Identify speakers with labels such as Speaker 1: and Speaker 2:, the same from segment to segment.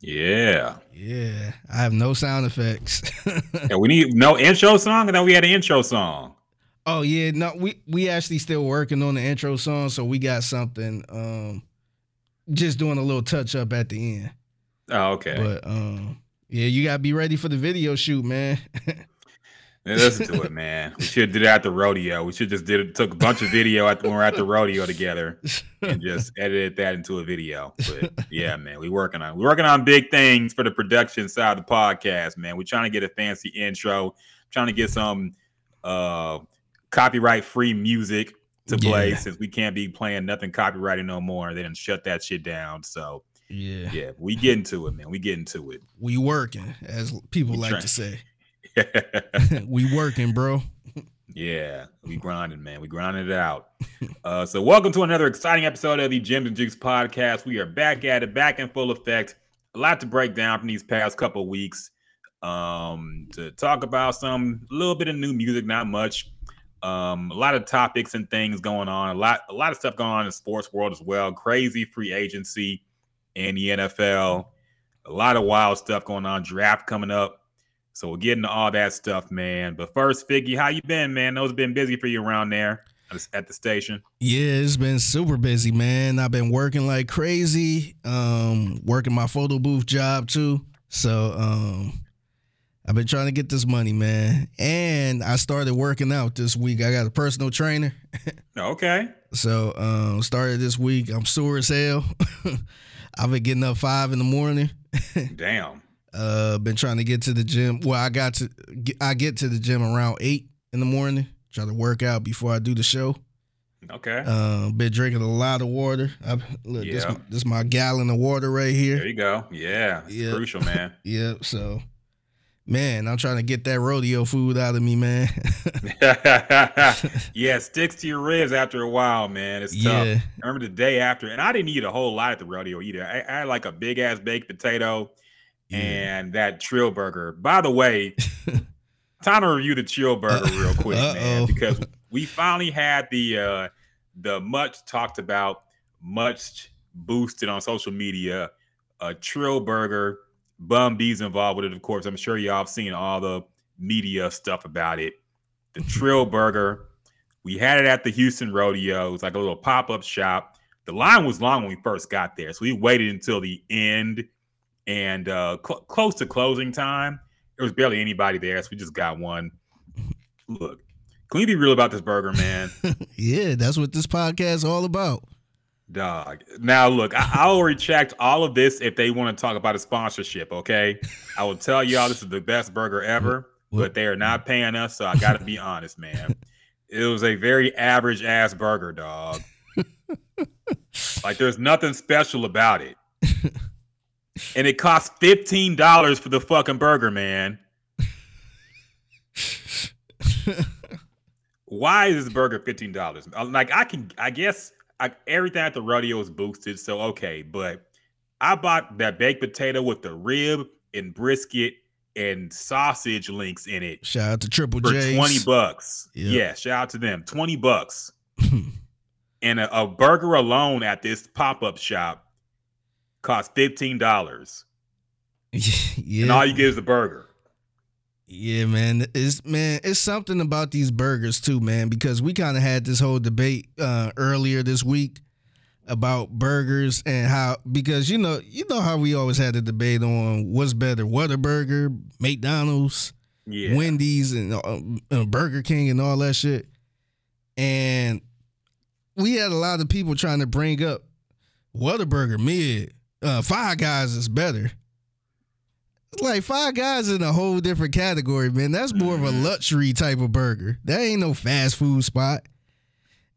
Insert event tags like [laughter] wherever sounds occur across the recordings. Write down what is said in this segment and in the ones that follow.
Speaker 1: Yeah.
Speaker 2: Yeah. I have no sound effects.
Speaker 1: yeah, we need no intro song. And then we had an intro song.
Speaker 2: Oh yeah, no, we we actually still working on the intro song, so we got something. Um, just doing a little touch up at the end.
Speaker 1: Oh, okay.
Speaker 2: But um, yeah, you gotta be ready for the video shoot, man. [laughs]
Speaker 1: listen to it, man. We should do that at the rodeo. We should just did it, took a bunch of video at when we are at the rodeo together and just edited that into a video. But yeah, man, we working on we working on big things for the production side of the podcast, man. We're trying to get a fancy intro, trying to get some uh copyright free music to play yeah. since we can't be playing nothing copyrighted no more. They didn't shut that shit down. So
Speaker 2: yeah,
Speaker 1: yeah, we get into it, man. We get into it.
Speaker 2: We working, as people we like to say. [laughs] we working, bro.
Speaker 1: Yeah, we grinding, man. We grinding it out. Uh, so, welcome to another exciting episode of the Gems and Jukes podcast. We are back at it, back in full effect. A lot to break down from these past couple weeks. Um, to talk about some a little bit of new music, not much. Um, a lot of topics and things going on. A lot, a lot of stuff going on in the sports world as well. Crazy free agency in the NFL. A lot of wild stuff going on. Draft coming up. So we'll get into all that stuff, man. But first, Figgy, how you been, man? Those been busy for you around there at the station.
Speaker 2: Yeah, it's been super busy, man. I've been working like crazy. Um, working my photo booth job too. So um I've been trying to get this money, man. And I started working out this week. I got a personal trainer. [laughs]
Speaker 1: okay.
Speaker 2: So um started this week. I'm sore as hell. [laughs] I've been getting up five in the morning. [laughs]
Speaker 1: Damn.
Speaker 2: Uh, been trying to get to the gym. Well, I got to I get to the gym around eight in the morning. Try to work out before I do the show.
Speaker 1: Okay.
Speaker 2: Uh, been drinking a lot of water. I, look, yeah. this this my gallon of water right here.
Speaker 1: There you go. Yeah, yeah. crucial, man. [laughs]
Speaker 2: yeah. So, man, I'm trying to get that rodeo food out of me, man. [laughs]
Speaker 1: yeah, sticks to your ribs after a while, man. It's tough. Yeah. remember the day after, and I didn't eat a whole lot at the rodeo either. I, I had like a big ass baked potato and that Trill Burger. By the way, [laughs] time to review the Trill Burger real [laughs] quick, Uh-oh. man, because [laughs] we finally had the uh the much talked about, much boosted on social media, uh Trill Burger. Bun B's involved with it, of course. I'm sure y'all have seen all the media stuff about it. The Trill Burger. We had it at the Houston Rodeo. It was like a little pop-up shop. The line was long when we first got there, so we waited until the end and uh, cl- close to closing time, there was barely anybody there, so we just got one. Look, can we be real about this burger, man? [laughs]
Speaker 2: yeah, that's what this podcast is all about.
Speaker 1: Dog. Now, look, I, I'll retract all of this if they want to talk about a sponsorship. Okay, I will tell y'all this is the best burger ever, [laughs] what? but they are not paying us, so I got to be honest, man. It was a very average ass burger, dog. [laughs] like, there's nothing special about it and it costs fifteen dollars for the fucking burger, man. Why is this burger fifteen dollars? Uh, like I can, I guess I, everything at the rodeo is boosted, so okay. But I bought that baked potato with the rib and brisket and sausage links in it.
Speaker 2: Shout out to Triple J.
Speaker 1: Twenty bucks. Yep. Yeah, shout out to them. Twenty bucks. [laughs] and a, a burger alone at this pop up shop costs fifteen dollars. yeah, [laughs] and all you get is a burger.
Speaker 2: Yeah, man. It's man, it's something about these burgers too, man, because we kind of had this whole debate uh, earlier this week about burgers and how because you know you know how we always had the debate on what's better, Whataburger, McDonald's, yeah. Wendy's, and uh, uh, Burger King, and all that shit. And we had a lot of people trying to bring up Whataburger mid, uh, Five Guys is better. It's like Five Guys in a whole different category, man. That's more of a mm-hmm. luxury type of burger. That ain't no fast food spot.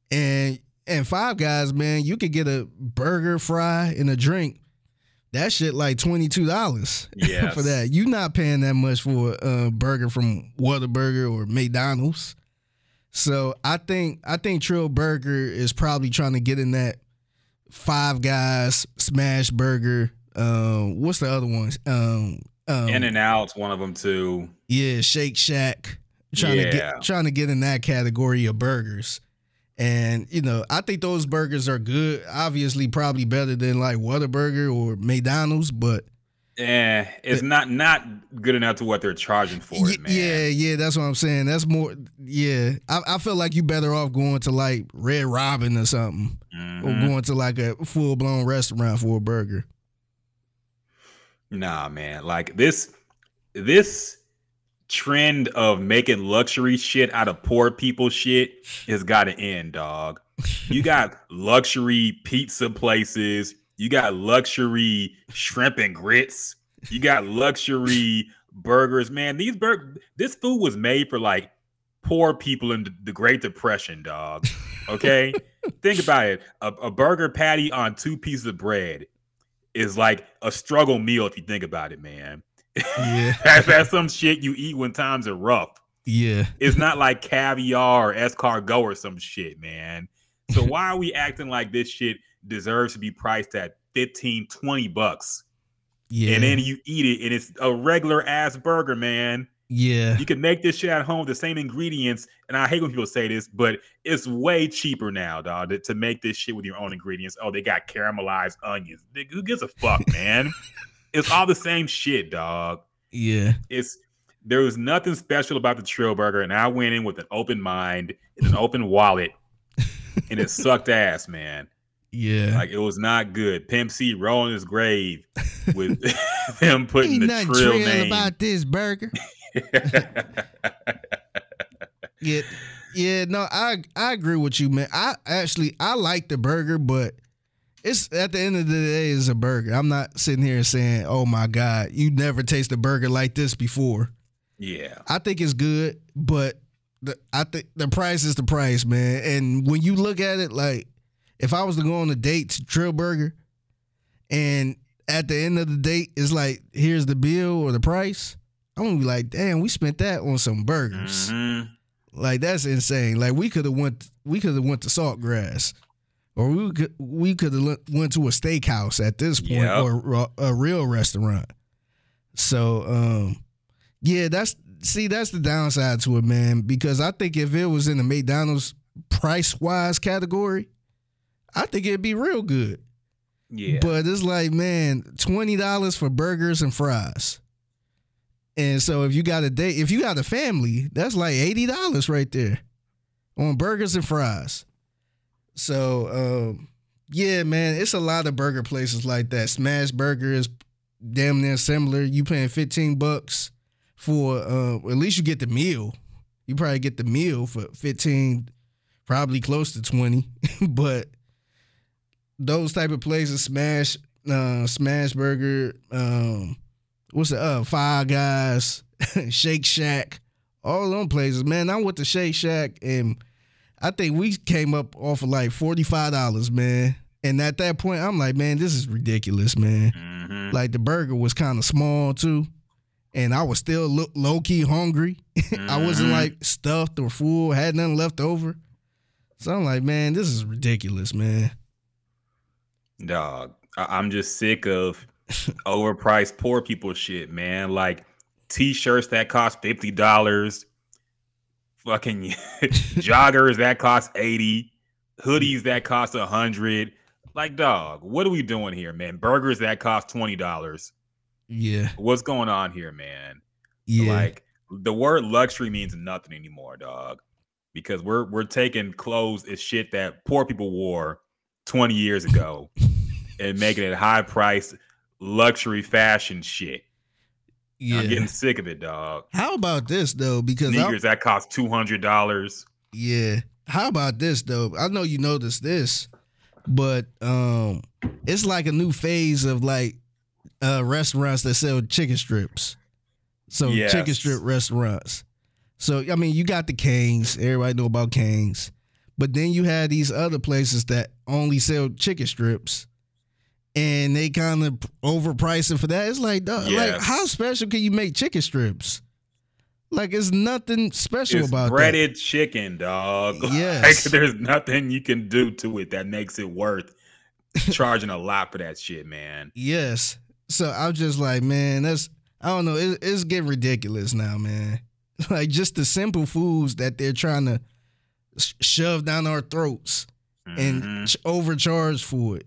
Speaker 2: And and Five Guys, man, you could get a burger, fry, and a drink. That shit like twenty two dollars [laughs] yes. for that. You not paying that much for a burger from Whataburger or McDonald's. So I think I think Trill Burger is probably trying to get in that Five Guys, Smash Burger. Um, what's the other ones? Um, um,
Speaker 1: In and Out's one of them too.
Speaker 2: Yeah, Shake Shack. Trying yeah. to get trying to get in that category of burgers. And you know, I think those burgers are good. Obviously, probably better than like Whataburger or McDonald's, but
Speaker 1: Eh, it's not not good enough to what they're charging for
Speaker 2: it,
Speaker 1: man.
Speaker 2: Yeah, yeah, that's what I'm saying. That's more. Yeah, I, I feel like you better off going to like Red Robin or something, mm-hmm. or going to like a full blown restaurant for a burger.
Speaker 1: Nah, man. Like this, this trend of making luxury shit out of poor people shit has got to end, dog. You got luxury pizza places. You got luxury shrimp and grits. You got luxury burgers. Man, these bur- this food was made for like poor people in the Great Depression, dog. Okay? [laughs] Think about it. A, a burger patty on two pieces of bread is like a struggle meal if you think about it, man. Yeah. [laughs] that's, that's some shit you eat when times are rough.
Speaker 2: Yeah.
Speaker 1: It's not like caviar or escargot or some shit, man. So why are we acting like this shit deserves to be priced at 15, 20 bucks? Yeah. And then you eat it and it's a regular ass burger, man.
Speaker 2: Yeah.
Speaker 1: You can make this shit at home with the same ingredients. And I hate when people say this, but it's way cheaper now, dog, to, to make this shit with your own ingredients. Oh, they got caramelized onions. Who gives a fuck, man? [laughs] it's all the same shit, dog.
Speaker 2: Yeah.
Speaker 1: It's there was nothing special about the Trill Burger, and I went in with an open mind and an open wallet, and it sucked ass, man.
Speaker 2: Yeah.
Speaker 1: Like it was not good. Pimp C rolling his grave with [laughs] him putting Ain't the Trill name
Speaker 2: about this burger. [laughs] yeah, yeah, no, I I agree with you, man. I actually I like the burger, but it's at the end of the day, it's a burger. I'm not sitting here saying, "Oh my god, you never tasted a burger like this before."
Speaker 1: Yeah,
Speaker 2: I think it's good, but the, I think the price is the price, man. And when you look at it, like if I was to go on a date to Trill Burger, and at the end of the date, it's like, here's the bill or the price. I'm gonna be like, damn, we spent that on some burgers. Mm-hmm. Like that's insane. Like we could have went, we could have went to Saltgrass, or we could we could have went to a steakhouse at this point, yep. or a real restaurant. So, um, yeah, that's see, that's the downside to it, man. Because I think if it was in the McDonald's price wise category, I think it'd be real good.
Speaker 1: Yeah.
Speaker 2: But it's like, man, twenty dollars for burgers and fries. And so if you got a date, if you got a family, that's like eighty dollars right there on burgers and fries. So um, yeah, man, it's a lot of burger places like that. Smash Burger is damn near similar. You paying fifteen bucks for uh, at least you get the meal. You probably get the meal for fifteen, probably close to twenty. [laughs] but those type of places, Smash, uh, Smash Burger, um, what's the uh Five Guys, [laughs] Shake Shack, all them places. Man, I went to Shake Shack and I think we came up off of like forty five dollars, man. And at that point, I'm like, man, this is ridiculous, man. Mm-hmm. Like the burger was kind of small too, and I was still lo- low key hungry. Mm-hmm. [laughs] I wasn't mm-hmm. like stuffed or full, had nothing left over. So I'm like, man, this is ridiculous, man.
Speaker 1: Dog, I- I'm just sick of [laughs] overpriced poor people shit, man. Like t-shirts that cost fifty dollars, fucking [laughs] joggers that cost eighty, hoodies that cost a hundred. Like, dog, what are we doing here, man? Burgers that cost twenty dollars.
Speaker 2: Yeah,
Speaker 1: what's going on here, man?
Speaker 2: Yeah,
Speaker 1: like the word luxury means nothing anymore, dog. Because we're we're taking clothes as shit that poor people wore 20 years ago and making it high priced luxury fashion shit. Yeah. I'm getting sick of it, dog.
Speaker 2: How about this though? Because
Speaker 1: sneakers that cost two hundred dollars.
Speaker 2: Yeah. How about this though? I know you noticed this, but um, it's like a new phase of like uh restaurants that sell chicken strips. So yes. chicken strip restaurants. So I mean, you got the Canes. Everybody know about Canes. But then you have these other places that only sell chicken strips and they kind of overprice it for that. It's like, yes. like how special can you make chicken strips? Like it's nothing special
Speaker 1: it's
Speaker 2: about
Speaker 1: breaded
Speaker 2: that.
Speaker 1: chicken, dog. [laughs]
Speaker 2: Yes,
Speaker 1: like, there's nothing you can do to it that makes it worth charging a lot for that shit, man. [laughs]
Speaker 2: Yes. So I'm just like, man, that's I don't know. It, it's getting ridiculous now, man. [laughs] Like just the simple foods that they're trying to shove down our throats mm-hmm. and overcharge for it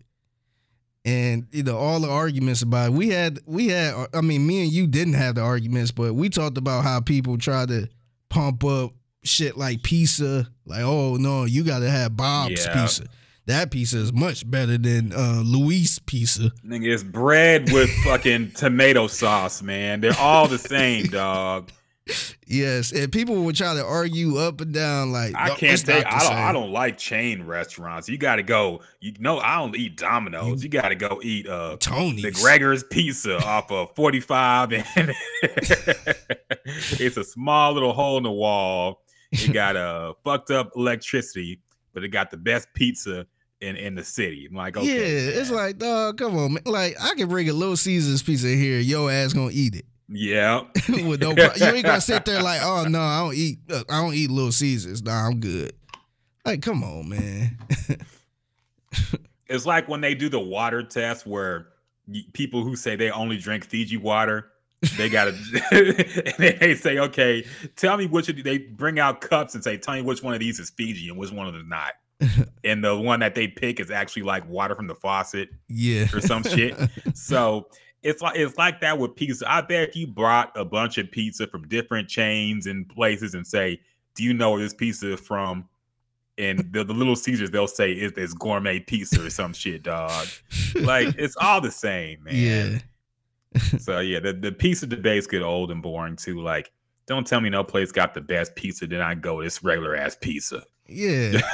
Speaker 2: and you know all the arguments about it. we had we had I mean me and you didn't have the arguments, but we talked about how people try to pump up shit like pizza, like oh no, you got to have Bob's yeah. pizza. That pizza is much better than uh, Luis pizza.
Speaker 1: Nigga, it's bread with [laughs] fucking tomato sauce, man. They're all the same, dog.
Speaker 2: Yes, and people would try to argue up and down like
Speaker 1: I can't take. I don't. Same. I don't like chain restaurants. You got to go. You know, I don't eat Domino's. You, you got to go eat uh
Speaker 2: Tony's
Speaker 1: the Gregor's Pizza off of Forty Five, and [laughs] it's a small little hole in the wall. It got a uh, fucked up electricity, but it got the best pizza in in the city. I'm like, okay,
Speaker 2: yeah, man. it's like, dog, come on, man. Like I can bring a Little Caesars pizza here. Your ass gonna eat it.
Speaker 1: Yeah. [laughs]
Speaker 2: With no problem. You ain't gonna sit there like, oh no, I don't eat uh, I don't eat Little Caesars. Nah, I'm good. Like, come on, man. [laughs]
Speaker 1: it's like when they do the water test where people who say they only drink Fiji water, they gotta [laughs] they say, okay, tell me which of they bring out cups and say, tell me which one of these is Fiji and which one of them not. and the one that they pick is actually like water from the faucet,
Speaker 2: yeah,
Speaker 1: or some shit. So it's like it's like that with pizza. I bet if you brought a bunch of pizza from different chains and places and say, "Do you know where this pizza is from?" And the, the Little Caesars, they'll say it's, it's gourmet pizza or some shit, dog. Like [laughs] it's all the same, man.
Speaker 2: Yeah.
Speaker 1: so yeah, the, the pizza debates get old and boring too. Like, don't tell me no place got the best pizza, then I go this regular ass pizza.
Speaker 2: Yeah. [laughs]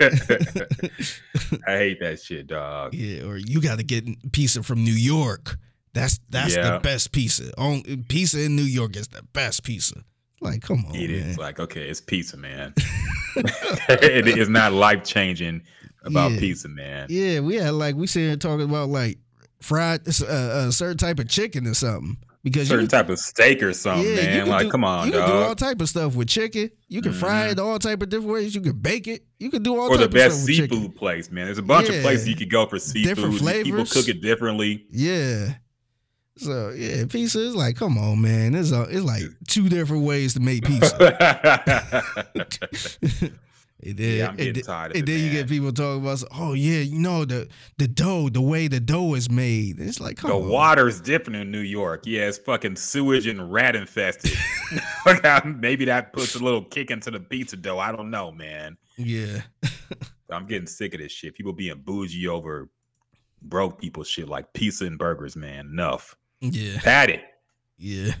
Speaker 2: [laughs]
Speaker 1: I hate that shit, dog.
Speaker 2: Yeah, or you got to get pizza from New York. That's that's yeah. the best pizza. On pizza in New York is the best pizza. Like, come on,
Speaker 1: it
Speaker 2: man.
Speaker 1: is like okay, it's pizza, man. [laughs] it is not life changing about
Speaker 2: yeah.
Speaker 1: pizza, man.
Speaker 2: Yeah, we had like we sitting here talking about like fried uh, a certain type of chicken or something because
Speaker 1: certain type of steak or something, yeah, man. Like,
Speaker 2: do,
Speaker 1: come on,
Speaker 2: you
Speaker 1: dog.
Speaker 2: can do all type of stuff with chicken. You can mm-hmm. fry it all type of different ways. You can bake it. You can do all.
Speaker 1: Or
Speaker 2: the
Speaker 1: best seafood place, man. There's a bunch yeah. of places you could go for seafood. Different flavors. People cook it differently.
Speaker 2: Yeah. So yeah, pizza is like, come on, man. It's a, it's like two different ways to make pizza. [laughs] [laughs]
Speaker 1: And then, yeah, I'm getting
Speaker 2: and,
Speaker 1: tired
Speaker 2: of and it. And then man. you get people talking about, oh yeah, you know the the dough, the way the dough is made. It's like
Speaker 1: the
Speaker 2: on.
Speaker 1: water's different in New York. Yeah, it's fucking sewage and rat infested. [laughs] Maybe that puts a little kick into the pizza dough. I don't know, man.
Speaker 2: Yeah,
Speaker 1: I'm getting sick of this shit. People being bougie over broke people shit like pizza and burgers, man. Enough.
Speaker 2: Yeah,
Speaker 1: had it.
Speaker 2: Yeah.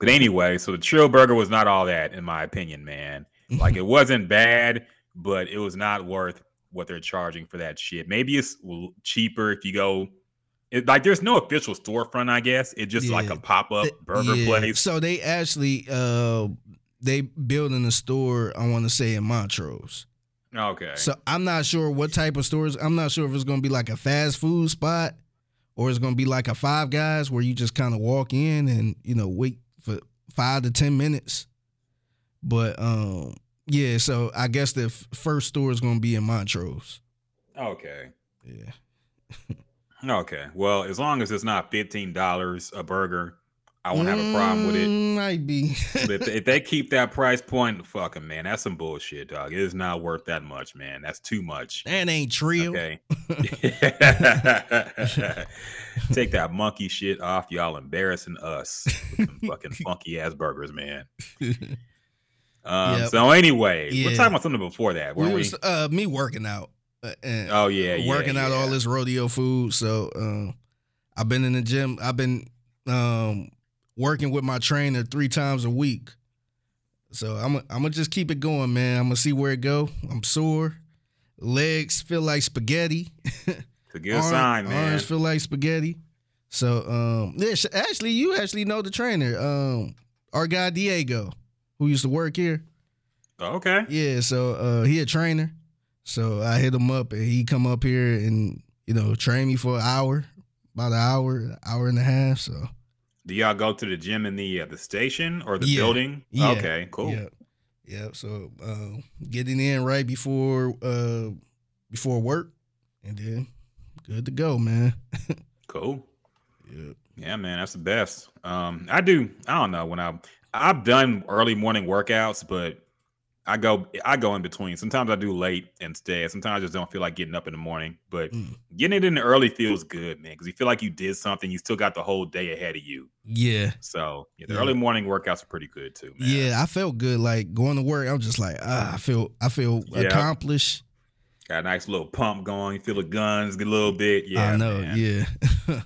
Speaker 1: But anyway, so the Trill Burger was not all that, in my opinion, man. Like it wasn't bad but it was not worth what they're charging for that shit. Maybe it's cheaper if you go. It, like there's no official storefront, I guess. It's just yeah. like a pop up burger yeah. place.
Speaker 2: So they actually uh they building a store. I want to say in Montrose.
Speaker 1: Okay.
Speaker 2: So I'm not sure what type of stores. I'm not sure if it's gonna be like a fast food spot or it's gonna be like a Five Guys where you just kind of walk in and you know wait for five to ten minutes. But um yeah, so I guess the f- first store is going to be in Montrose.
Speaker 1: Okay.
Speaker 2: Yeah. [laughs]
Speaker 1: okay. Well, as long as it's not fifteen dollars a burger, I won't have a problem with it.
Speaker 2: Mm, might be.
Speaker 1: if, if, they keep that price point, fucking man, that's some bullshit, dog. It is not worth that much, man. That's too much.
Speaker 2: That ain't true.
Speaker 1: Okay. [laughs] [laughs] Take that monkey shit off, y'all embarrassing us with some [laughs] fucking funky ass burgers, man. Um, yep. So anyway, yeah. we're talking about something before that. We was
Speaker 2: we? uh, me working out.
Speaker 1: Uh, oh yeah,
Speaker 2: working
Speaker 1: yeah,
Speaker 2: out all this rodeo food. So uh, I've been in the gym. I've been um, working with my trainer three times a week. So I'm I'm gonna just keep it going, man. I'm gonna see where it go. I'm sore. Legs feel like spaghetti.
Speaker 1: It's a good [laughs] Arm, sign, man.
Speaker 2: Arms feel like spaghetti. So um, yeah, actually, you actually know the trainer, um, our guy Diego who used to work here.
Speaker 1: Oh, okay.
Speaker 2: Yeah, so uh, he a trainer. So I hit him up and he come up here and you know train me for an hour, about an hour, hour and a half. So.
Speaker 1: Do y'all go to the gym in the uh, the station or the
Speaker 2: yeah.
Speaker 1: building?
Speaker 2: Yeah.
Speaker 1: Okay, cool.
Speaker 2: Yeah. Yeah. So uh, getting in right before uh, before work, and then good to go, man. [laughs]
Speaker 1: cool.
Speaker 2: Yeah.
Speaker 1: Yeah, man, that's the best. Um, I do. I don't know when I I've done early morning workouts, but I go I go in between. Sometimes I do late instead. Sometimes I just don't feel like getting up in the morning. But mm. getting it in the early feels good, man, because you feel like you did something. You still got the whole day ahead of you.
Speaker 2: Yeah.
Speaker 1: So yeah, the yeah. early morning workouts are pretty good too. Man.
Speaker 2: Yeah, I felt good. Like going to work, I'm just like, ah, I feel I feel yeah. accomplished.
Speaker 1: Got a nice little pump going. You feel the guns a little bit. Yeah,
Speaker 2: I know. Man. Yeah. [laughs]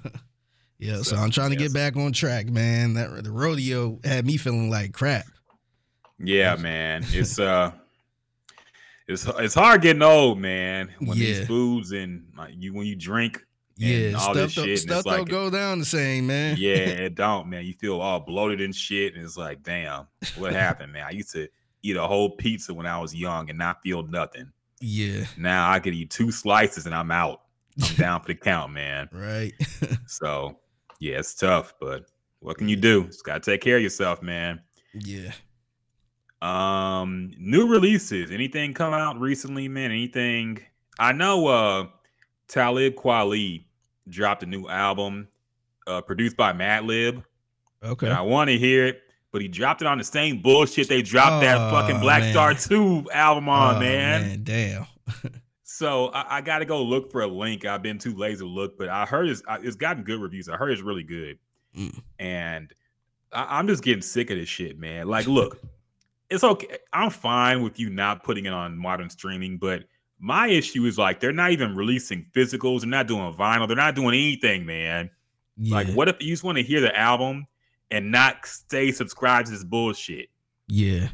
Speaker 2: yeah. So, so, I'm trying to get back on track, man. That the rodeo had me feeling like crap.
Speaker 1: Yeah, man. It's uh it's it's hard getting old, man. When yeah. these foods and like, you when you drink yeah, all this shit,
Speaker 2: stuff don't like, go down the same, man.
Speaker 1: Yeah, [laughs] it don't, man. You feel all bloated and shit, and it's like, damn, what happened, man? I used to eat a whole pizza when I was young and not feel nothing.
Speaker 2: Yeah.
Speaker 1: Now I could eat two slices and I'm out. I'm down for the [laughs] count, man.
Speaker 2: Right. [laughs]
Speaker 1: so yeah, it's tough, but what can you do? Just gotta take care of yourself, man.
Speaker 2: Yeah.
Speaker 1: Um, new releases. Anything come out recently, man? Anything? I know uh Talib Kweli dropped a new album uh produced by Madlib.
Speaker 2: Okay.
Speaker 1: I want to hear it, but he dropped it on the same bullshit they dropped oh, that fucking Black man. Star 2 album on, oh, man. man.
Speaker 2: Damn. [laughs]
Speaker 1: so I, I got to go look for a link. I've been too lazy to look, but I heard it's, it's gotten good reviews. I heard it's really good. Mm. And I, I'm just getting sick of this shit, man. Like, look, [laughs] it's okay. I'm fine with you not putting it on modern streaming, but my issue is like they're not even releasing physicals. They're not doing vinyl. They're not doing anything, man. Yeah. Like, what if you just want to hear the album and not stay subscribed to this bullshit?
Speaker 2: Yeah.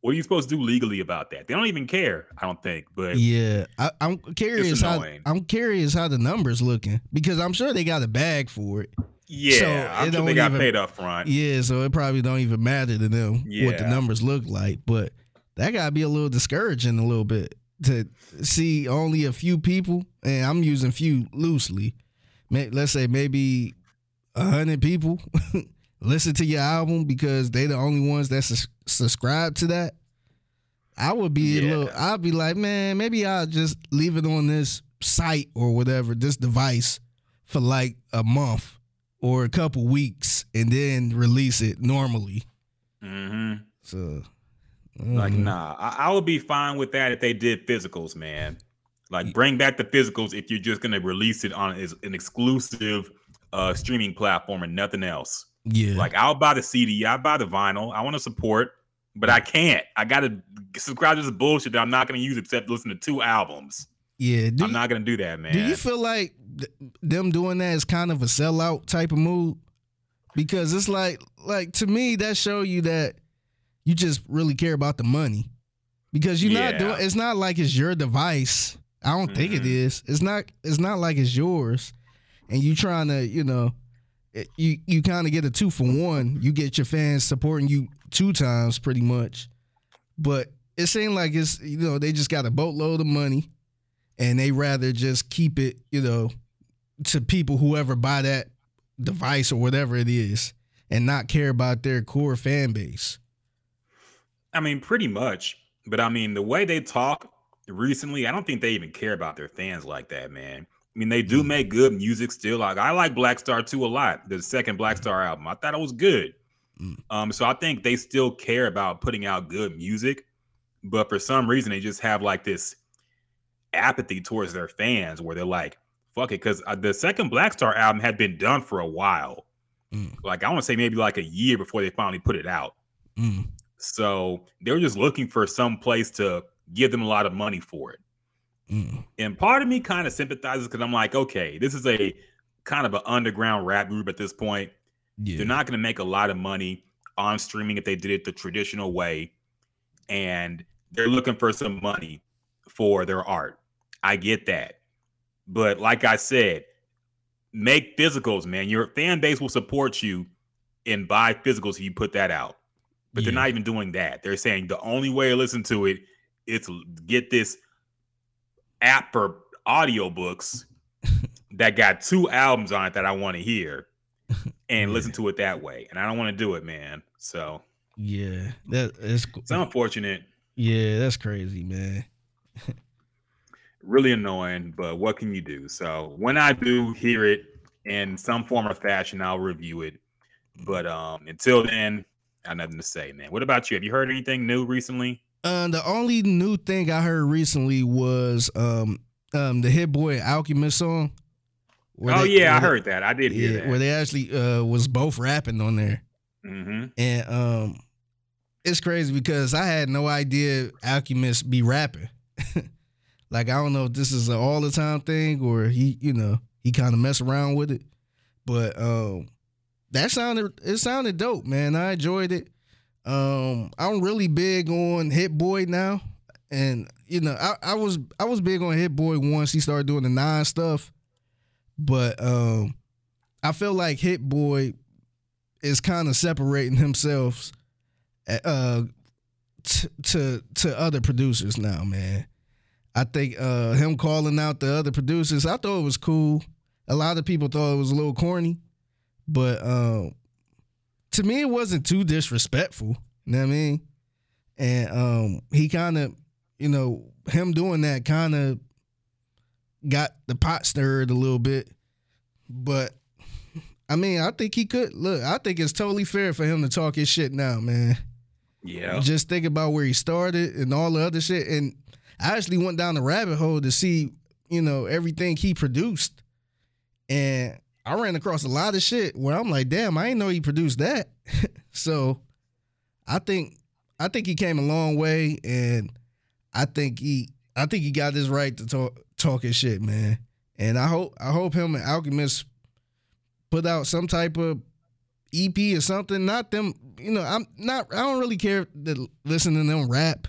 Speaker 1: What are you supposed to do legally about that? They don't even care. I don't think. But
Speaker 2: yeah, I, am curious how I'm curious how the numbers looking because I'm sure they got a bag for it.
Speaker 1: Yeah, so I'm sure they got even, paid up front.
Speaker 2: Yeah, so it probably don't even matter to them yeah. what the numbers look like. But that gotta be a little discouraging a little bit to see only a few people, and I'm using few loosely. Let's say maybe a hundred people [laughs] listen to your album because they the only ones that su- subscribe to that. I would be yeah. a little. I'd be like, man, maybe I'll just leave it on this site or whatever, this device for like a month or a couple weeks and then release it normally.
Speaker 1: Mm-hmm.
Speaker 2: So,
Speaker 1: like, nah, I, I, would be fine with that if they did physicals, man. Like, bring back the physicals if you're just gonna release it on an exclusive uh streaming platform and nothing else.
Speaker 2: Yeah,
Speaker 1: like I'll buy the CD, I buy the vinyl. I want to support, but I can't. I gotta subscribe to this bullshit that I'm not gonna use except listen to two albums.
Speaker 2: Yeah,
Speaker 1: I'm not gonna do that, man.
Speaker 2: Do you feel like them doing that is kind of a sellout type of move because it's like like to me that show you that you just really care about the money because you're yeah. not doing it's not like it's your device i don't mm-hmm. think it mm-hmm. it's not it's not like it's yours and you trying to you know you you kind of get a two for one you get your fans supporting you two times pretty much but it seemed like it's you know they just got a boatload of money and they rather just keep it you know to people whoever buy that device or whatever it is and not care about their core fan base.
Speaker 1: I mean, pretty much. But I mean, the way they talk recently, I don't think they even care about their fans like that, man. I mean, they do make good music still. Like I like Black Star 2 a lot, the second Black Star album. I thought it was good. Mm. Um, so I think they still care about putting out good music, but for some reason they just have like this apathy towards their fans where they're like, fuck it, because uh, the second Black Star album had been done for a while. Mm. Like I want to say maybe like a year before they finally put it out.
Speaker 2: Mm.
Speaker 1: So they were just looking for some place to give them a lot of money for it. Mm. And part of me kind of sympathizes because I'm like, okay, this is a kind of an underground rap group at this point. Yeah. They're not going to make a lot of money on streaming if they did it the traditional way. And they're looking for some money for their art. I get that. But like I said, make physicals, man. Your fan base will support you and buy physicals if you put that out. But yeah. they're not even doing that. They're saying the only way to listen to it is to get this app for audiobooks that got two albums on it that I want to hear and yeah. listen to it that way. And I don't want to do it, man. So
Speaker 2: yeah, that is
Speaker 1: it's unfortunate.
Speaker 2: Yeah, that's crazy, man
Speaker 1: really annoying, but what can you do? So when I do hear it in some form or fashion, I'll review it. But um until then, I have nothing to say, man. What about you? Have you heard anything new recently?
Speaker 2: Uh, the only new thing I heard recently was um um the Hit Boy Alchemist song.
Speaker 1: Oh they, yeah, I heard that. I did hear yeah, that.
Speaker 2: Where they actually uh was both rapping on there.
Speaker 1: Mm-hmm.
Speaker 2: And um it's crazy because I had no idea Alchemist be rapping. [laughs] like I don't know if this is an all the time thing or he, you know, he kind of mess around with it. But um that sounded it sounded dope, man. I enjoyed it. Um I'm really big on Hit Boy now. And you know, I, I was I was big on Hit Boy once he started doing the nine stuff. But um I feel like Hit Boy is kind of separating himself uh t- to to other producers now, man. I think uh him calling out the other producers, I thought it was cool. A lot of people thought it was a little corny, but um to me it wasn't too disrespectful. You know what I mean? And um he kind of, you know, him doing that kind of got the pot stirred a little bit. But I mean, I think he could look. I think it's totally fair for him to talk his shit now, man.
Speaker 1: Yeah.
Speaker 2: Just think about where he started and all the other shit. And I actually went down the rabbit hole to see, you know, everything he produced. And I ran across a lot of shit where I'm like, damn, I didn't know he produced that. [laughs] so I think I think he came a long way and I think he I think he got his right to talk talk his shit, man. And I hope I hope him and Alchemist put out some type of EP or something. Not them, you know. I'm not. I don't really care to listen to them rap,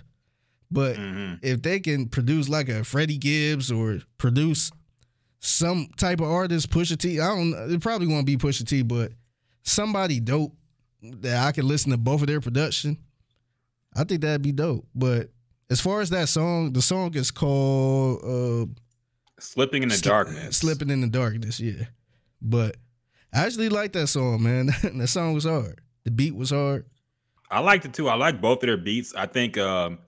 Speaker 2: but mm-hmm. if they can produce like a Freddie Gibbs or produce some type of artist, Pusha T. I don't. It probably won't be Pusha T, but somebody dope that I can listen to both of their production. I think that'd be dope. But as far as that song, the song is called uh,
Speaker 1: "Slipping in the Darkness."
Speaker 2: Slipping in the Darkness, yeah. But I actually like that song, man. [laughs] that song was hard. The beat was hard.
Speaker 1: I liked it too. I like both of their beats. I think um,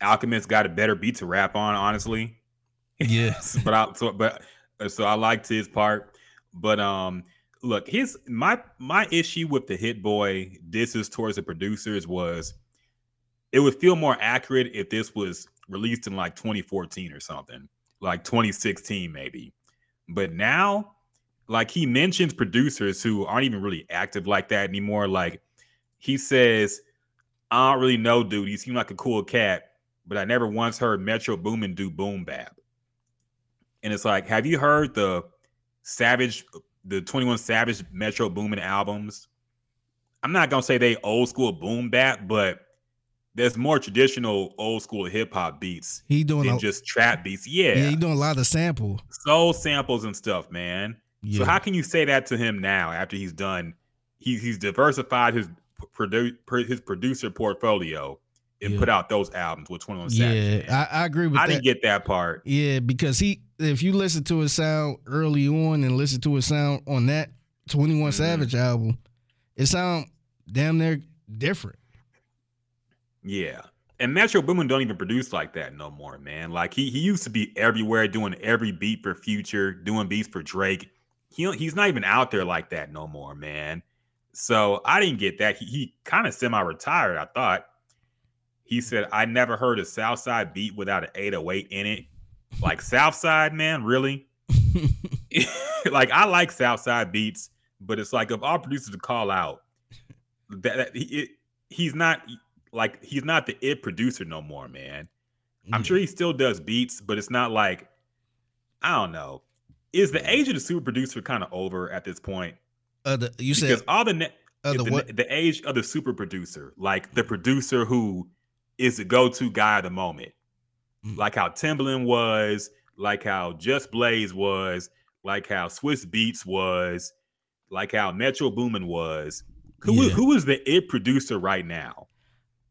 Speaker 1: Alchemist got a better beat to rap on, honestly.
Speaker 2: Yes, [laughs]
Speaker 1: but I so but so I liked his part. But um, look, his my my issue with the Hit Boy disses towards the producers was it would feel more accurate if this was released in like 2014 or something, like 2016 maybe. But now like he mentions producers who aren't even really active like that anymore. Like he says, I don't really know, dude. He seemed like a cool cat, but I never once heard Metro Boomin do boom bap. And it's like, have you heard the Savage, the 21 Savage Metro Boomin albums? I'm not gonna say they old school boom bap, but there's more traditional old school hip hop beats.
Speaker 2: He doing
Speaker 1: than a, just trap beats. Yeah,
Speaker 2: yeah, he doing a lot of sample
Speaker 1: soul samples and stuff, man. Yeah. So how can you say that to him now after he's done? He, he's diversified his produ- his producer portfolio and yeah. put out those albums with 21
Speaker 2: Savage. Yeah, I, I, agree with you.
Speaker 1: I
Speaker 2: that.
Speaker 1: didn't get that part.
Speaker 2: Yeah, because he if you listen to his sound early on and listen to his sound on that 21 mm-hmm. Savage album, it sound damn near different.
Speaker 1: Yeah. And Metro Boomin don't even produce like that no more, man. Like he he used to be everywhere doing every beat for Future, doing beats for Drake he he's not even out there like that no more, man. So I didn't get that. He, he kind of semi-retired, I thought. He said, I never heard a Southside beat without an 808 in it. Like Southside, man, really? [laughs] like I like Southside beats, but it's like of all producers to call out, that, that it, he's not like he's not the it producer no more, man. I'm sure he still does beats, but it's not like I don't know is the age of the super producer kind of over at this point?
Speaker 2: Uh, the, you
Speaker 1: because
Speaker 2: said because
Speaker 1: all the, ne- uh, the, the, the age of the super producer, like the producer who is the go-to guy of the moment, mm. like how Timbaland was, like how Just Blaze was, like how Swizz Beatz was, like how Metro Boomin was. Who yeah. who is the it producer right now?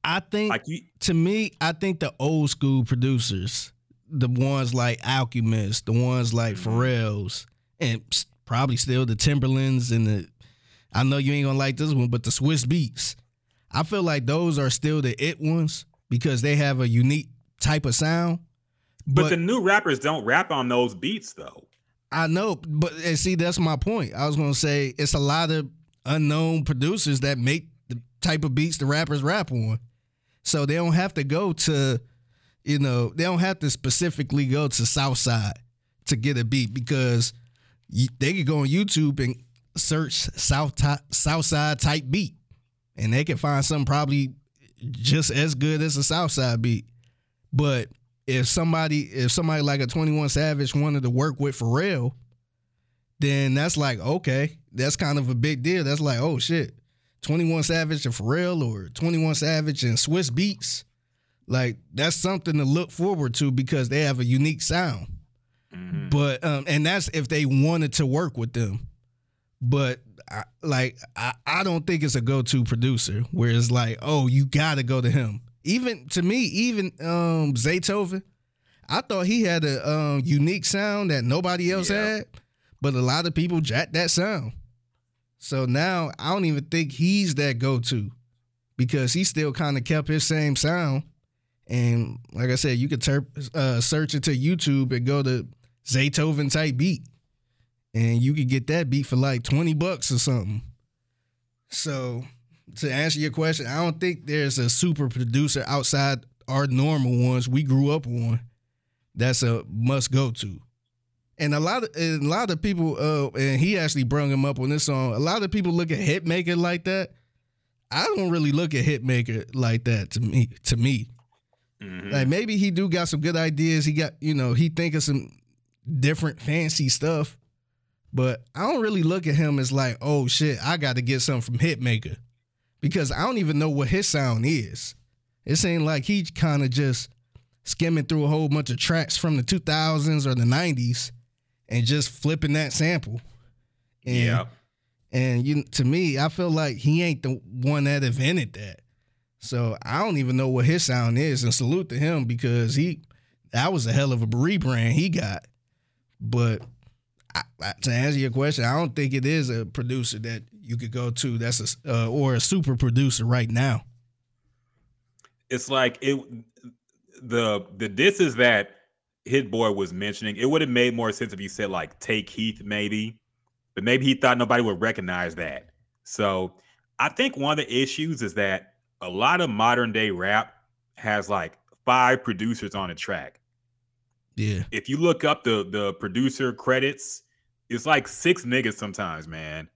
Speaker 2: I think like you, to me, I think the old school producers the ones like Alchemist, the ones like mm-hmm. Pharrell's, and probably still the Timbalands and the. I know you ain't gonna like this one, but the Swizz Beatz. I feel like those are still the it ones because they have a unique type of sound.
Speaker 1: But, but the new rappers don't rap on those beats though.
Speaker 2: I know, but and see, that's my point. I was gonna say it's a lot of unknown producers that make the type of beats the rappers rap on. So they don't have to go to, you know, they don't have to specifically go to Southside to get a beat because they could go on YouTube and search South Southside type beat, and they can find something probably just as good as a Southside beat. But if somebody if somebody like a 21 Savage wanted to work with Pharrell, then that's like, okay, that's kind of a big deal. That's like, oh shit, 21 Savage and Pharrell or 21 Savage and Swizz Beatz, Like that's something to look forward to because they have a unique sound. Mm-hmm. But um, and that's if they wanted to work with them. But I, like I, I don't think it's a go-to producer where it's like, oh, you gotta go to him. Even to me, even um Zaytoven, I thought he had a um, unique sound that nobody else yeah. had, but a lot of people jacked that sound. So now I don't even think he's that go-to because he still kind of kept his same sound. And like I said, you could ter- uh, search into YouTube and go to Zaytoven type beat, and you could get that beat for like twenty bucks or something. So to answer your question, I don't think there's a super producer outside our normal ones we grew up on. That's a must go to. And a lot of and a lot of people, uh, and he actually brought him up on this song. A lot of people look at Hitmaka like that. I don't really look at Hitmaka like that to me. To me, mm-hmm. like maybe he do got some good ideas. He got you know he think of some different fancy stuff, but I don't really look at him as like, oh shit, I got to get something from Hitmaka because I don't even know what his sound is. It ain't like he kind of just skimming through a whole bunch of tracks from the 2000s or the 90s and just flipping that sample. And, yeah. And you to me, I feel like he ain't the one that invented that. So I don't even know what his sound is. And salute to him because he that was a hell of a rebrand he got. But I, to answer your question, I don't think it is a producer that you could go to that's a uh, or a super producer right now.
Speaker 1: It's like it the the disses that Hit Boy was mentioning. It would have made more sense if he said like Tay Keith maybe, but maybe he thought nobody would recognize that. So I think one of the issues is that a lot of modern day rap has like five producers on a track.
Speaker 2: Yeah.
Speaker 1: If you look up the the producer credits, it's like six niggas sometimes, man.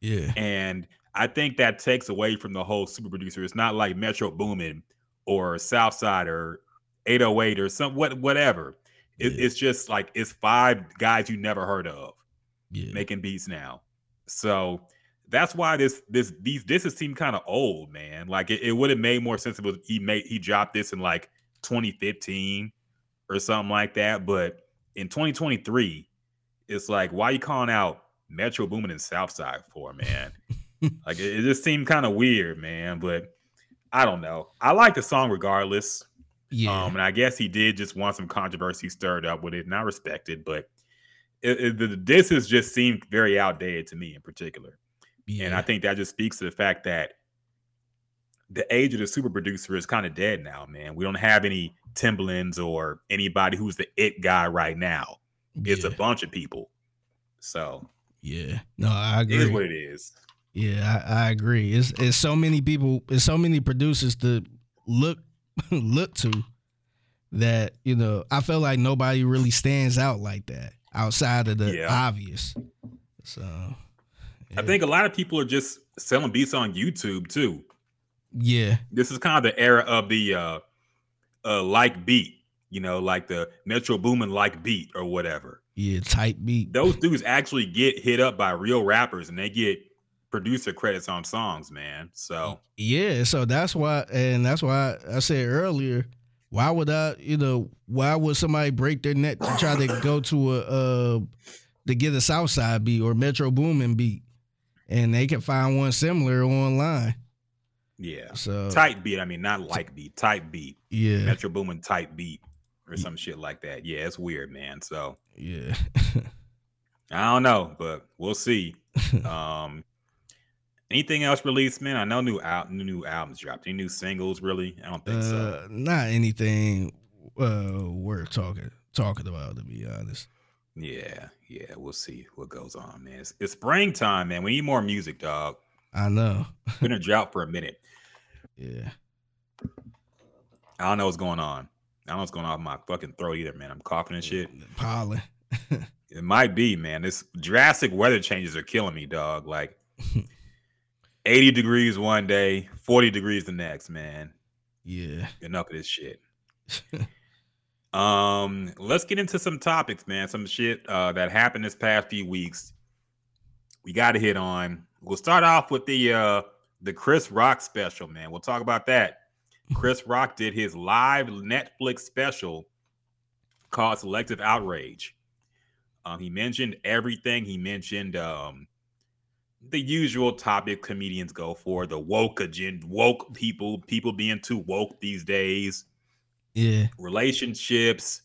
Speaker 2: Yeah.
Speaker 1: And I think that takes away from the whole super producer. It's not like Metro Boomin or Southside or 808 or some what whatever. It, yeah. It's just like it's five guys you never heard of yeah. making beats now. So that's why this this these this seem kind of old, man. Like it, it would have made more sense if he made he dropped this in like 2015 or something like that. But in 2023, it's like, why you calling out Metro Boomin and Southside for, man? [laughs] like it, it just seemed kind of weird, man. But I don't know. I like the song regardless. Yeah. Um, and I guess he did just want some controversy stirred up with it, and I respect it. But it, it, the disses just seemed very outdated to me in particular. Yeah. And I think that just speaks to the fact that the age of the super producer is kind of dead now, man. We don't have any Timbalands or anybody who's the it guy right now. It's yeah. a bunch of people. So
Speaker 2: yeah, no, I agree.
Speaker 1: It is what it is.
Speaker 2: Yeah, I, I agree. It's it's so many people, it's so many producers to look [laughs] look to that you know I feel like nobody really stands out like that outside of the yeah. obvious. So
Speaker 1: yeah. I think a lot of people are just selling beats on YouTube too.
Speaker 2: Yeah,
Speaker 1: this is kind of the era of the uh, uh like beat, you know, like the Metro Boomin like beat or whatever.
Speaker 2: Yeah, type beat.
Speaker 1: Those dudes actually get hit up by real rappers and they get producer credits on songs, man. So
Speaker 2: yeah, so that's why, and that's why I said earlier, why would I, you know, why would somebody break their neck to try to go to a uh to get a Southside beat or Metro Boomin beat, and they can find one similar online.
Speaker 1: Yeah. So type beat. I mean, not like beat. Type beat.
Speaker 2: Yeah.
Speaker 1: Metro Boomin type beat or some shit like that. Yeah, it's weird, man. So
Speaker 2: yeah.
Speaker 1: I don't know, but we'll see. [laughs] Um, Anything else released, man? I know new out new, new albums dropped. Any new singles, really? I don't think uh, so.
Speaker 2: Not anything uh, worth talking talking about, to be honest.
Speaker 1: Yeah, yeah, we'll see what goes on, man. It's, it's springtime, man. We need more music, dog.
Speaker 2: I know.
Speaker 1: Been a drought for a minute. [laughs]
Speaker 2: Yeah.
Speaker 1: I don't know what's going on. I don't know what's going off my fucking throat either, man. I'm coughing and shit.
Speaker 2: Pollen. [laughs]
Speaker 1: it might be, man. This drastic weather changes are killing me, dog. Like 80 degrees one day, 40 degrees the next, man.
Speaker 2: Yeah.
Speaker 1: Enough of this shit. [laughs] um, let's get into some topics, man. Some shit uh, that happened this past few weeks. We got to hit on. We'll start off with the uh the Chris Rock special, man. We'll talk about that. Chris Rock did his live Netflix special called Selective Outrage. Um, he mentioned everything. He mentioned um, the usual topic comedians go for the woke agenda, woke people, people being too woke these days.
Speaker 2: Yeah.
Speaker 1: Relationships,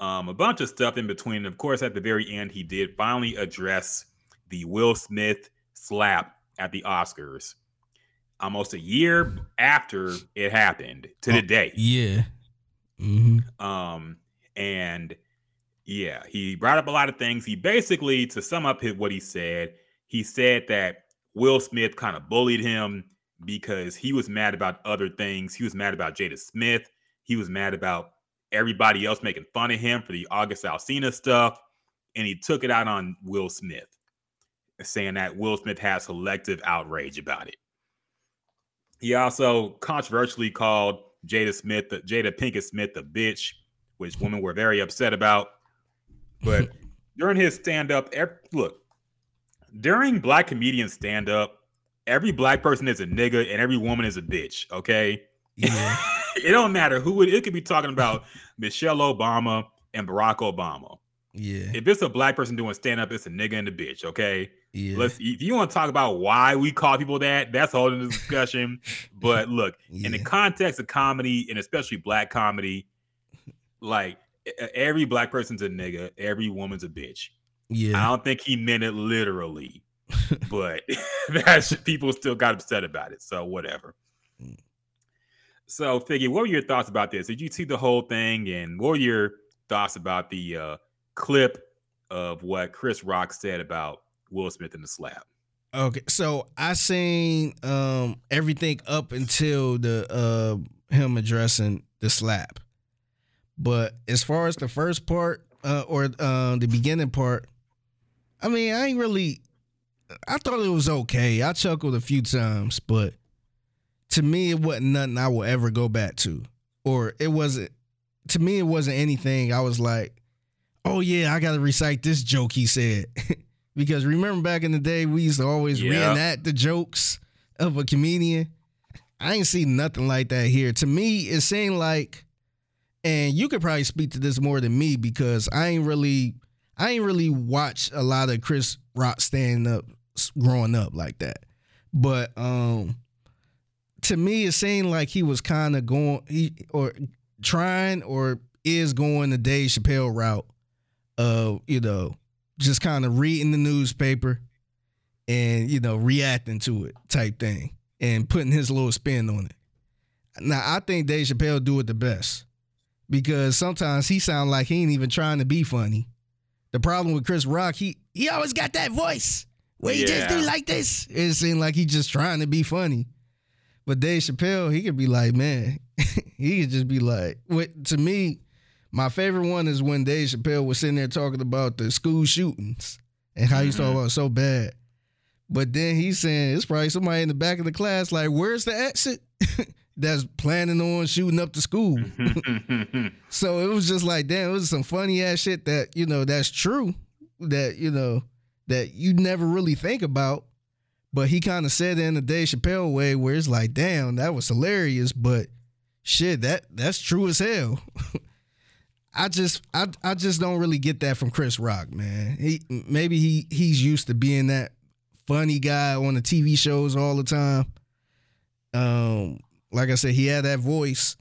Speaker 1: um, a bunch of stuff in between. And Of course, at the very end, he did finally address the Will Smith slap at the Oscars almost a year after it happened to oh, the day.
Speaker 2: Yeah. Mm-hmm.
Speaker 1: Um, and yeah, he brought up a lot of things. He basically, to sum up his, what he said, he said that Will Smith kind of bullied him because he was mad about other things. He was mad about Jada Smith. He was mad about everybody else making fun of him for the August Alsina stuff. And he took it out on Will Smith, saying that Will Smith has selective outrage about it. He also controversially called Jada Smith, the, Jada Pinkett Smith, a bitch, which women were very upset about. But [laughs] during his stand up, look, during black comedian stand up, every black person is a nigga and every woman is a bitch. Okay.
Speaker 2: Yeah. [laughs]
Speaker 1: it don't matter who it, it could be talking about Michelle Obama and Barack Obama.
Speaker 2: Yeah.
Speaker 1: If it's a black person doing stand up, it's a nigga and a bitch. Okay.
Speaker 2: Yeah.
Speaker 1: Let's if you want to talk about why we call people that, that's a whole other discussion. [laughs] but look, yeah. in the context of comedy and especially black comedy, like every black person's a nigga, every woman's a bitch.
Speaker 2: Yeah.
Speaker 1: I don't think he meant it literally, [laughs] but [laughs] that's people still got upset about it. So whatever. Mm. So Figgy, what were your thoughts about this? Did you see the whole thing and what were your thoughts about the uh clip of what Chris Rock said about Will Smith in the slap.
Speaker 2: Okay, so I seen um everything up until the uh him addressing the slap. But as far as the first part uh or uh, the beginning part, I mean, I ain't really I thought it was okay. I chuckled a few times, but to me it wasn't nothing I will ever go back to. Or it wasn't to me it wasn't anything I was like, oh yeah, I gotta recite this joke he said. [laughs] because remember back in the day, we used to always yeah. reenact the jokes of a comedian. I ain't seen nothing like that here. To me, it seemed like, and you could probably speak to this more than me because I ain't really, I ain't really watched a lot of Chris Rock stand up growing up like that. But um, to me, it seemed like he was kind of going, he or trying or is going the Dave Chappelle route of you know just kind of reading the newspaper and you know reacting to it type thing and putting his little spin on it. Now I think Dave Chappelle do it the best because sometimes he sound like he ain't even trying to be funny. The problem with Chris Rock, he he always got that voice where he yeah. just do like this. It seemed like he just trying to be funny. But Dave Chappelle, he could be like, man, [laughs] he could just be like, what to me, my favorite one is when Dave Chappelle was sitting there talking about the school shootings and how mm-hmm. he's talking about so bad. But then he's saying it's probably somebody in the back of the class, like, where's the exit? [laughs] That's planning on shooting up the school. [laughs] so it was just like, damn, it was some funny ass shit that, you know, that's true. That, you know, that you never really think about. But he kind of said it in the Dave Chappelle way where it's like, damn, that was hilarious, but shit, that that's true as hell. [laughs] I just I I just don't really get that from Chris Rock, man. He maybe he he's used to being that funny guy on the TV shows all the time. Um, like I said, he had that voice.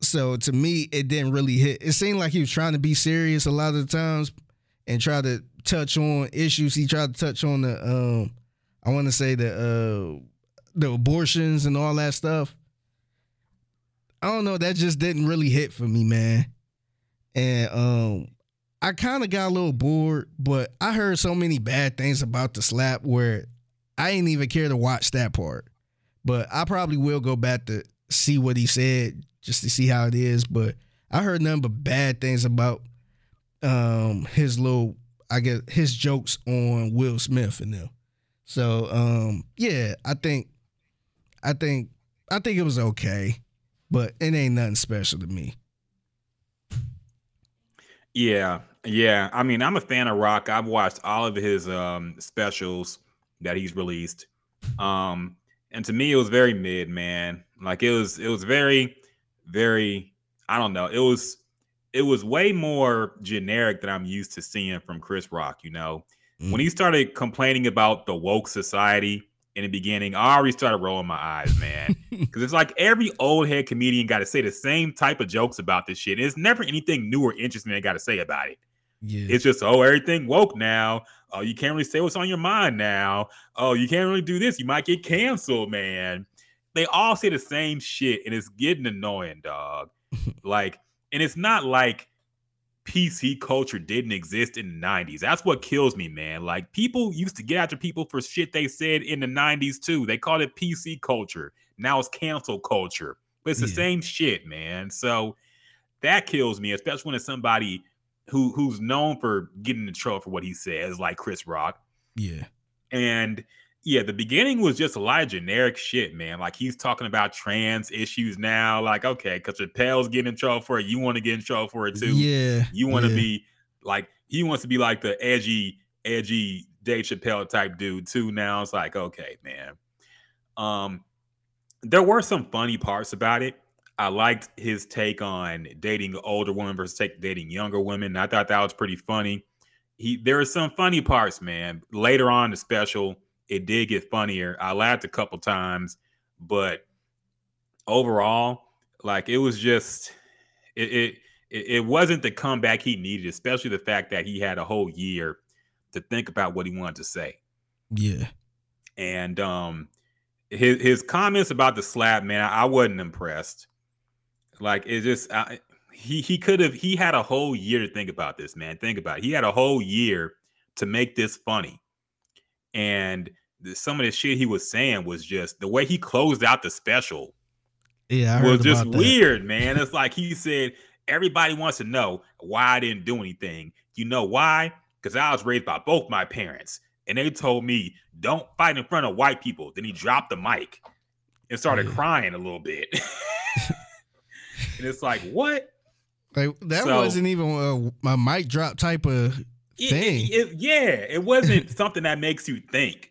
Speaker 2: So to me, it didn't really hit. It seemed like he was trying to be serious a lot of the times and try to touch on issues. He tried to touch on the um, I want to say the uh, the abortions and all that stuff. I don't know. That just didn't really hit for me, man and um, I kind of got a little bored, but I heard so many bad things about the slap where I didn't even care to watch that part. But I probably will go back to see what he said just to see how it is. But I heard nothing but bad things about um his little I guess his jokes on Will Smith and them. So um yeah, I think I think I think it was okay, but it ain't nothing special to me.
Speaker 1: Yeah, yeah. I mean, I'm a fan of Rock. I've watched all of his um specials that he's released. Um and to me it was very mid, man. Like it was it was very very I don't know. It was it was way more generic than I'm used to seeing from Chris Rock, you know. Mm. When he started complaining about the woke society in the beginning, I already started rolling my eyes, man. [laughs] Because it's like every old head comedian got to say the same type of jokes about this shit. It's never anything new or interesting they got to say about it. Yeah. It's just, oh, everything woke now. Oh, you can't really say what's on your mind now. Oh, you can't really do this. You might get canceled, man. They all say the same shit, and it's getting annoying, dog. [laughs] like, and it's not like PC culture didn't exist in the 90s. That's what kills me, man. Like people used to get after people for shit they said in the 90s too. They called it PC culture. Now it's cancel culture. But it's yeah. the same shit, man. So that kills me, especially when it's somebody who who's known for getting in trouble for what he says, like Chris Rock.
Speaker 2: Yeah.
Speaker 1: And yeah, the beginning was just a lot of generic shit, man. Like he's talking about trans issues now. Like, okay, because Chappelle's getting in trouble for it, you want to get in trouble for it too.
Speaker 2: Yeah,
Speaker 1: you want to
Speaker 2: yeah.
Speaker 1: be like he wants to be like the edgy, edgy Dave Chappelle type dude too. Now it's like, okay, man. Um, there were some funny parts about it. I liked his take on dating older women versus take, dating younger women. I thought that was pretty funny. He there are some funny parts, man. Later on the special it did get funnier. I laughed a couple times, but overall, like it was just it it it wasn't the comeback he needed, especially the fact that he had a whole year to think about what he wanted to say.
Speaker 2: Yeah.
Speaker 1: And um his his comments about the slap, man, I, I wasn't impressed. Like it just I, he he could have he had a whole year to think about this, man. Think about it. He had a whole year to make this funny. And some of the shit he was saying was just the way he closed out the special.
Speaker 2: Yeah, I
Speaker 1: was just weird, man. [laughs] It's like he said, everybody wants to know why I didn't do anything. You know why? Because I was raised by both my parents, and they told me don't fight in front of white people. Then he dropped the mic and started yeah. crying a little bit. [laughs] and it's like, what?
Speaker 2: Like that so, wasn't even a, a mic drop type of thing.
Speaker 1: It, it, yeah, it wasn't something that makes you think.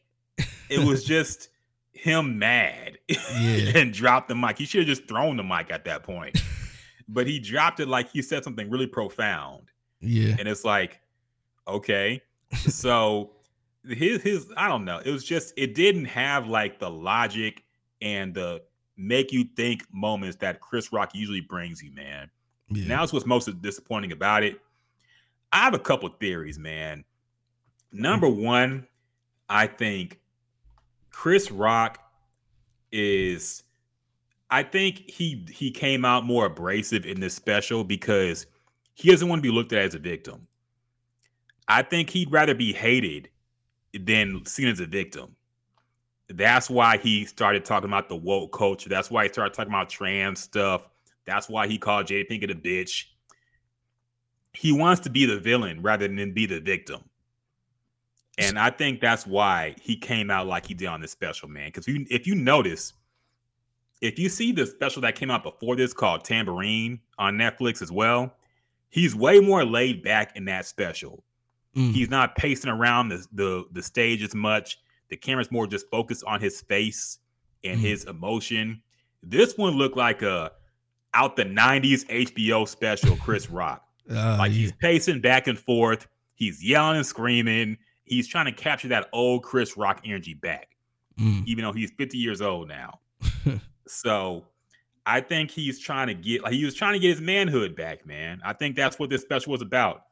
Speaker 1: It was just him mad [laughs] yeah. and dropped the mic. He should have just thrown the mic at that point. [laughs] but he dropped it like he said something really profound.
Speaker 2: Yeah.
Speaker 1: And it's like, okay. so his his I don't know. It was just it didn't have like the logic and the make you think moments that Chris Rock usually brings you, man. Yeah. Now it's what's most disappointing about it. I have a couple theories, man. Number one, I think Chris Rock is I think he he came out more abrasive in this special because he doesn't want to be looked at as a victim. I think he'd rather be hated than seen as a victim. That's why he started talking about the woke culture. That's why he started talking about trans stuff. That's why he called Jada Pinkett a bitch he wants to be the villain rather than be the victim. And I think that's why he came out like he did on this special, man. Because you, if you notice, if you see the special that came out before this called Tambourine on Netflix as well, he's way more laid back in that special. Mm. He's not pacing around the, the the stage as much. The camera's more just focused on his face and mm. his emotion. This one looked like a out the 90s HBO special Chris Rock. [laughs] Uh, like he's pacing back and forth. He's yelling and screaming. He's trying to capture that old Chris Rock energy back, mm. even though he's 50 years old now. [laughs] so I think he's trying to get like he was trying to get his manhood back, man. I think that's what this special was about.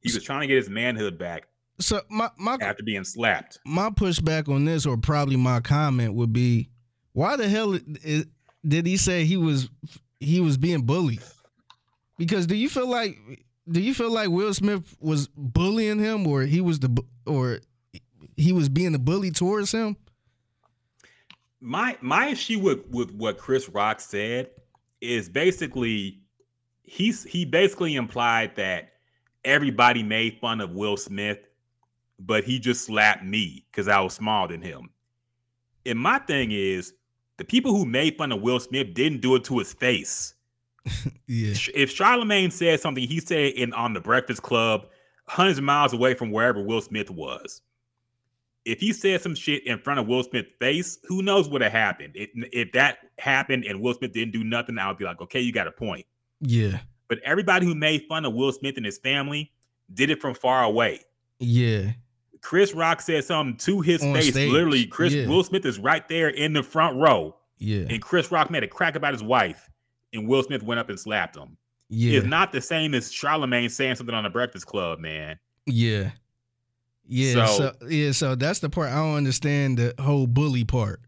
Speaker 1: He was trying to get his manhood back.
Speaker 2: So my, my
Speaker 1: after being slapped.
Speaker 2: My pushback on this, or probably my comment, would be, why the hell is, did he say he was he was being bullied? Because do you feel like do you feel like Will Smith was bullying him, or he was the or he was being the bully towards him?
Speaker 1: my my issue with with what Chris Rock said is basically he's he basically implied that everybody made fun of Will Smith, but he just slapped me because I was smaller than him. And my thing is, the people who made fun of Will Smith didn't do it to his face. [laughs]
Speaker 2: yeah.
Speaker 1: If Charlemagne said something, he said in on the Breakfast Club, hundreds of miles away from wherever Will Smith was if he said some shit in front of Will Smith's face, who knows what had happened? It, if that happened and Will Smith didn't do nothing, I would be like, okay, you got a point.
Speaker 2: Yeah.
Speaker 1: But everybody who made fun of Will Smith and his family did it from far away.
Speaker 2: Yeah.
Speaker 1: Chris Rock said something to his On face. Stage. Literally, Chris yeah. Will Smith is right there in the front row.
Speaker 2: Yeah.
Speaker 1: And Chris Rock made a crack about his wife, and Will Smith went up and slapped him. Yeah. It's not the same as Charlemagne saying something on the Breakfast Club, man.
Speaker 2: Yeah. Yeah, so, so, yeah, so that's the part I don't understand the whole bully part.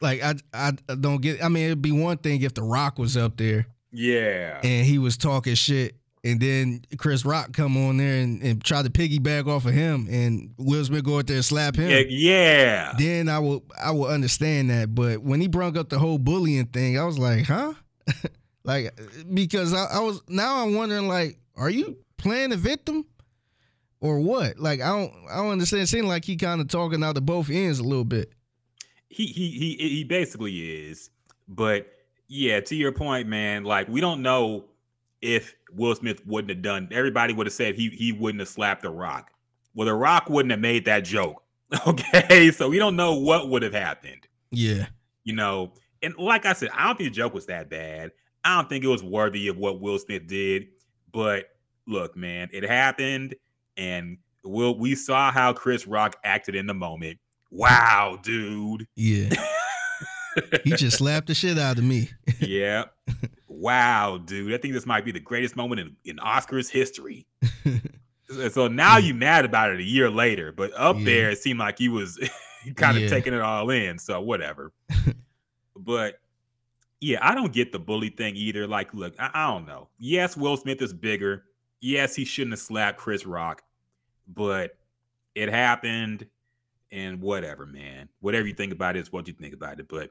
Speaker 2: Like I I don't get I mean it'd be one thing if the rock was up there.
Speaker 1: Yeah.
Speaker 2: And he was talking shit and then Chris Rock come on there and, and try to piggyback off of him and Will Smith go out there and slap him.
Speaker 1: Yeah, yeah.
Speaker 2: Then I will I will understand that. But when he brought up the whole bullying thing, I was like, huh? [laughs] like because I, I was now I'm wondering like, are you playing the victim? or what? Like I don't I don't understand. It seemed like he kind of talking out of both ends a little bit.
Speaker 1: He he he he basically is. But yeah, to your point, man, like we don't know if Will Smith wouldn't have done everybody would have said he he wouldn't have slapped the rock. Well, the rock wouldn't have made that joke. [laughs] Okay. So we don't know what would have happened.
Speaker 2: Yeah.
Speaker 1: You know, and like I said, I don't think the joke was that bad. I don't think it was worthy of what Will Smith did. But look, man, it happened and we'll, we saw how Chris Rock acted in the moment. Wow, dude.
Speaker 2: Yeah. [laughs] he just slapped the shit out of me.
Speaker 1: yeah. Wow, dude. I think this might be the greatest moment in, in Oscars history. [laughs] so now you mad about it a year later, but up yeah. there it seemed like he was [laughs] kind of yeah. taking it all in. So whatever. But yeah, I don't get the bully thing either. Like, look, I, I don't know. Yes, Will Smith is bigger yes, he shouldn't have slapped Chris Rock, but it happened and whatever, man. Whatever you think about it is what you think about it. But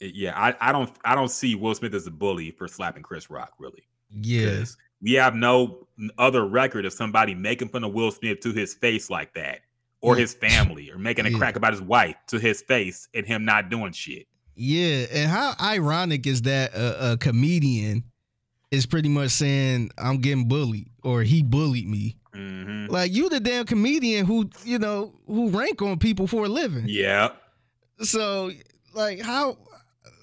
Speaker 1: it, yeah, I, I don't I don't see Will Smith as a bully for slapping Chris Rock, really.
Speaker 2: Yeah.
Speaker 1: We have no other record of somebody making fun of Will Smith to his face like that, or his family, or making a yeah. crack about his wife to his face and him not doing shit.
Speaker 2: Yeah, and how ironic is that a, a comedian is pretty much saying I'm getting bullied or he bullied me. Mm-hmm. Like you, the damn comedian who you know who rank on people for a living.
Speaker 1: Yeah.
Speaker 2: So like how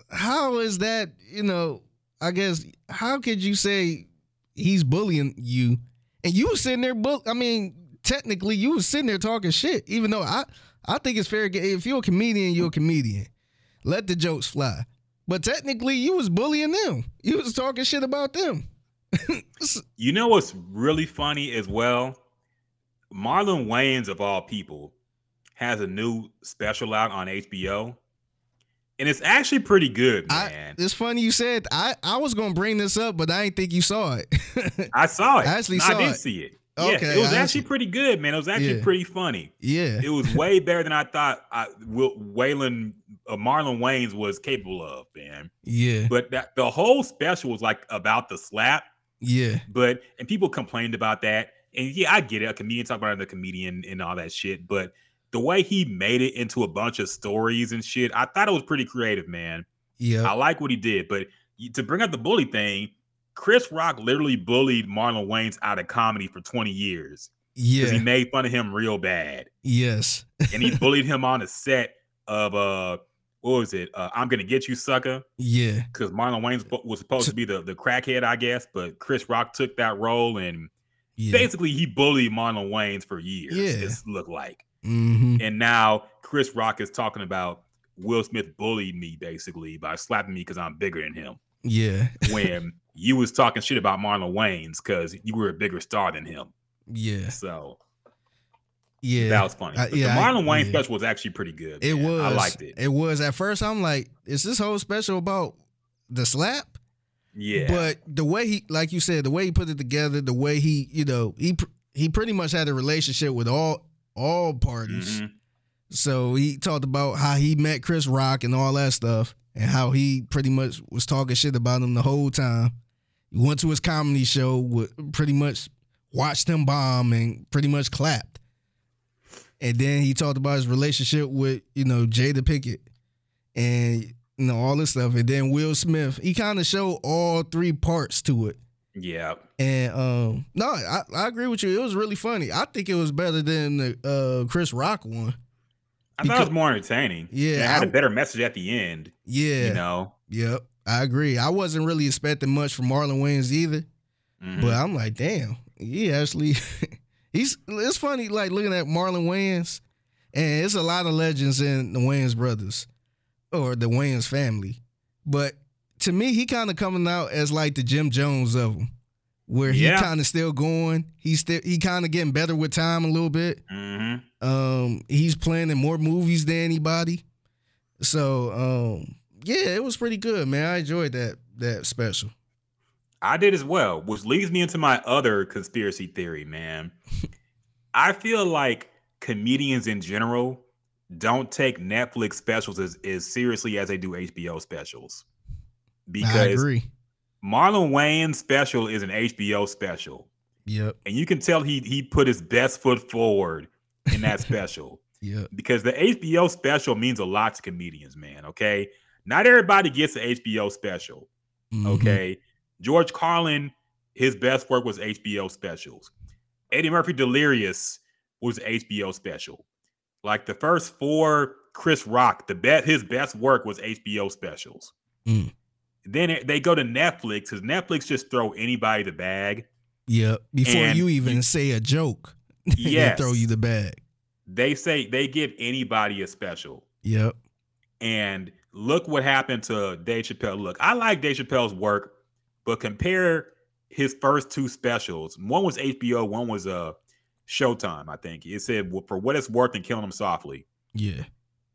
Speaker 2: how is that you know I guess how could you say he's bullying you and you were sitting there bull I mean technically you were sitting there talking shit even though I I think it's fair if you're a comedian you're a comedian let the jokes fly but technically, you was bullying them. You was talking shit about them. [laughs]
Speaker 1: you know what's really funny as well? Marlon Wayans of all people has a new special out on HBO. And it's actually pretty good, man.
Speaker 2: I, it's funny you said I, I was gonna bring this up, but I didn't think you saw it. [laughs]
Speaker 1: I saw it.
Speaker 2: I actually no, saw
Speaker 1: I did
Speaker 2: it.
Speaker 1: see it. Okay, yeah, it was actually pretty good, man. It was actually yeah. pretty funny.
Speaker 2: Yeah,
Speaker 1: it was way better than I thought. I, Waylon uh, Marlon Wayans was capable of, man.
Speaker 2: Yeah,
Speaker 1: but that the whole special was like about the slap.
Speaker 2: Yeah,
Speaker 1: but and people complained about that, and yeah, I get it. A comedian talk about the comedian and all that shit, but the way he made it into a bunch of stories and shit, I thought it was pretty creative, man.
Speaker 2: Yeah,
Speaker 1: I like what he did, but to bring up the bully thing Chris Rock literally bullied Marlon Wayans out of comedy for 20 years.
Speaker 2: Yeah.
Speaker 1: Because he made fun of him real bad.
Speaker 2: Yes.
Speaker 1: and he [laughs] bullied him on a set of uh what was it? Uh, I'm gonna get you, sucker.
Speaker 2: Yeah.
Speaker 1: Because Marlon Wayans was supposed to be the, the crackhead, I guess, but Chris Rock took that role and yeah. basically he bullied Marlon Wayans for years. Yeah. It looked like.
Speaker 2: Mm-hmm.
Speaker 1: And now Chris Rock is talking about Will Smith bullied me basically by slapping me because I'm bigger than him.
Speaker 2: Yeah.
Speaker 1: when you was talking shit about Marlon Wayans because you were a bigger star than him. [laughs]
Speaker 2: Yeah.
Speaker 1: So
Speaker 2: yeah,
Speaker 1: that was funny. Uh, yeah, the Marlon Wayans yeah. special was actually pretty good.
Speaker 2: It
Speaker 1: man.
Speaker 2: was.
Speaker 1: I liked it.
Speaker 2: It was. At first, I'm like, is this whole special about the slap?
Speaker 1: Yeah.
Speaker 2: But the way he, like you said, the way he put it together, the way he, you know, he he pretty much had a relationship with all all parties. Mm-hmm. So he talked about how he met Chris Rock and all that stuff, and how he pretty much was talking shit about him the whole time. He went to his comedy show, pretty much watched him bomb and pretty much clapped. And then he talked about his relationship with, you know, Jada Pinkett and, you know, all this stuff. And then Will Smith, he kind of showed all three parts to it.
Speaker 1: Yeah.
Speaker 2: And um no, I, I agree with you. It was really funny. I think it was better than the uh Chris Rock one.
Speaker 1: I because, thought it was more entertaining. Yeah. It had I, a better message at the end.
Speaker 2: Yeah.
Speaker 1: You know.
Speaker 2: Yep. I agree. I wasn't really expecting much from Marlon Wayans either. Mm-hmm. But I'm like, damn, he actually [laughs] he's it's funny like looking at Marlon Wayans, and it's a lot of legends in the Wayans brothers or the Wayans family. But to me, he kind of coming out as like the Jim Jones of them, where he yeah. kind of still going. He's still he kind of getting better with time a little bit.
Speaker 1: Mm-hmm.
Speaker 2: Um, he's playing in more movies than anybody. So um, yeah, it was pretty good, man. I enjoyed that that special.
Speaker 1: I did as well, which leads me into my other conspiracy theory, man. I feel like comedians in general don't take Netflix specials as, as seriously as they do HBO specials.
Speaker 2: Because I agree.
Speaker 1: Marlon Wayans' special is an HBO special.
Speaker 2: Yep.
Speaker 1: And you can tell he he put his best foot forward in that special. [laughs]
Speaker 2: Yeah.
Speaker 1: Because the HBO special means a lot to comedians, man. Okay. Not everybody gets an HBO special. Mm-hmm. Okay. George Carlin, his best work was HBO specials. Eddie Murphy Delirious was HBO special. Like the first four Chris Rock, the bet his best work was HBO specials.
Speaker 2: Mm.
Speaker 1: Then it, they go to Netflix because Netflix just throw anybody the bag.
Speaker 2: Yeah, before and you even say a joke, [laughs]
Speaker 1: yes,
Speaker 2: they throw you the bag.
Speaker 1: They say they give anybody a special.
Speaker 2: Yep.
Speaker 1: And look what happened to Dave Chappelle. Look, I like Dave Chappelle's work. But compare his first two specials. One was HBO, one was uh Showtime, I think. It said for what it's worth and killing them softly.
Speaker 2: Yeah.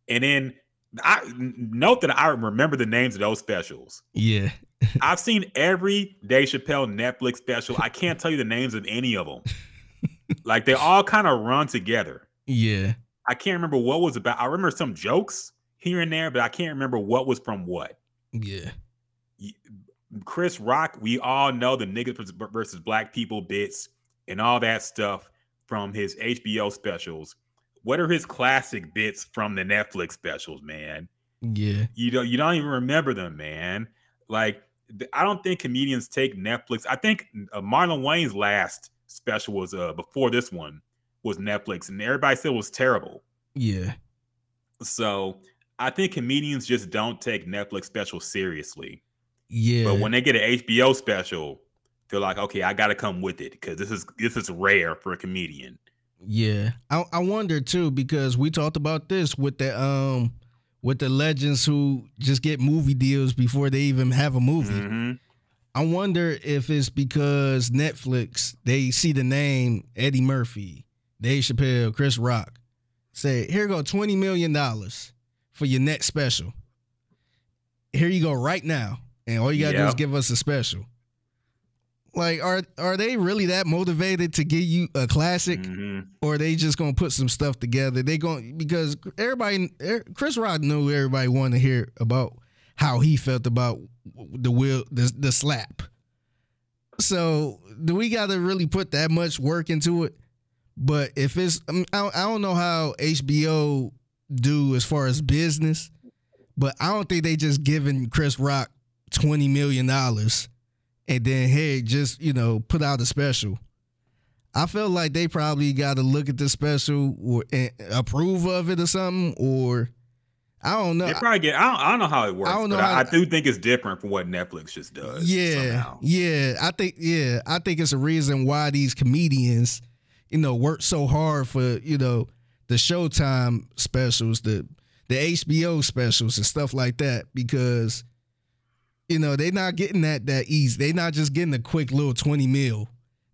Speaker 1: And then I note that I remember the names of those specials.
Speaker 2: Yeah. [laughs]
Speaker 1: I've seen every Dave Chappelle Netflix special. I can't tell you the names of any of them. [laughs] like they all kind of run together.
Speaker 2: Yeah.
Speaker 1: I can't remember what was about. I remember some jokes here and there, but I can't remember what was from what.
Speaker 2: Yeah.
Speaker 1: Chris Rock, we all know the niggas versus black people bits and all that stuff from his HBO specials. What are his classic bits from the Netflix specials, man?
Speaker 2: Yeah.
Speaker 1: You don't you don't even remember them, man. Like I don't think comedians take Netflix. I think uh, Marlon Wayans' last special was uh before this one was Netflix and everybody said it was terrible.
Speaker 2: Yeah.
Speaker 1: So, I think comedians just don't take Netflix specials seriously.
Speaker 2: Yeah.
Speaker 1: But when they get an HBO special, they're like, okay, I got to come with it because this is this is rare for a comedian.
Speaker 2: Yeah, I I wonder too because we talked about this with the um with the legends who just get movie deals before they even have a movie.
Speaker 1: Mm-hmm.
Speaker 2: I wonder if it's because Netflix they see the name Eddie Murphy, Dave Chappelle, Chris Rock, say here go twenty million dollars for your next special. Here you go right now and all you gotta yep. do is give us a special. Like, are are they really that motivated to give you a classic, mm-hmm. or are they just gonna put some stuff together? They going because everybody, er, Chris Rock knew everybody wanted to hear about how he felt about the will, the, the slap. So, do we got to really put that much work into it? But if it's, I, mean, I, I don't know how HBO do as far as business, but I don't think they just giving Chris Rock twenty million dollars and then hey, just you know, put out a special. I feel like they probably got to look at the special or approve of it or something, or I don't know.
Speaker 1: They probably get. I don't, I don't know how it works. I don't know. I, I, do think it's different from what Netflix just does.
Speaker 2: Yeah, somehow. yeah. I think. Yeah, I think it's a reason why these comedians, you know, work so hard for you know the Showtime specials, the the HBO specials, and stuff like that because you know, they're not getting that that easy. They're not just getting a quick little 20 mil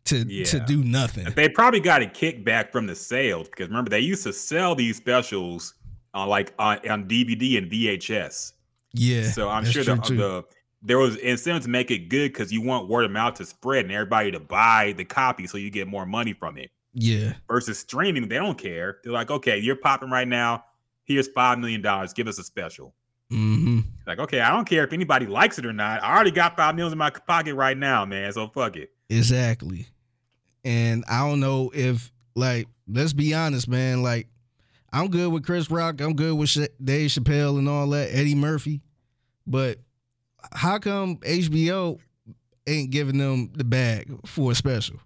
Speaker 2: to yeah. to do nothing.
Speaker 1: They probably got a kickback from the sales because remember they used to sell these specials uh, uh, on like on, on DVD and VHS.
Speaker 2: Yeah.
Speaker 1: So I'm sure the, the there was incentive to make it good because you want word of mouth to spread and everybody to buy the copy so you get more money from it.
Speaker 2: Yeah.
Speaker 1: Versus streaming, they don't care. They're like, okay, you're popping right now. Here's five million dollars. Give us a special. Mm-hmm. Like, okay, I don't care if anybody likes it or not. I already got five million in my pocket right now, man. So fuck it.
Speaker 2: Exactly. And I don't know if, like, let's be honest, man. Like, I'm good with Chris Rock. I'm good with Dave Chappelle and all that, Eddie Murphy. But how come HBO ain't giving them the bag for a special?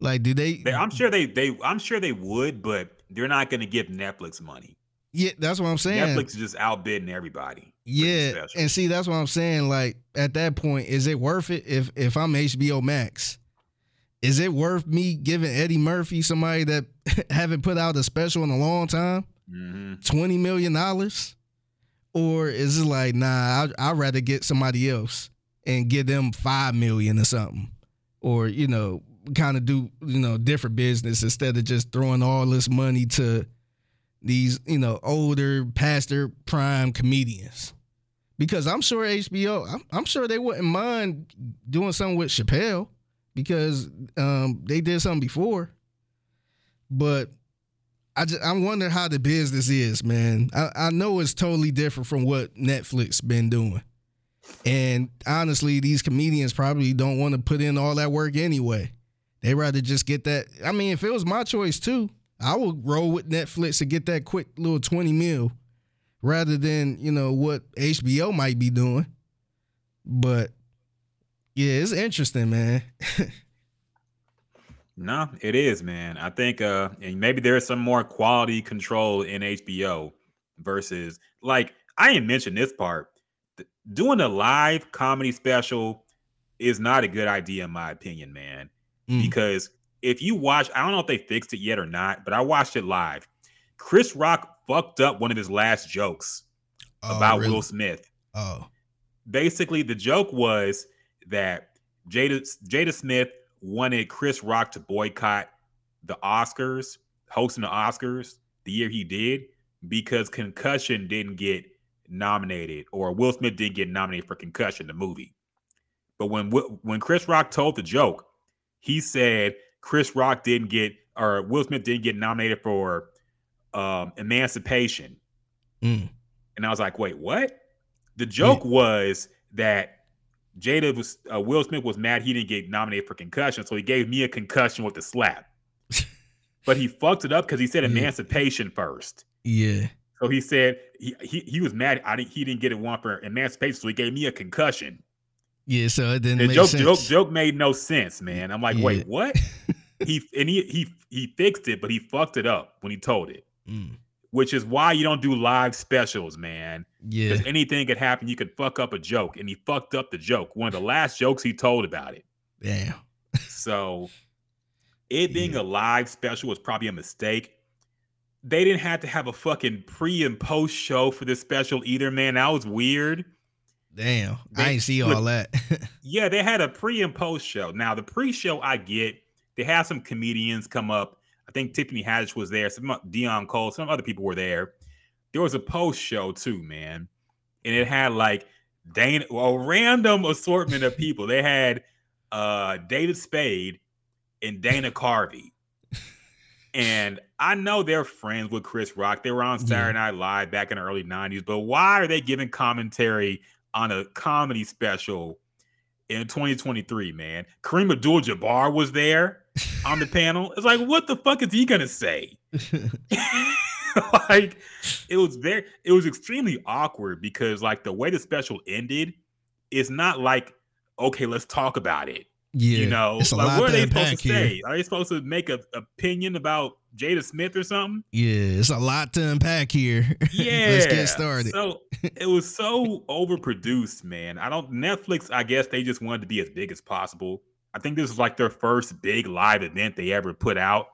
Speaker 2: Like, do they?
Speaker 1: they I'm sure they they I'm sure they would, but they're not going to give Netflix money.
Speaker 2: Yeah, that's what I'm saying.
Speaker 1: Netflix is just outbidding everybody.
Speaker 2: Yeah, and see, that's what I'm saying. Like at that point, is it worth it? If if I'm HBO Max, is it worth me giving Eddie Murphy somebody that [laughs] haven't put out a special in a long time, mm-hmm. twenty million dollars, or is it like nah? I'd, I'd rather get somebody else and give them five million or something, or you know, kind of do you know different business instead of just throwing all this money to these, you know, older, pastor prime comedians. Because I'm sure HBO, I'm, I'm sure they wouldn't mind doing something with Chappelle because um, they did something before. But I just I wonder how the business is, man. I, I know it's totally different from what Netflix been doing. And honestly, these comedians probably don't want to put in all that work anyway. They rather just get that. I mean, if it was my choice too, I would roll with Netflix and get that quick little 20 mil rather than, you know, what HBO might be doing. But yeah, it's interesting, man. [laughs]
Speaker 1: no, it is, man. I think uh and maybe there's some more quality control in HBO versus like I didn't mention this part. Doing a live comedy special is not a good idea in my opinion, man. Mm. Because if you watch, I don't know if they fixed it yet or not, but I watched it live. Chris Rock fucked up one of his last jokes oh, about really? Will Smith. Oh. Basically, the joke was that Jada Jada Smith wanted Chris Rock to boycott the Oscars, hosting the Oscars the year he did, because Concussion didn't get nominated, or Will Smith didn't get nominated for Concussion, the movie. But when when Chris Rock told the joke, he said Chris Rock didn't get or Will Smith didn't get nominated for um, Emancipation. Mm. And I was like, wait, what? The joke yeah. was that Jada was uh, Will Smith was mad he didn't get nominated for concussion, so he gave me a concussion with a slap. [laughs] but he fucked it up because he said yeah. emancipation first.
Speaker 2: Yeah.
Speaker 1: So he said he he, he was mad I didn't he didn't get it one for emancipation, so he gave me a concussion.
Speaker 2: Yeah, so it didn't
Speaker 1: joke,
Speaker 2: sense.
Speaker 1: Joke, joke made no sense, man. I'm like, yeah. wait, what? he [laughs] and he he he fixed it, but he fucked it up when he told it. Mm. Which is why you don't do live specials, man. Yeah. Because anything could happen. You could fuck up a joke. And he fucked up the joke. One of the last jokes he told about it.
Speaker 2: Damn.
Speaker 1: so [laughs] it being yeah. a live special was probably a mistake. They didn't have to have a fucking pre and post show for this special either, man. That was weird.
Speaker 2: Damn. They, I ain't see all that. [laughs]
Speaker 1: yeah, they had a pre and post show. Now, the pre show I get they had some comedians come up. I think Tiffany Haddish was there. Some Deon Cole, some other people were there. There was a post show too, man, and it had like Dana, a random assortment of people. They had uh David Spade and Dana Carvey. And I know they're friends with Chris Rock. They were on Saturday. Night Live back in the early 90s, but why are they giving commentary on a comedy special in 2023, man? Kareem Abdul Jabbar was there on the [laughs] panel. It's like, what the fuck is he gonna say? [laughs] [laughs] like, it was very, it was extremely awkward because like the way the special ended is not like, okay, let's talk about it. Yeah, you know, like what are they supposed to say? Are they supposed to make an opinion about Jada Smith or something?
Speaker 2: Yeah, it's a lot to unpack here.
Speaker 1: Yeah, [laughs]
Speaker 2: let's get started.
Speaker 1: So it was so overproduced, man. I don't Netflix. I guess they just wanted to be as big as possible. I think this is like their first big live event they ever put out.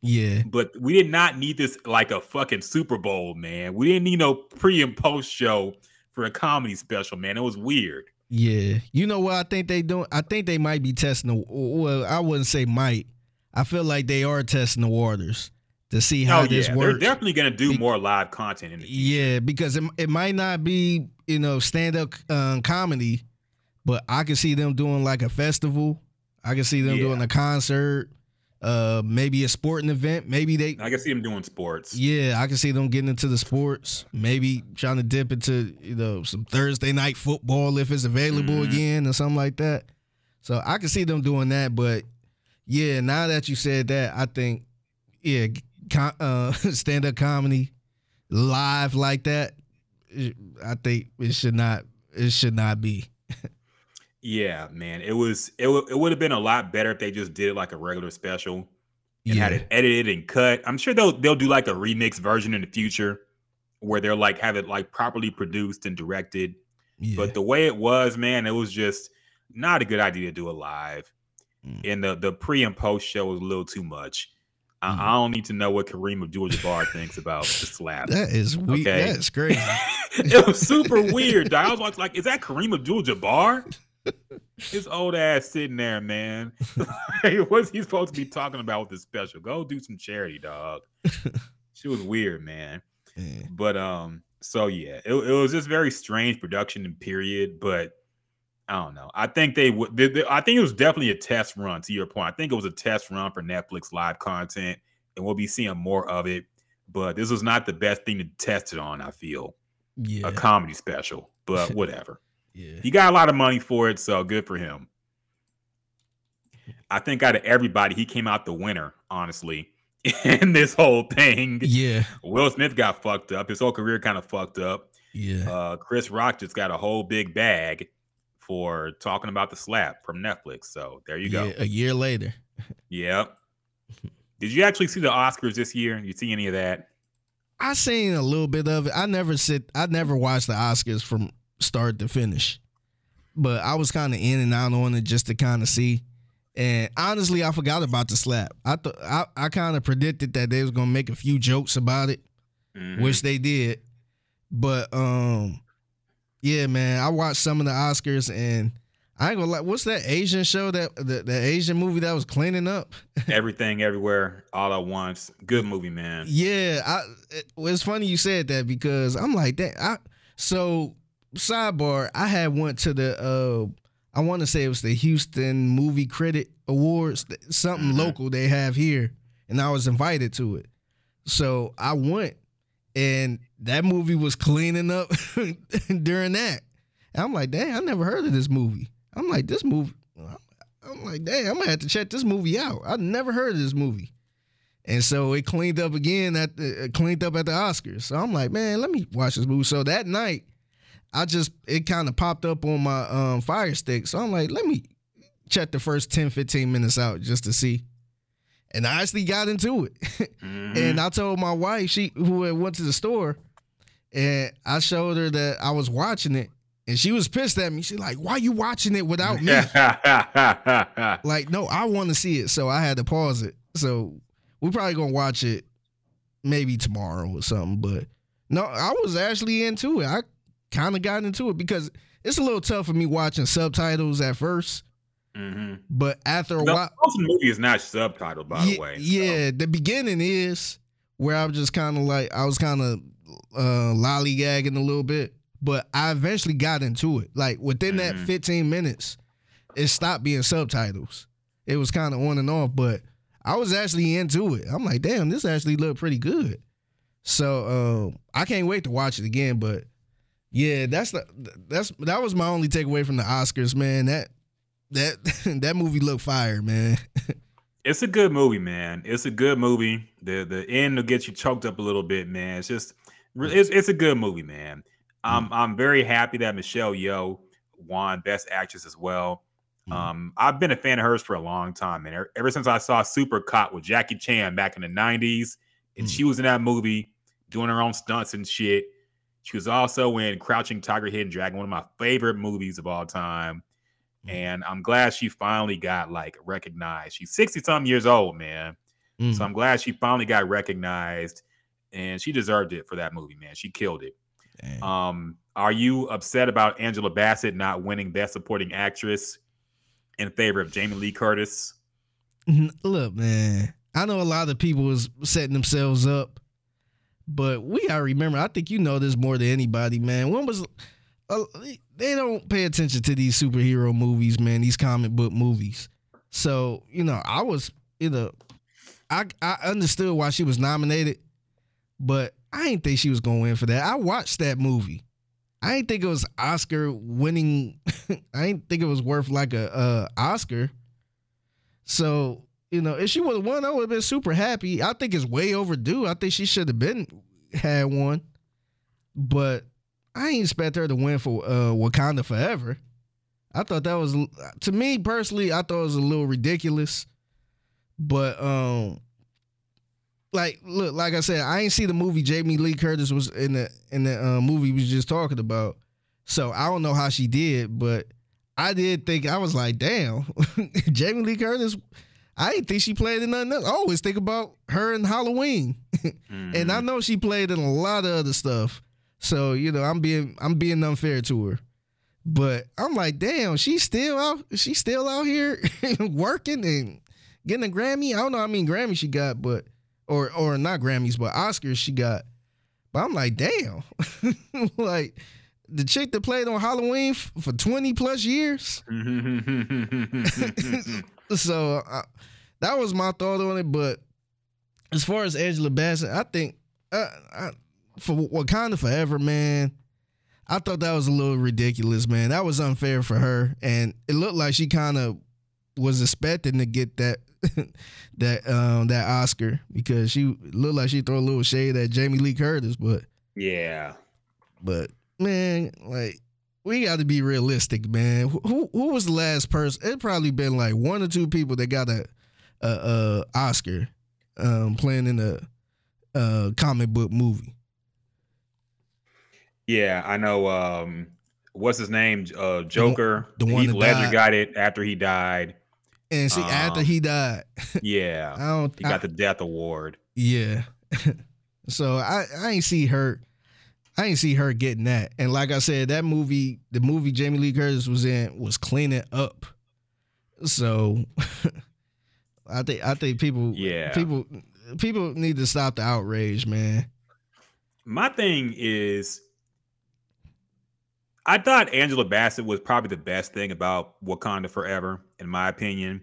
Speaker 2: Yeah.
Speaker 1: But we did not need this like a fucking Super Bowl, man. We didn't need no pre and post show for a comedy special, man. It was weird.
Speaker 2: Yeah. You know what I think they doing? I think they might be testing the well, I wouldn't say might. I feel like they are testing the waters to see how oh, this works.
Speaker 1: They're definitely going to do be- more live content in the future.
Speaker 2: Yeah, because it, it might not be, you know, stand up um, comedy, but I can see them doing like a festival I can see them yeah. doing a concert, uh, maybe a sporting event. Maybe they.
Speaker 1: I can see them doing sports.
Speaker 2: Yeah, I can see them getting into the sports. Maybe trying to dip into you know some Thursday night football if it's available mm-hmm. again or something like that. So I can see them doing that. But yeah, now that you said that, I think yeah, uh, [laughs] stand up comedy live like that. I think it should not. It should not be.
Speaker 1: Yeah, man. It was it, w- it would have been a lot better if they just did like a regular special and yeah. had it edited and cut. I'm sure they'll they'll do like a remix version in the future where they're like have it like properly produced and directed. Yeah. But the way it was, man, it was just not a good idea to do it live. Mm. And the the pre and post show was a little too much. I, mm. I don't need to know what Kareem Abdul-Jabbar thinks about the slap.
Speaker 2: That is weird. Okay? That's crazy. [laughs]
Speaker 1: it was super weird. I was like, is that Kareem Abdul-Jabbar? His old ass sitting there, man. [laughs] What's he supposed to be talking about with this special? Go do some charity, dog. [laughs] she was weird, man. Yeah. But um, so yeah, it, it was just very strange production and period. But I don't know. I think they would. I think it was definitely a test run. To your point, I think it was a test run for Netflix live content, and we'll be seeing more of it. But this was not the best thing to test it on. I feel, yeah, a comedy special, but [laughs] whatever. Yeah. He got a lot of money for it, so good for him. I think out of everybody, he came out the winner, honestly, [laughs] in this whole thing.
Speaker 2: Yeah.
Speaker 1: Will Smith got fucked up. His whole career kind of fucked up.
Speaker 2: Yeah.
Speaker 1: Uh, Chris Rock just got a whole big bag for talking about the slap from Netflix. So there you go.
Speaker 2: Yeah, a year later.
Speaker 1: yep. [laughs] Did you actually see the Oscars this year? You see any of that?
Speaker 2: I seen a little bit of it. I never sit. I never watched the Oscars from start to finish. But I was kind of in and out on it just to kind of see. And honestly, I forgot about the slap. I thought I, I kind of predicted that they was gonna make a few jokes about it, mm-hmm. which they did. But um, yeah, man, I watched some of the Oscars and I ain't gonna like. What's that Asian show that the, the Asian movie that was cleaning up? [laughs]
Speaker 1: Everything, everywhere, all at once. Good movie, man.
Speaker 2: Yeah, I. It, it's funny you said that because I'm like that. I so sidebar, I had went to the uh I want to say it was the Houston Movie Critic Awards, something mm-hmm. local they have here, and I was invited to it. So I went, and that movie was cleaning up [laughs] during that. And I'm like, dang, I never heard of this movie. I'm like, this movie. I'm like, dang, I'm gonna have to check this movie out. I never heard of this movie. And so it cleaned up again at the, cleaned up at the Oscars. So I'm like, man, let me watch this movie. So that night, I just it kind of popped up on my um, fire stick. So I'm like, let me check the first 10, 15 minutes out just to see. And I actually got into it. [laughs] mm-hmm. And I told my wife, she who went to the store, and I showed her that I was watching it. And she was pissed at me. She's like, why you watching it without me? [laughs] like, no, I want to see it. So I had to pause it. So we're probably gonna watch it maybe tomorrow or something. But no, I was actually into it. I kind of got into it because it's a little tough for me watching subtitles at 1st mm-hmm. But after a the, while,
Speaker 1: most movie is not subtitled, by
Speaker 2: yeah,
Speaker 1: the way.
Speaker 2: So. Yeah, the beginning is where I was just kind of like I was kind of uh, lollygagging a little bit, but I eventually got into it. Like within mm-hmm. that 15 minutes, it stopped being subtitles. It was kind of on and off, but I was actually into it. I'm like, damn, this actually looked pretty good. So um, I can't wait to watch it again. But yeah, that's the that's that was my only takeaway from the Oscars, man. That that [laughs] that movie looked fire, man. [laughs]
Speaker 1: it's a good movie, man. It's a good movie. The the end will get you choked up a little bit, man. It's just it's it's a good movie, man. I'm I'm very happy that Michelle Yeoh won Best Actress as well. Mm-hmm. Um, I've been a fan of hers for a long time, man. Ever since I saw Super Cop with Jackie Chan back in the '90s, and mm-hmm. she was in that movie doing her own stunts and shit. She was also in Crouching Tiger, Hidden Dragon, one of my favorite movies of all time. Mm. And I'm glad she finally got like recognized. She's 60 something years old, man. Mm. So I'm glad she finally got recognized and she deserved it for that movie, man. She killed it. Dang. Um, are you upset about Angela Bassett not winning Best Supporting Actress in favor of Jamie Lee Curtis?
Speaker 2: Look, man, I know a lot of people was setting themselves up but we gotta remember, I think you know this more than anybody, man. When was uh, they don't pay attention to these superhero movies, man, these comic book movies. So, you know, I was you know, I I understood why she was nominated, but I didn't think she was gonna win for that. I watched that movie. I didn't think it was Oscar winning. [laughs] I didn't think it was worth like a uh, Oscar. So you know, if she would have won, I would have been super happy. I think it's way overdue. I think she should have been had one, but I ain't expect her to win for uh, Wakanda Forever. I thought that was to me personally. I thought it was a little ridiculous, but um, like look, like I said, I ain't see the movie Jamie Lee Curtis was in the in the uh, movie we was just talking about. So I don't know how she did, but I did think I was like, damn, [laughs] Jamie Lee Curtis. I didn't think she played in nothing else. I always think about her in Halloween, mm-hmm. [laughs] and I mm-hmm. know she played in a lot of other stuff. So you know, I'm being I'm being unfair to her. But I'm like, damn, she's still out. She's still out here [laughs] working and getting a Grammy. I don't know. I mean, Grammy she got, but or or not Grammys, but Oscars she got. But I'm like, damn, [laughs] like the chick that played on Halloween f- for 20 plus years. So uh, that was my thought on it. But as far as Angela Bassett, I think uh, I, for Wakanda Forever, man. I thought that was a little ridiculous, man. That was unfair for her, and it looked like she kind of was expecting to get that [laughs] that um that Oscar because she looked like she threw a little shade at Jamie Lee Curtis, but
Speaker 1: yeah,
Speaker 2: but man, like we got to be realistic, man. Who who was the last person? It probably been like one or two people that got a a, a Oscar um playing in a, a comic book movie.
Speaker 1: Yeah, I know. Um, what's his name? Uh, Joker. The, one, the Heath Ledger died. got it after he died.
Speaker 2: And see, um, after he died, [laughs]
Speaker 1: yeah, I don't. He got I, the death award.
Speaker 2: Yeah. [laughs] so I I ain't see her. I ain't see her getting that. And like I said, that movie, the movie Jamie Lee Curtis was in, was cleaning up. So [laughs] I think I think people, yeah, people people need to stop the outrage, man.
Speaker 1: My thing is I thought Angela Bassett was probably the best thing about Wakanda Forever, in my opinion.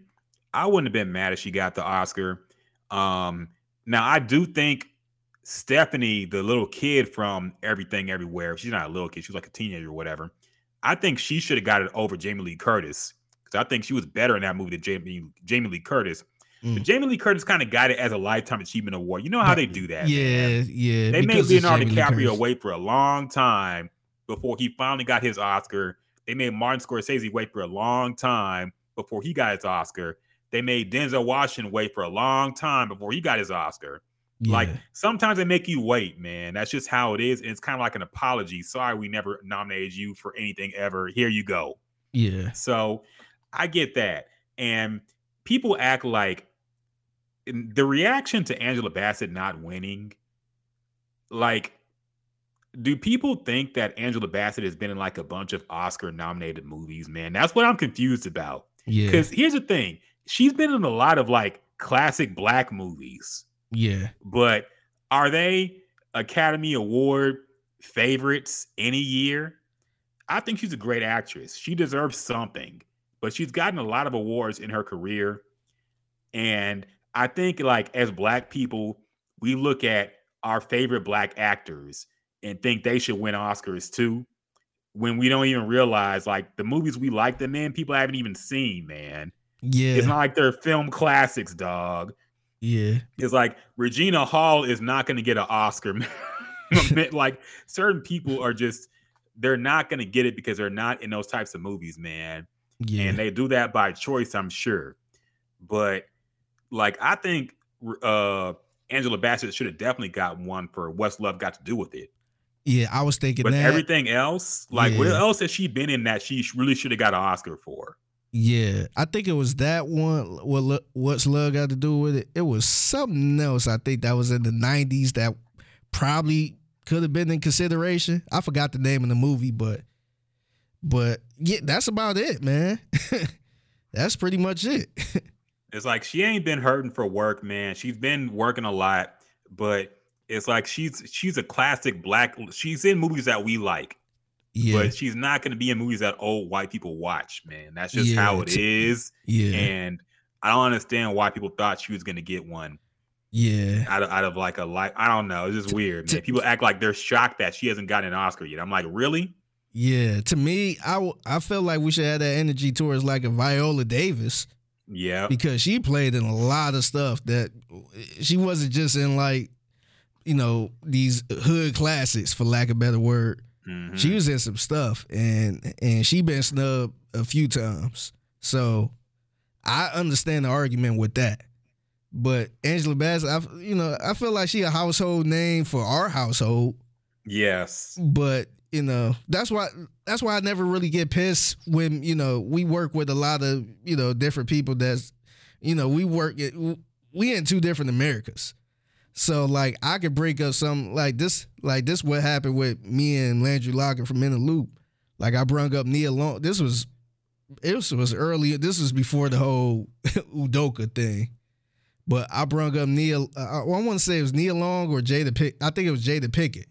Speaker 1: I wouldn't have been mad if she got the Oscar. Um, now I do think Stephanie, the little kid from Everything Everywhere, she's not a little kid, she was like a teenager or whatever. I think she should have got it over Jamie Lee Curtis because I think she was better in that movie than Jamie Jamie Lee Curtis. Mm. But Jamie Lee Curtis kind of got it as a lifetime achievement award. You know how they do that?
Speaker 2: Yeah, man. yeah.
Speaker 1: They made Leonardo DiCaprio wait for a long time before he finally got his Oscar. They made Martin Scorsese wait for a long time before he got his Oscar. They made Denzel Washington wait for a long time before he got his Oscar. Yeah. Like sometimes they make you wait, man. That's just how it is. And it's kind of like an apology. Sorry, we never nominated you for anything ever. Here you go.
Speaker 2: Yeah.
Speaker 1: So I get that. And people act like the reaction to Angela Bassett not winning, like do people think that Angela Bassett has been in like a bunch of Oscar nominated movies, man? That's what I'm confused about. Yeah. Because here's the thing she's been in a lot of like classic black movies.
Speaker 2: Yeah.
Speaker 1: But are they Academy Award favorites any year? I think she's a great actress. She deserves something, but she's gotten a lot of awards in her career. And I think, like, as black people, we look at our favorite black actors and think they should win Oscars too when we don't even realize like the movies we like them in, people haven't even seen, man.
Speaker 2: Yeah.
Speaker 1: It's not like they're film classics, dog.
Speaker 2: Yeah.
Speaker 1: It's like Regina Hall is not going to get an Oscar. [laughs] like certain people are just they're not going to get it because they're not in those types of movies, man. Yeah. And they do that by choice, I'm sure. But like I think uh Angela Bassett should have definitely got one for What's Love Got to Do with It.
Speaker 2: Yeah, I was thinking
Speaker 1: but
Speaker 2: that.
Speaker 1: everything else, like yeah. what else has she been in that she really should have got an Oscar for?
Speaker 2: Yeah, I think it was that one. What what's love got to do with it? It was something else. I think that was in the '90s that probably could have been in consideration. I forgot the name of the movie, but but yeah, that's about it, man. [laughs] that's pretty much it. [laughs]
Speaker 1: it's like she ain't been hurting for work, man. She's been working a lot, but it's like she's she's a classic black. She's in movies that we like, yeah. but she's not going to be in movies that old white people watch. Man, that's just yeah, how it is.
Speaker 2: Yeah,
Speaker 1: and I don't understand why people thought she was gonna get one.
Speaker 2: Yeah,
Speaker 1: out of, out of like a like I don't know. It's just weird. Man. People act like they're shocked that she hasn't gotten an Oscar yet. I'm like, really?
Speaker 2: Yeah. To me, I I feel like we should have that energy towards like a Viola Davis.
Speaker 1: Yeah.
Speaker 2: Because she played in a lot of stuff that eh, she wasn't just in like, you know, these hood classics for lack of a better word. Mm-hmm. She was in some stuff and and she been snubbed a few times. So I understand the argument with that. But Angela Bassett, I, you know, I feel like she a household name for our household.
Speaker 1: Yes.
Speaker 2: But you know, that's why that's why I never really get pissed when you know we work with a lot of you know different people. That's you know we work it. We in two different Americas. So like I could break up some like this like this what happened with me and Landry Locker from In the Loop. Like I brung up Nia Long. This was it was, was early. This was before the whole [laughs] Udoka thing. But I brung up Neil. Uh, I want to say it was Nia Long or Jada Pick. I think it was Jada Pinkett,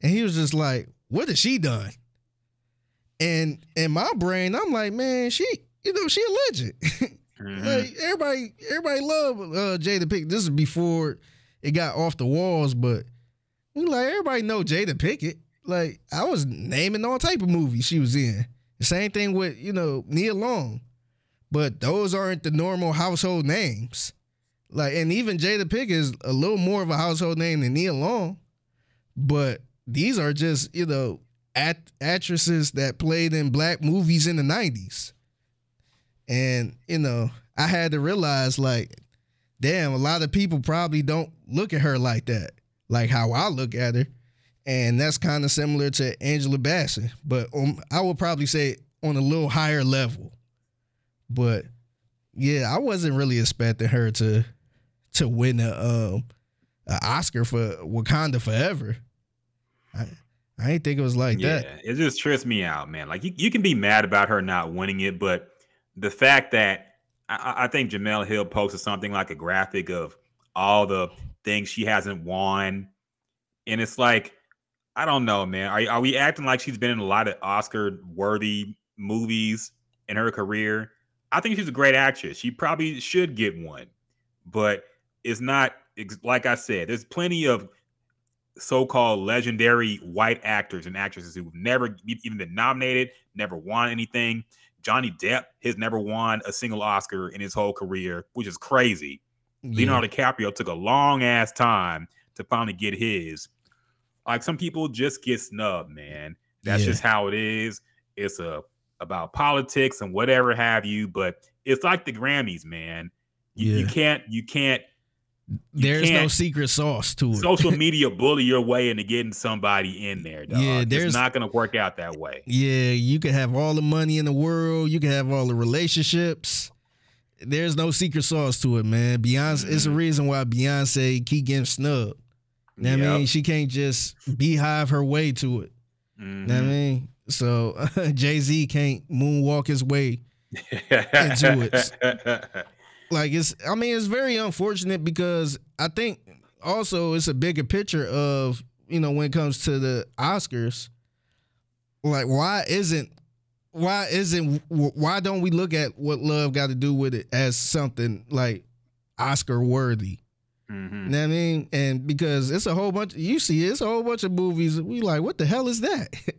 Speaker 2: and he was just like, "What has she done?" And in my brain, I'm like, "Man, she, you know, she a legend. [laughs] mm-hmm. like everybody, everybody love uh, Jada Pinkett. This is before it got off the walls, but we like everybody know Jada Pinkett. Like I was naming all type of movies she was in. The same thing with you know Nia Long, but those aren't the normal household names. Like, and even Jada Pinkett is a little more of a household name than Nia Long, but these are just you know act- actresses that played in black movies in the '90s, and you know I had to realize like, damn, a lot of people probably don't look at her like that, like how I look at her, and that's kind of similar to Angela Bassett, but um, I would probably say on a little higher level, but yeah, I wasn't really expecting her to to win a um an Oscar for Wakanda Forever. I I didn't think it was like yeah, that.
Speaker 1: It just trips me out, man. Like you, you can be mad about her not winning it, but the fact that I, I think Jemele Hill posted something like a graphic of all the things she hasn't won, and it's like I don't know, man. Are, are we acting like she's been in a lot of Oscar worthy movies in her career? I think she's a great actress. She probably should get one, but it's not like I said. There's plenty of so-called legendary white actors and actresses who've never even been nominated, never won anything. Johnny Depp has never won a single Oscar in his whole career, which is crazy. Yeah. Leonardo DiCaprio took a long ass time to finally get his. Like some people just get snubbed, man. That's yeah. just how it is. It's a about politics and whatever have you, but it's like the Grammys, man. You, yeah. you can't you can't
Speaker 2: there's no secret sauce to it.
Speaker 1: Social [laughs] media bully your way into getting somebody in there. Dog. Yeah, there's it's not going to work out that way.
Speaker 2: Yeah, you can have all the money in the world, you can have all the relationships. There's no secret sauce to it, man. Beyonce, mm-hmm. it's a reason why Beyonce keep getting snubbed. You yep. I mean, she can't just beehive her way to it. Mm-hmm. I mean, so [laughs] Jay Z can't moonwalk his way [laughs] into it. Like it's I mean it's very unfortunate because I think also it's a bigger picture of you know when it comes to the Oscars. Like why isn't why isn't why don't we look at what love got to do with it as something like Oscar worthy? Mm-hmm. you know what I mean? And because it's a whole bunch you see it's a whole bunch of movies we like what the hell is that? [laughs]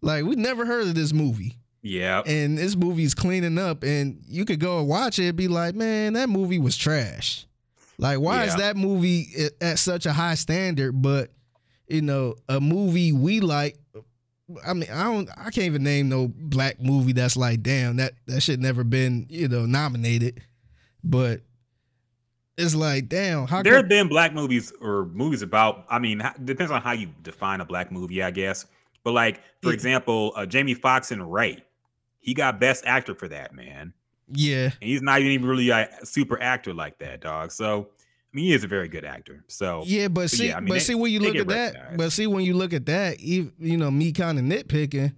Speaker 2: Like we never heard of this movie
Speaker 1: yeah.
Speaker 2: And this movie's cleaning up, and you could go and watch it and be like, man, that movie was trash. Like, why yeah. is that movie at such a high standard? But, you know, a movie we like, I mean, I don't, I can't even name no black movie that's like, damn, that, that should never been, you know, nominated. But it's like, damn,
Speaker 1: how there have been black movies or movies about, I mean, depends on how you define a black movie, I guess. But like, for yeah. example, uh, Jamie Foxx and Ray he got best actor for that, man.
Speaker 2: Yeah. And
Speaker 1: he's not even really a super actor like that, dog. So I mean, he is a very good actor. So
Speaker 2: yeah, but see, but, yeah, I mean, but they, see when you look at that, but see when you look at that, you, you know, me kind of nitpicking.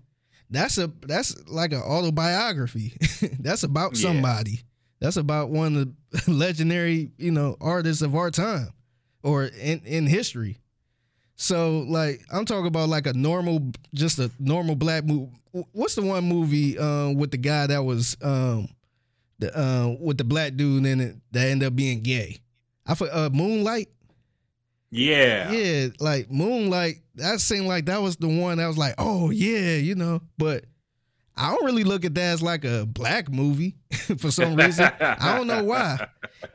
Speaker 2: That's a that's like an autobiography. [laughs] that's about yeah. somebody. That's about one of the [laughs] legendary, you know, artists of our time or in in history. So like I'm talking about like a normal, just a normal black movie. What's the one movie um, with the guy that was um, the uh, with the black dude in it that ended up being gay. I for uh, Moonlight.
Speaker 1: Yeah.
Speaker 2: Yeah, like Moonlight, that seemed like that was the one that was like, oh yeah, you know. But I don't really look at that as like a black movie [laughs] for some reason. I don't know why.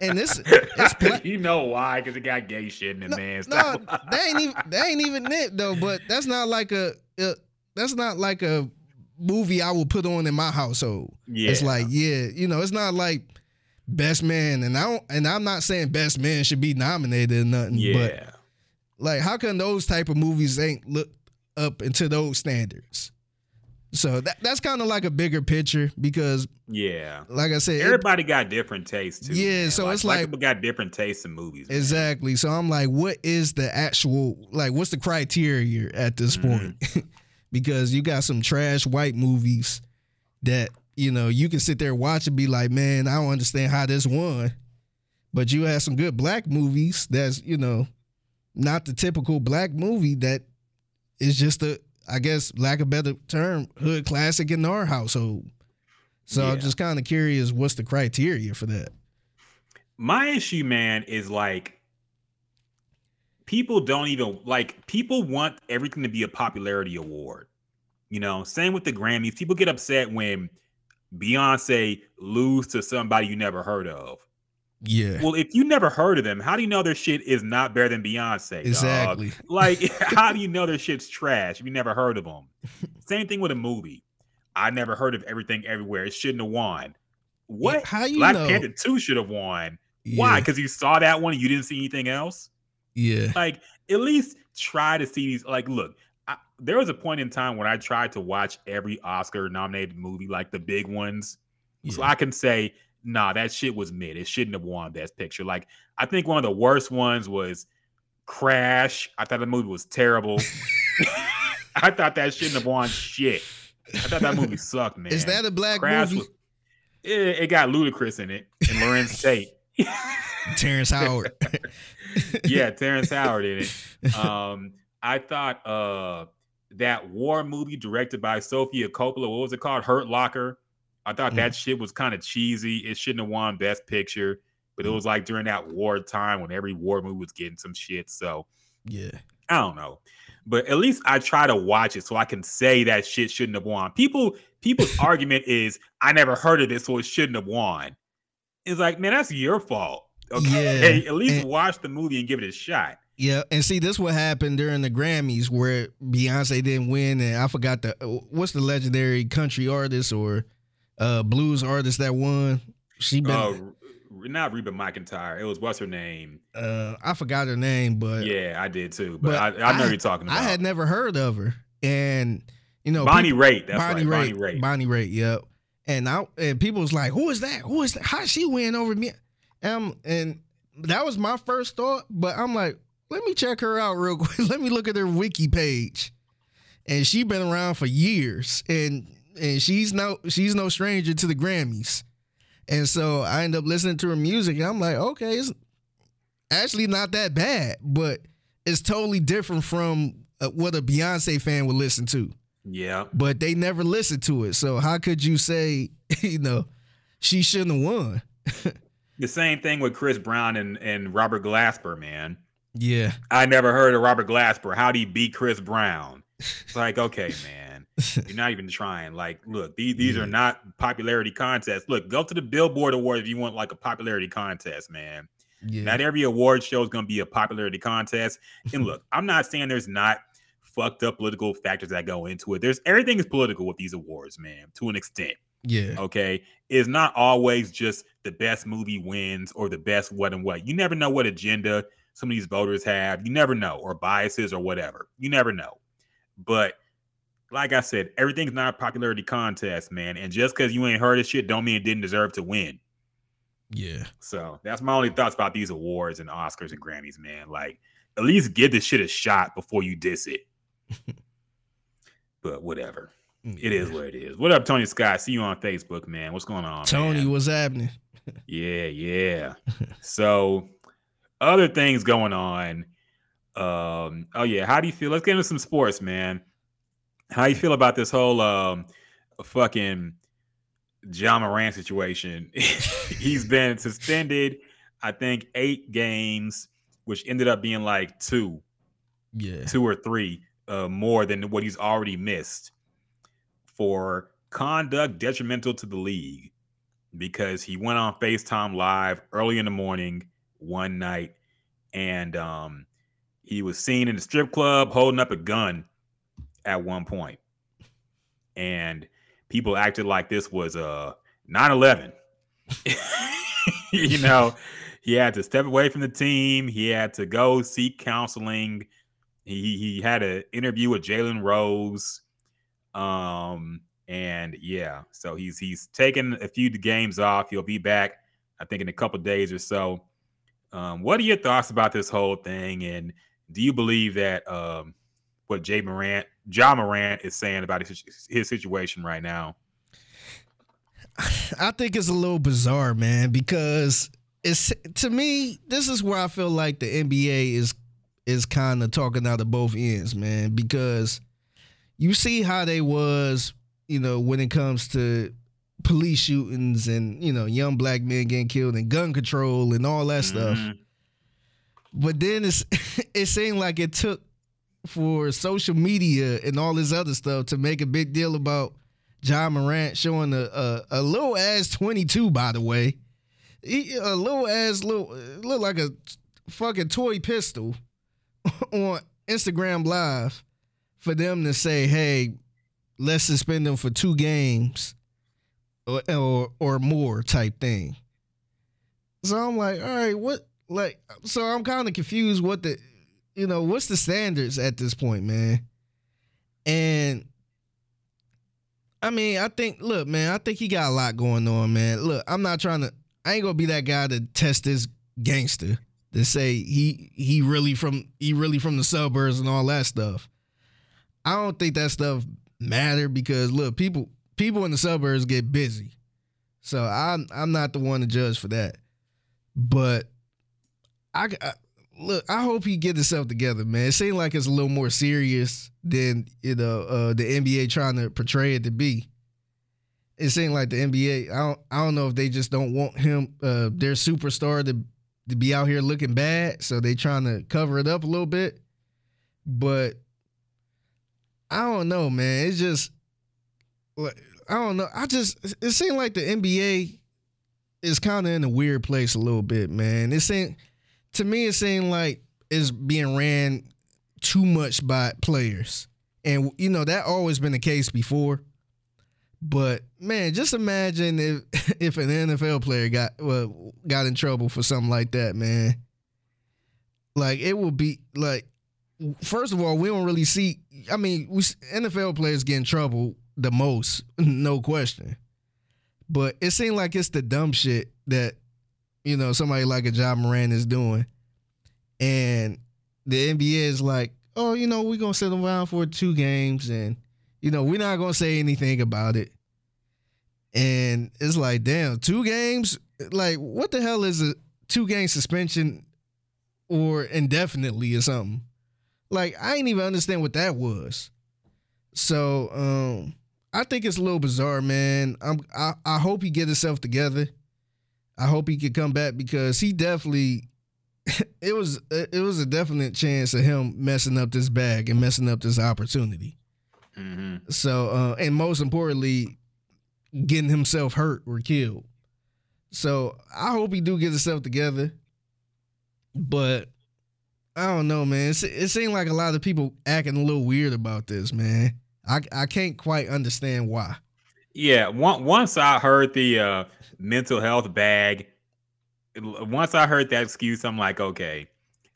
Speaker 2: And this, it's
Speaker 1: black. [laughs] you know why? Because it got gay shit in it,
Speaker 2: no,
Speaker 1: man.
Speaker 2: No, that ain't even that ain't even it though. But that's not like a, a that's not like a movie I will put on in my household. Yeah. It's like, yeah, you know, it's not like best man, and I don't and I'm not saying best man should be nominated or nothing. Yeah. But like, how come those type of movies ain't look up into those standards? So that that's kind of like a bigger picture because
Speaker 1: yeah,
Speaker 2: like I said,
Speaker 1: everybody it, got different tastes too.
Speaker 2: Yeah, man. so like, it's like
Speaker 1: people got different tastes in movies.
Speaker 2: Man. Exactly. So I'm like, what is the actual like? What's the criteria at this mm-hmm. point? [laughs] because you got some trash white movies that you know you can sit there watch and be like, man, I don't understand how this won. But you have some good black movies that's you know not the typical black movie that is just a I guess lack of better term hood classic in our household. So yeah. I'm just kind of curious what's the criteria for that.
Speaker 1: My issue, man, is like people don't even like people want everything to be a popularity award. You know, same with the Grammys. People get upset when Beyonce lose to somebody you never heard of.
Speaker 2: Yeah.
Speaker 1: Well, if you never heard of them, how do you know their shit is not better than Beyonce?
Speaker 2: Exactly.
Speaker 1: Dog? [laughs] Like, [laughs] how do you know their shit's trash if you never heard of them? Same thing with a movie. I never heard of Everything Everywhere. It shouldn't have won. What?
Speaker 2: Yeah, how you
Speaker 1: Black
Speaker 2: know?
Speaker 1: Panther 2 should have won. Yeah. Why? Because you saw that one and you didn't see anything else?
Speaker 2: Yeah.
Speaker 1: Like, at least try to see these. Like, look, I, there was a point in time when I tried to watch every Oscar nominated movie, like the big ones. Yeah. So I can say, nah, that shit was mid. It shouldn't have won Best Picture. Like, I think one of the worst ones was Crash. I thought the movie was terrible. [laughs] I thought that shouldn't have won shit. I thought that movie [laughs] sucked, man.
Speaker 2: Is that a black Crash movie? Was,
Speaker 1: it, it, got Ludacris in it and Larenz Tate. [laughs]
Speaker 2: Terrence Howard. [laughs]
Speaker 1: yeah, Terrence Howard in it. Um, I thought uh, that war movie directed by Sofia Coppola, what was it called? Hurt Locker. I thought mm. that shit was kind of cheesy. It shouldn't have won Best Picture, but it mm. was like during that war time when every war movie was getting some shit. So
Speaker 2: yeah,
Speaker 1: I don't know, but at least I try to watch it so I can say that shit shouldn't have won. People, people's [laughs] argument is I never heard of this, so it shouldn't have won. It's like, man, that's your fault. Okay, yeah. at least and, watch the movie and give it a shot.
Speaker 2: Yeah, and see, this what happened during the Grammys where Beyonce didn't win, and I forgot the what's the legendary country artist or uh, blues artist that won. She been uh,
Speaker 1: not Reba McEntire. It was what's her name?
Speaker 2: Uh, I forgot her name, but
Speaker 1: yeah, I did too. But, but I, I, know I, you're talking about.
Speaker 2: I had never heard of her, and you know,
Speaker 1: Bonnie people, Raitt. That's Bonnie right, Raitt. Bonnie Raitt.
Speaker 2: Bonnie Raitt. Yep. And I and people was like, "Who is that? Who is that? How she win over me?" Um, and that was my first thought, but I'm like, let me check her out real [laughs] quick. let me look at her wiki page, and she been around for years, and and she's no she's no stranger to the Grammys. And so I end up listening to her music, and I'm like, okay, it's actually not that bad, but it's totally different from uh, what a Beyonce fan would listen to.
Speaker 1: Yeah.
Speaker 2: But they never listened to it. So how could you say, [laughs] you know, she shouldn't have won? [laughs]
Speaker 1: the same thing with Chris Brown and, and Robert Glasper, man.
Speaker 2: Yeah.
Speaker 1: I never heard of Robert Glasper. How'd he beat Chris Brown? It's like, okay, man. You're not even trying. Like, look, these, these yeah. are not popularity contests. Look, go to the Billboard Award if you want like a popularity contest, man. Yeah. Not every award show is going to be a popularity contest. And [laughs] look, I'm not saying there's not fucked up political factors that go into it. There's everything is political with these awards, man, to an extent.
Speaker 2: Yeah.
Speaker 1: Okay. It's not always just the best movie wins or the best what and what. You never know what agenda some of these voters have. You never know, or biases or whatever. You never know. But like I said, everything's not a popularity contest, man. And just because you ain't heard of shit, don't mean it didn't deserve to win.
Speaker 2: Yeah.
Speaker 1: So that's my only thoughts about these awards and Oscars and Grammys, man. Like, at least give this shit a shot before you diss it. [laughs] but whatever. Yeah. It is what it is. What up, Tony Scott? See you on Facebook, man. What's going on?
Speaker 2: Tony,
Speaker 1: man?
Speaker 2: what's happening?
Speaker 1: Yeah, yeah. so other things going on. Um, oh yeah, how do you feel? Let's get into some sports, man. How you feel about this whole um fucking Ja Morant situation. [laughs] He's been suspended, I think, eight games, which ended up being like two,
Speaker 2: yeah,
Speaker 1: two or three uh, more than what he's already missed for conduct detrimental to the league because he went on FaceTime live early in the morning one night and um, he was seen in the strip club holding up a gun at one point. And people acted like this was a uh, [laughs] 9/11. you know, he had to step away from the team. He had to go seek counseling. He he had an interview with Jalen Rose. Um, and yeah, so he's he's taken a few games off. He'll be back, I think, in a couple days or so. Um, what are your thoughts about this whole thing? And do you believe that um, what Jay Morant, Ja Morant, is saying about his, his situation right now?
Speaker 2: I think it's a little bizarre, man, because it's to me, this is where I feel like the NBA is is kind of talking out of both ends, man, because you see how they was, you know, when it comes to police shootings and, you know, young black men getting killed and gun control and all that mm-hmm. stuff. But then it's [laughs] it seemed like it took for social media and all this other stuff to make a big deal about Ja Morant showing a a, a little ass 22, by the way. He, a little ass little look like a fucking toy pistol [laughs] on Instagram Live for them to say, "Hey, let's suspend them for two games or or, or more," type thing. So I'm like, all right, what? Like, so I'm kind of confused. What the, you know, what's the standards at this point, man? And I mean, I think, look, man, I think he got a lot going on, man. Look, I'm not trying to, I ain't gonna be that guy to test this gangster to say he he really from he really from the suburbs and all that stuff. I don't think that stuff matter because look, people people in the suburbs get busy. So I'm I'm not the one to judge for that. But I, I look, I hope he get himself together, man. It seems like it's a little more serious than you know uh, the NBA trying to portray it to be. It seems like the NBA. I don't. I don't know if they just don't want him, uh, their superstar, to to be out here looking bad, so they trying to cover it up a little bit. But I don't know, man. It's just like I don't know. I just it seems like the NBA is kind of in a weird place a little bit, man. It seems to me, it seemed like it's being ran too much by players. And you know, that always been the case before. But man, just imagine if [laughs] if an NFL player got well, got in trouble for something like that, man. Like it would be like first of all, we don't really see I mean, we NFL players get in trouble the most, [laughs] no question. But it seems like it's the dumb shit that you know, somebody like a Ja Morant is doing. And the NBA is like, oh, you know, we're gonna sit them around for two games and you know, we're not gonna say anything about it. And it's like, damn, two games? Like, what the hell is a two game suspension or indefinitely or something? Like, I didn't even understand what that was. So, um, I think it's a little bizarre, man. I'm I, I hope he get himself together. I hope he could come back because he definitely [laughs] it was it was a definite chance of him messing up this bag and messing up this opportunity. Mm-hmm. So uh, and most importantly, getting himself hurt or killed. So I hope he do get himself together. But I don't know, man. It, it seemed like a lot of people acting a little weird about this, man. I I can't quite understand why.
Speaker 1: Yeah, once I heard the uh, mental health bag, once I heard that excuse, I'm like, okay,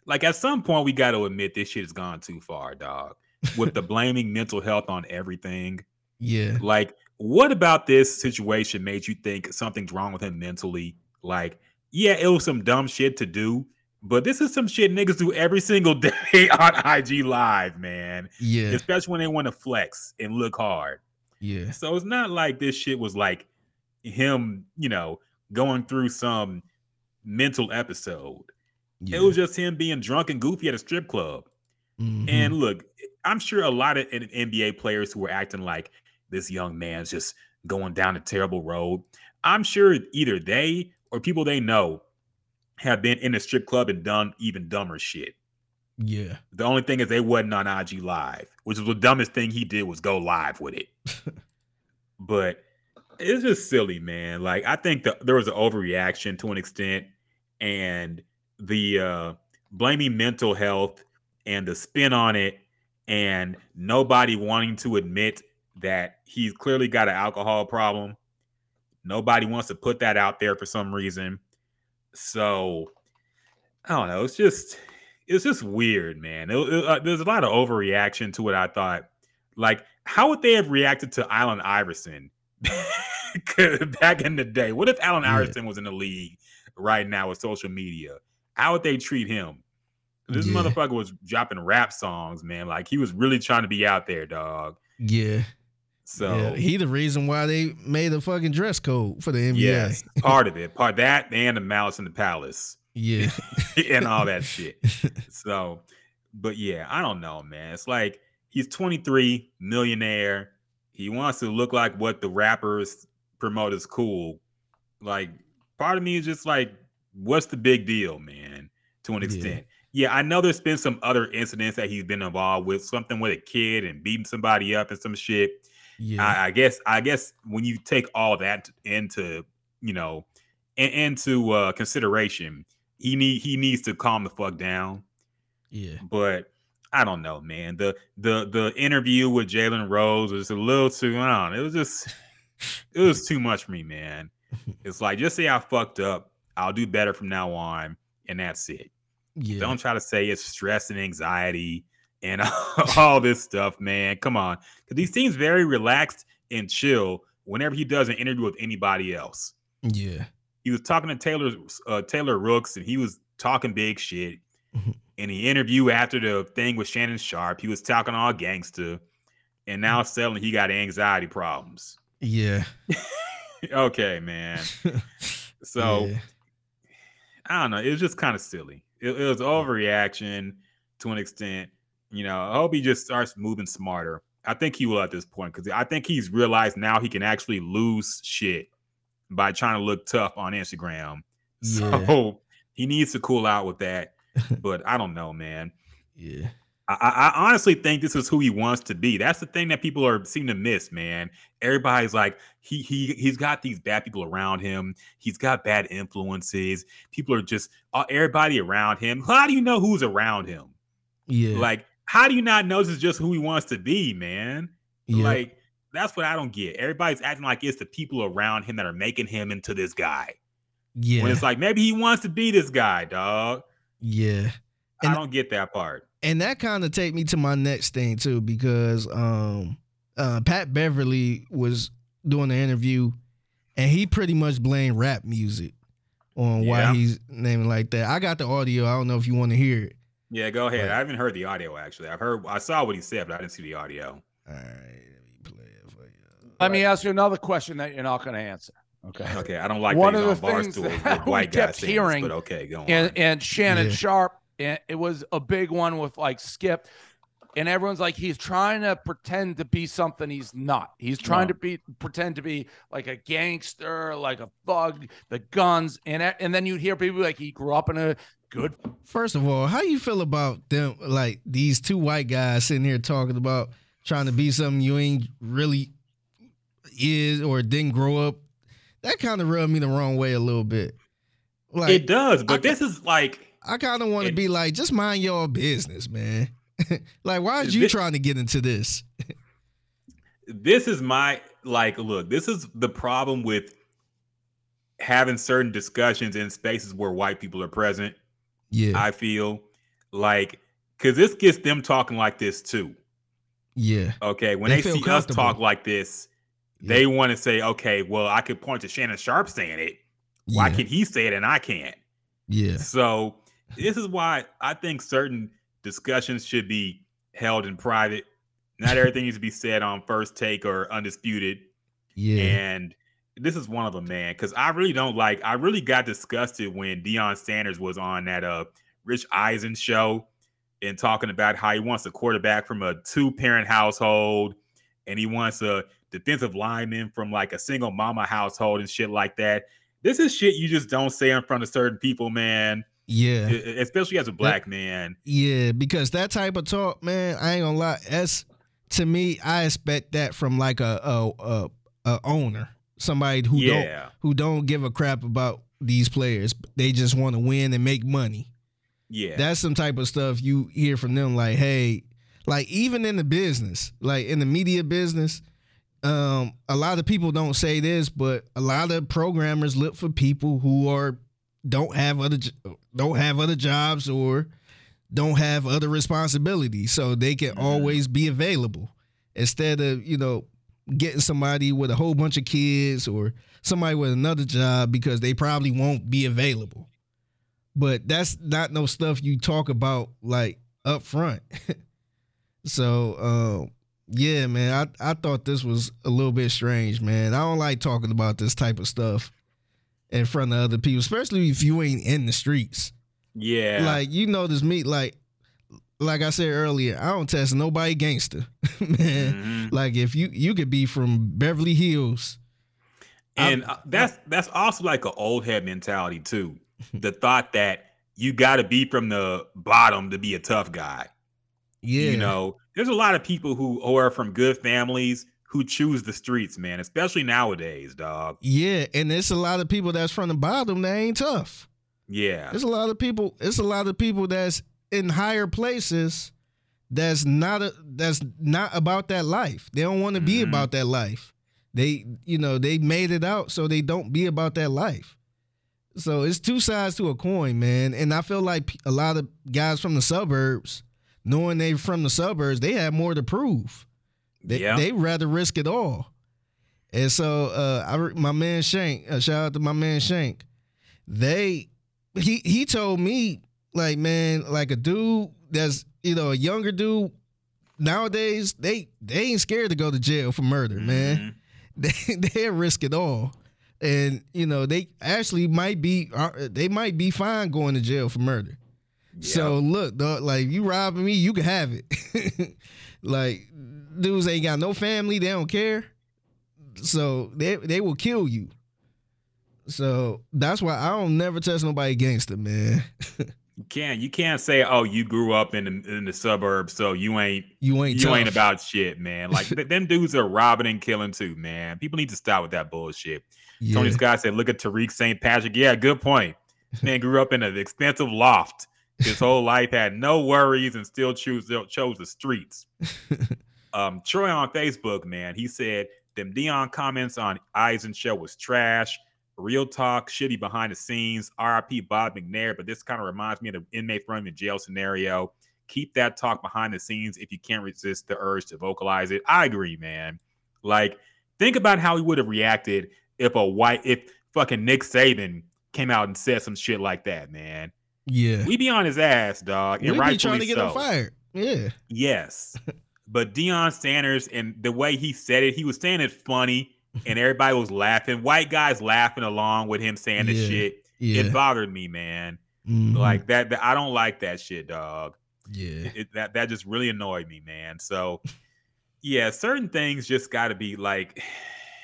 Speaker 1: like at some point we got to admit this shit has gone too far, dog. With the [laughs] blaming mental health on everything.
Speaker 2: Yeah.
Speaker 1: Like, what about this situation made you think something's wrong with him mentally? Like, yeah, it was some dumb shit to do, but this is some shit niggas do every single [laughs] day on IG Live, man.
Speaker 2: Yeah.
Speaker 1: Especially when they want to flex and look hard.
Speaker 2: Yeah.
Speaker 1: So it's not like this shit was like him, you know, going through some mental episode. Yeah. It was just him being drunk and goofy at a strip club. Mm-hmm. And look, I'm sure a lot of NBA players who were acting like this young man's just going down a terrible road. I'm sure either they or people they know have been in a strip club and done even dumber shit.
Speaker 2: Yeah.
Speaker 1: The only thing is they wasn't on IG Live, which was the dumbest thing he did was go live with it. [laughs] but it's just silly, man. Like I think the, there was an overreaction to an extent, and the uh, blaming mental health and the spin on it, and nobody wanting to admit that he's clearly got an alcohol problem. Nobody wants to put that out there for some reason. So I don't know. It's just it's just weird, man. It, it, uh, there's a lot of overreaction to what I thought. Like, how would they have reacted to Allen Iverson [laughs] back in the day? What if Allen yeah. Iverson was in the league right now with social media? How would they treat him? This yeah. motherfucker was dropping rap songs, man. Like he was really trying to be out there, dog.
Speaker 2: Yeah.
Speaker 1: So yeah,
Speaker 2: he the reason why they made a fucking dress code for the NBA. Yes,
Speaker 1: part of it. Part that and the Malice in the Palace.
Speaker 2: Yeah. [laughs]
Speaker 1: and all that [laughs] shit. So, but yeah, I don't know, man. It's like he's 23, millionaire. He wants to look like what the rappers promote as cool. Like, part of me is just like, what's the big deal, man? To an extent. Yeah. yeah, I know there's been some other incidents that he's been involved with, something with a kid and beating somebody up and some shit. Yeah. I, I guess I guess when you take all that into, you know, in, into uh consideration, he need he needs to calm the fuck down.
Speaker 2: Yeah.
Speaker 1: But I don't know, man. The the the interview with Jalen Rose was a little too on. It was just [laughs] it was too much for me, man. It's like just say I fucked up. I'll do better from now on, and that's it. Yeah. Don't try to say it's stress and anxiety and [laughs] all this stuff, man. Come on, because he seems very relaxed and chill whenever he does an interview with anybody else.
Speaker 2: Yeah
Speaker 1: he was talking to Taylor uh, Taylor Rooks, and he was talking big shit. Mm-hmm. In the interview after the thing with Shannon Sharpe, he was talking all gangster, and now suddenly he got anxiety problems.
Speaker 2: Yeah. [laughs]
Speaker 1: okay, man. [laughs] So yeah. I don't know. It was just kind of silly. It, it was overreaction to an extent. You know, I hope he just starts moving smarter. I think he will at this point because I think he's realized now he can actually lose shit by trying to look tough on Instagram. [laughs] Yeah. So he needs to cool out with that. [laughs] but I don't know, man.
Speaker 2: Yeah.
Speaker 1: I, I, honestly think this is who he wants to be. That's the thing that people are seem to miss, man. Everybody's like, he he he's got these bad people around him. He's got bad influences. People are just uh, everybody around him. How do you know who's around him?
Speaker 2: Yeah.
Speaker 1: Like, how do you not know this is just who he wants to be, man? Yeah. Like, that's what I don't get. Everybody's acting like it's the people around him that are making him into this guy.
Speaker 2: Yeah.
Speaker 1: When it's like maybe he wants to be this guy, dog.
Speaker 2: Yeah.
Speaker 1: And, I don't get that part.
Speaker 2: And that kind of take me to my next thing too, because um uh Pat Beverly was doing the interview and he pretty much blamed rap music on yeah. why he's naming like that. I got the audio. I don't know if you want to hear it.
Speaker 1: Yeah, go ahead. But, I haven't heard the audio actually. I've heard I saw what he said, but I didn't see the audio.
Speaker 2: All right.
Speaker 3: Let me ask you another question that you're not going to answer. Okay.
Speaker 1: Okay. I don't like one of the things [laughs] that we kept hearing. This, but okay, go on.
Speaker 3: And, and Shannon yeah. Sharpe, and it was a big one with like Skip, and everyone's like he's trying to pretend to be something he's not. He's trying no. to be pretend to be like a gangster, like a thug, the guns, and and then you'd hear people like he grew up in a good.
Speaker 2: First of all, how you feel about them? Like these two white guys sitting here talking about trying to be something you ain't really is or didn't grow up, that kind of rubbed me the wrong way a little bit.
Speaker 1: Like it does, but I, this is like
Speaker 2: I kind of want to be like, just mind your business, man. [laughs] like, why are you this, trying to get into this?
Speaker 1: this is my like, look, this is the problem with having certain discussions in spaces where white people are present.
Speaker 2: Yeah,
Speaker 1: I feel like because this gets them talking like this too.
Speaker 2: Yeah.
Speaker 1: Okay. When they, they see us talk like this, they want to say, okay, well, I could point to Shannon Sharpe saying it. Why yeah. can he say it and I can't?
Speaker 2: Yeah.
Speaker 1: So this is why I think certain discussions should be held in private. Not everything needs to be said on first take or undisputed.
Speaker 2: Yeah.
Speaker 1: And this is one of them, man. Because I really don't like. I really got disgusted when Deion Sanders was on that uh Rich Eisen show and talking about how he wants a quarterback from a two parent household and he wants a defensive linemen from like a single mama household and shit like that. This is shit you just don't say in front of certain people, man.
Speaker 2: Yeah.
Speaker 1: Especially as a black that, man.
Speaker 2: Yeah, because that type of talk, man, I ain't gonna lie. That's to me, I expect that from like a a a, a owner. Somebody who yeah. don't who don't give a crap about these players. They just want to win and make money.
Speaker 1: Yeah.
Speaker 2: That's some type of stuff you hear from them like, hey, like even in the business, like in the media business, um, a lot of people don't say this, but a lot of programmers look for people who are don't have other don't have other jobs or don't have other responsibilities, so they can always be available instead of you know getting somebody with a whole bunch of kids or somebody with another job because they probably won't be available. But that's not no stuff you talk about like up front. [laughs] so uh, yeah, man, I, I thought this was a little bit strange, man. I don't like talking about this type of stuff in front of other people, especially if you ain't in the streets.
Speaker 1: Yeah.
Speaker 2: Like you know this me like like I said earlier, I don't test nobody gangster. [laughs] man. Mm-hmm. Like if you you could be from Beverly Hills
Speaker 1: and uh, that's that's also like an old head mentality too. [laughs] the thought that you got to be from the bottom to be a tough guy.
Speaker 2: Yeah,
Speaker 1: you know, there's a lot of people who are from good families who choose the streets, man, especially nowadays, dog.
Speaker 2: Yeah, and there's a lot of people that's from the bottom that ain't tough.
Speaker 1: Yeah,
Speaker 2: there's a lot of people. It's a lot of people that's in higher places that's not a, that's not about that life. They don't want to be mm-hmm. about that life. They, you know, they made it out so they don't be about that life. So it's two sides to a coin, man. And I feel like a lot of guys from the suburbs, knowing they're from the suburbs, they have more to prove. They yeah. they rather risk it all. And so uh I my man Shank, uh, shout out to my man Shank. They he he told me like man, like a dude that's you know a younger dude nowadays they they ain't scared to go to jail for murder, mm-hmm. man [laughs] they they risk it all, and you know they actually might be uh, they might be fine going to jail for murder. So look, dog, like you robbing me, you can have it. [laughs] like dudes ain't got no family, they don't care. So they they will kill you. So that's why I don't never test nobody gangster, man. [laughs]
Speaker 1: You can't you can't say oh you grew up in the, in the suburbs so you ain't
Speaker 2: you ain't
Speaker 1: you
Speaker 2: tough.
Speaker 1: ain't about shit man like [laughs] them dudes are robbing and killing too man people need to stop with that bullshit. Yeah. Tony Scott said look at Tariq St. Patrick yeah good point man grew up in an expensive loft his [laughs] whole life had no worries and still choose chose the streets. [laughs] um Troy on Facebook man he said them Deion comments on Eisen show was trash real talk, shitty behind the scenes. RIP Bob McNair, but this kind of reminds me of the inmate running the jail scenario. Keep that talk behind the scenes if you can't resist the urge to vocalize it. I agree, man. Like, think about how he would have reacted if a white, if fucking Nick Saban came out and said some shit like that, man.
Speaker 2: Yeah,
Speaker 1: we be on his ass, dog, and rightfully
Speaker 2: trying to get
Speaker 1: so.
Speaker 2: him fired. Yeah.
Speaker 1: Yes, but Deion Sanders and the way he said it, he was saying it funny and everybody was laughing. White guys laughing along with him saying the shit. Yeah. It bothered me, man. Mm-hmm. Like that, that, I don't like that shit, dog.
Speaker 2: Yeah.
Speaker 1: It, that that just really annoyed me, man. So yeah, certain things just got to be like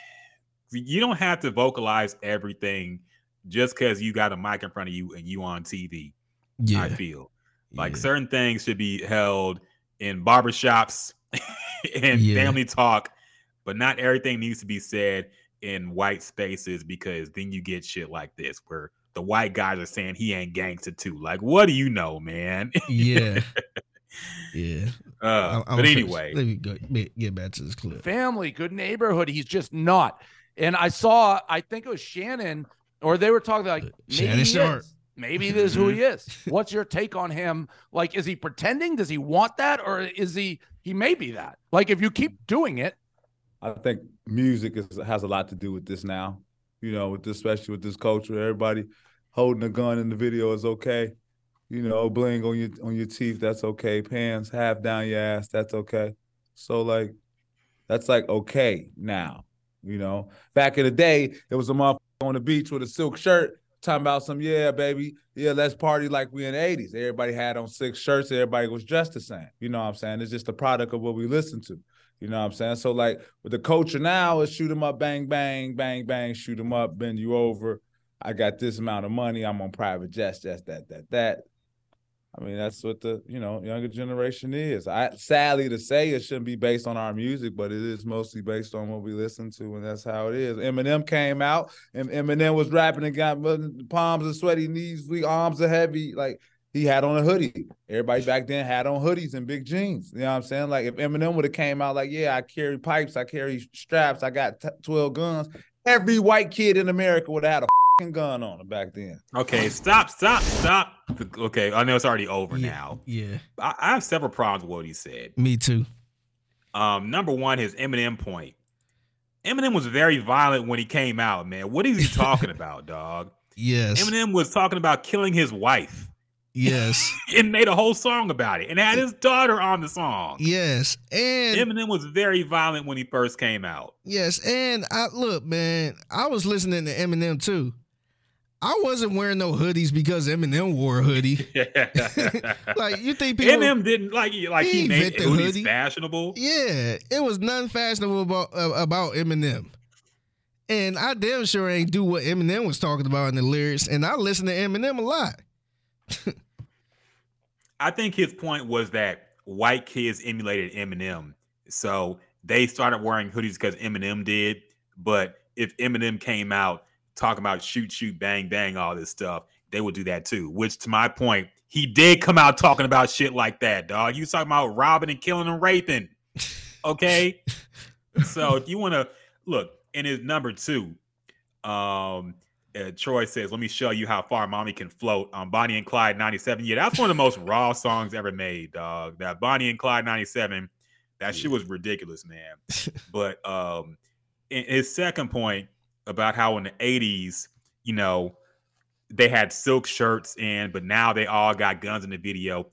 Speaker 1: [sighs] you don't have to vocalize everything just because you got a mic in front of you and you on TV. Yeah. I feel like yeah. certain things should be held in barbershops [laughs] and yeah. family talk but not everything needs to be said in white spaces because then you get shit like this where the white guys are saying he ain't gangster too. Like, what do you know, man?
Speaker 2: yeah. [laughs] Yeah.
Speaker 1: Uh, I'm, but anyway,
Speaker 2: let me go, get back to this clip.
Speaker 3: Family, good neighborhood. He's just not. And I saw, I think it was Shannon, or they were talking like maybe he is. Maybe this is who he is. [laughs] What's your take on him? Like, is he pretending? Does he want that, or is he? He may be that. Like, if you keep doing it,
Speaker 4: I think music is, has a lot to do with this now. You know, with this, especially with this culture, everybody holding a gun in the video is okay. You know, bling on your on your teeth, that's okay. Pants half down your ass, that's okay. So like, that's like okay now. You know, back in the day, it was a motherfucker on the beach with a silk shirt talking about some yeah, baby, yeah, let's party like we in the '80s. Everybody had on six shirts. Everybody was dressed the same. You know what I'm saying? It's just a product of what we listen to. You know what I'm saying? So like with the culture now is shoot 'em up, bang, bang, bang, bang, shoot 'em up, bend you over. I got this amount of money. I'm on private jets, just that, that, that. I mean, that's what the you know younger generation is. I sadly to say it shouldn't be based on our music, but it is mostly based on what we listen to, and that's how it is. Eminem came out, and Eminem was rapping and got palms are sweaty, knees weak, arms are heavy. Like he had on a hoodie. Everybody back then had on hoodies and big jeans. You know what I'm saying? Like if Eminem would have came out like, yeah, I carry pipes, I carry straps, I got t- 12 guns. Every white kid in America would have had a gun on it back then.
Speaker 1: Okay, stop, stop, stop. Okay, I know it's already over
Speaker 2: yeah,
Speaker 1: now.
Speaker 2: Yeah.
Speaker 1: I, I, have several problems with what he said.
Speaker 2: Me too.
Speaker 1: Um, number one, his Eminem point. Eminem was very violent when he came out, man. What is he talking [laughs] about, dog?
Speaker 2: Yes.
Speaker 1: Eminem was talking about killing his wife.
Speaker 2: Yes. [laughs]
Speaker 1: and made a whole song about it and had his daughter on the song.
Speaker 2: Yes. And
Speaker 1: Eminem was very violent when he first came out.
Speaker 2: Yes. And I look, man, I was listening to Eminem too. I wasn't wearing no hoodies because Eminem wore a hoodie. [laughs] [laughs] like you think people
Speaker 1: Eminem didn't like like he, he made hoodies hoodie. fashionable.
Speaker 2: Yeah, it was nothing fashionable about uh, about Eminem. And I damn sure ain't do what Eminem was talking about in the lyrics. And I listen to Eminem a lot.
Speaker 1: I think his point was that white kids emulated Eminem. So they started wearing hoodies because Eminem did. But if Eminem came out talking about shoot, shoot, bang, bang, all this stuff, they would do that too. Which, to my point, he did come out talking about shit like that, dog. You talking about robbing and killing and raping. Okay. [laughs] so if you want to look, in his number two, um, uh, Troy says, "Let me show you how far mommy can float." On Bonnie and Clyde '97, yeah, that's one of the most raw [laughs] songs ever made, dog. That Bonnie and Clyde '97, that yeah. shit was ridiculous, man. [laughs] but um, his second point about how in the '80s, you know, they had silk shirts in, but now they all got guns in the video.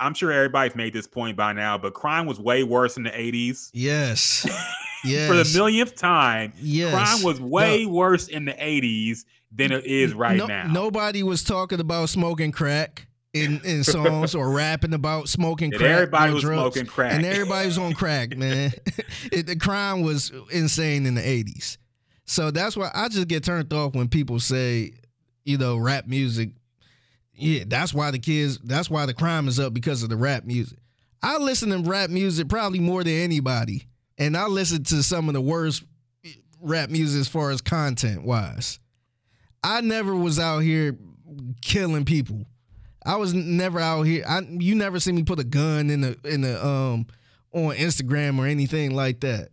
Speaker 1: I'm sure everybody's made this point by now, but crime was way worse in the 80s.
Speaker 2: Yes. [laughs] Yes.
Speaker 1: For the millionth time, yes. crime was way no. worse in the 80s than it is right no, now.
Speaker 2: Nobody was talking about smoking crack in, in [laughs] songs or rapping about smoking crack.
Speaker 1: everybody was drugs, smoking crack.
Speaker 2: And everybody was on crack, man. [laughs] it, the crime was insane in the 80s. So that's why I just get turned off when people say, you know, rap music. Yeah, that's why the kids, that's why the crime is up because of the rap music. I listen to rap music probably more than anybody and I listened to some of the worst rap music as far as content wise. I never was out here killing people. I was never out here. I you never see me put a gun in the in the um on Instagram or anything like that.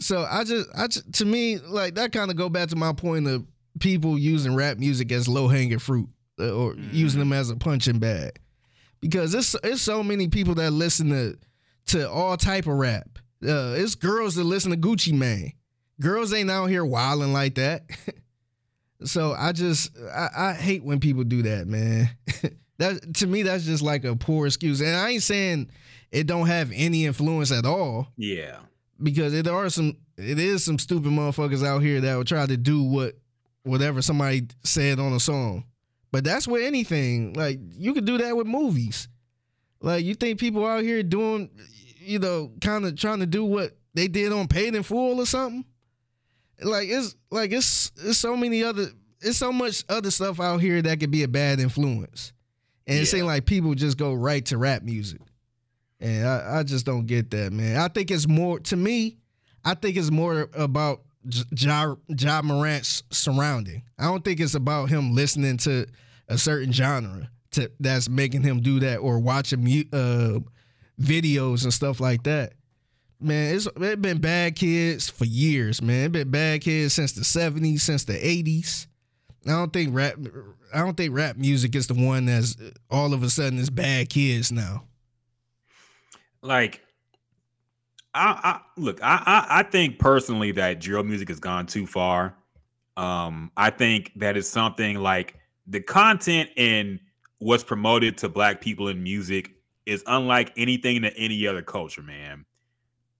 Speaker 2: So I just I just, to me like that kind of go back to my point of people using rap music as low hanging fruit uh, or mm-hmm. using them as a punching bag because it's it's so many people that listen to to all type of rap uh, it's girls that listen to Gucci Mane. Girls ain't out here wilding like that. [laughs] so I just I, I, hate when people do that, man. [laughs] that to me that's just like a poor excuse. And I ain't saying it don't have any influence at all.
Speaker 1: Yeah.
Speaker 2: Because there are some it is some stupid motherfuckers out here that will try to do what whatever somebody said on a song. But that's with anything. Like you could do that with movies. Like you think people out here doing you know, kind of trying to do what they did on Paid in Full or something. Like it's like it's it's so many other it's so much other stuff out here that could be a bad influence. And yeah. it seems like people just go right to rap music. And I, I just don't get that, man. I think it's more to me, I think it's more about Ja, ja Morant's surrounding. I don't think it's about him listening to a certain genre to that's making him do that or watching uh videos and stuff like that. Man, it's it been bad kids for years, man. It been bad kids since the 70s, since the 80s. I don't think rap I don't think rap music is the one that's all of a sudden is bad kids now.
Speaker 1: Like I, I look, I, I I think personally that drill music has gone too far. Um, I think that is something like the content and what's promoted to black people in music is unlike anything to any other culture, man.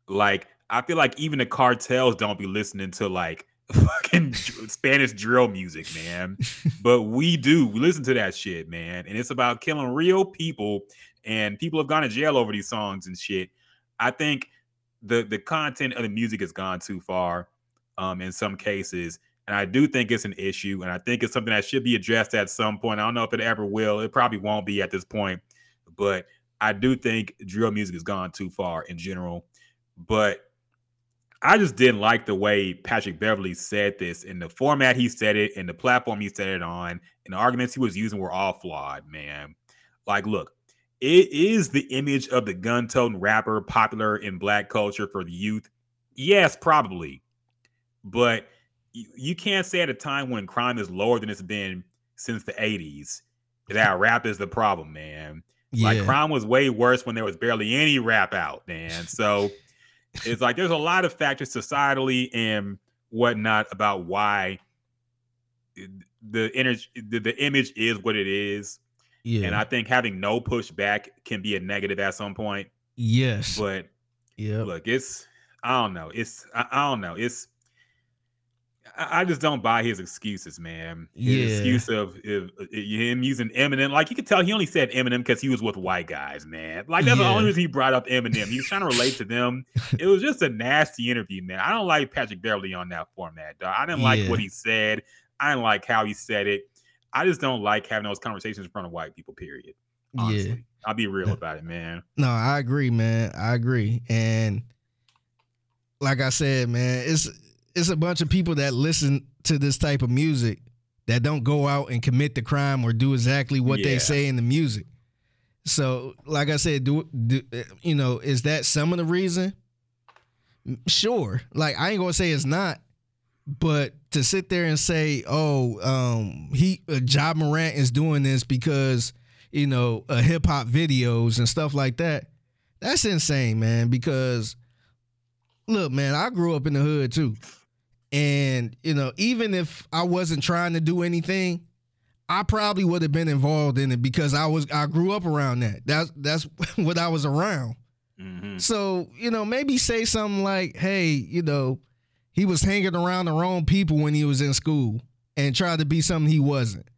Speaker 1: Like, I feel like even the cartels don't be listening to like [laughs] fucking Spanish drill music, man. but we do. We listen to that shit, man. And it's about killing real people, and people have gone to jail over these songs and shit. I think the the content of the music has gone too far um in some cases and I do think it's an issue and I think it's something that should be addressed at some point. I don't know if it ever will. It probably won't be at this point, but I do think drill music has gone too far in general. But I just didn't like the way Patrick Beverley said this in the format he said it, and the platform he said it on, and the arguments he was using were all flawed, man. Like, look, it is the image of the gun toting rapper popular in black culture for the youth. Yes, probably. But you, you can't say at a time when crime is lower than it's been since the 80s that rap is the problem, man. Yeah. Like crime was way worse when there was barely any rap out, man. So it's like there's a lot of factors societally and whatnot about why the image the, the image is what it is. Yeah. And I think having no pushback can be a negative at some point.
Speaker 2: Yes.
Speaker 1: But yeah, look, it's I don't know. It's I, I don't know. It's I, just don't buy his excuses, man. His yeah. excuse of if, if, him using Eminem, like you could tell he only said Eminem because he was with white guys, man. Like that's yeah. the only reason he brought up Eminem. He was trying to relate to them. It was just a nasty interview, man. I don't like Patrick Beverley on that format, dog. I didn't like yeah. what he said. I didn't like how he said it. I just don't like having those conversations in front of white people. Period. Honestly. Yeah, I'll be real about it, man.
Speaker 2: No, I agree, man. I agree, and like I said, man, it's it's a bunch of people that listen to this type of music that don't go out and commit the crime or do exactly what yeah. they say in the music. So, like I said, do, do you know is that some of the reason? Sure. Like I ain't gonna say it's not, but to sit there and say, "Oh, um, he uh, Ja Morant is doing this because you know uh, hip hop videos and stuff like that," that's insane, man. Because look, man, I grew up in the hood too. And, you know, even if I wasn't trying to do anything, I probably would have been involved in it because I was I grew up around that. That's that's [laughs] what I was around. Mm-hmm. So, you know, maybe say something like, hey, you know, he was hanging around the wrong people when he was in school and tried to be something he wasn't.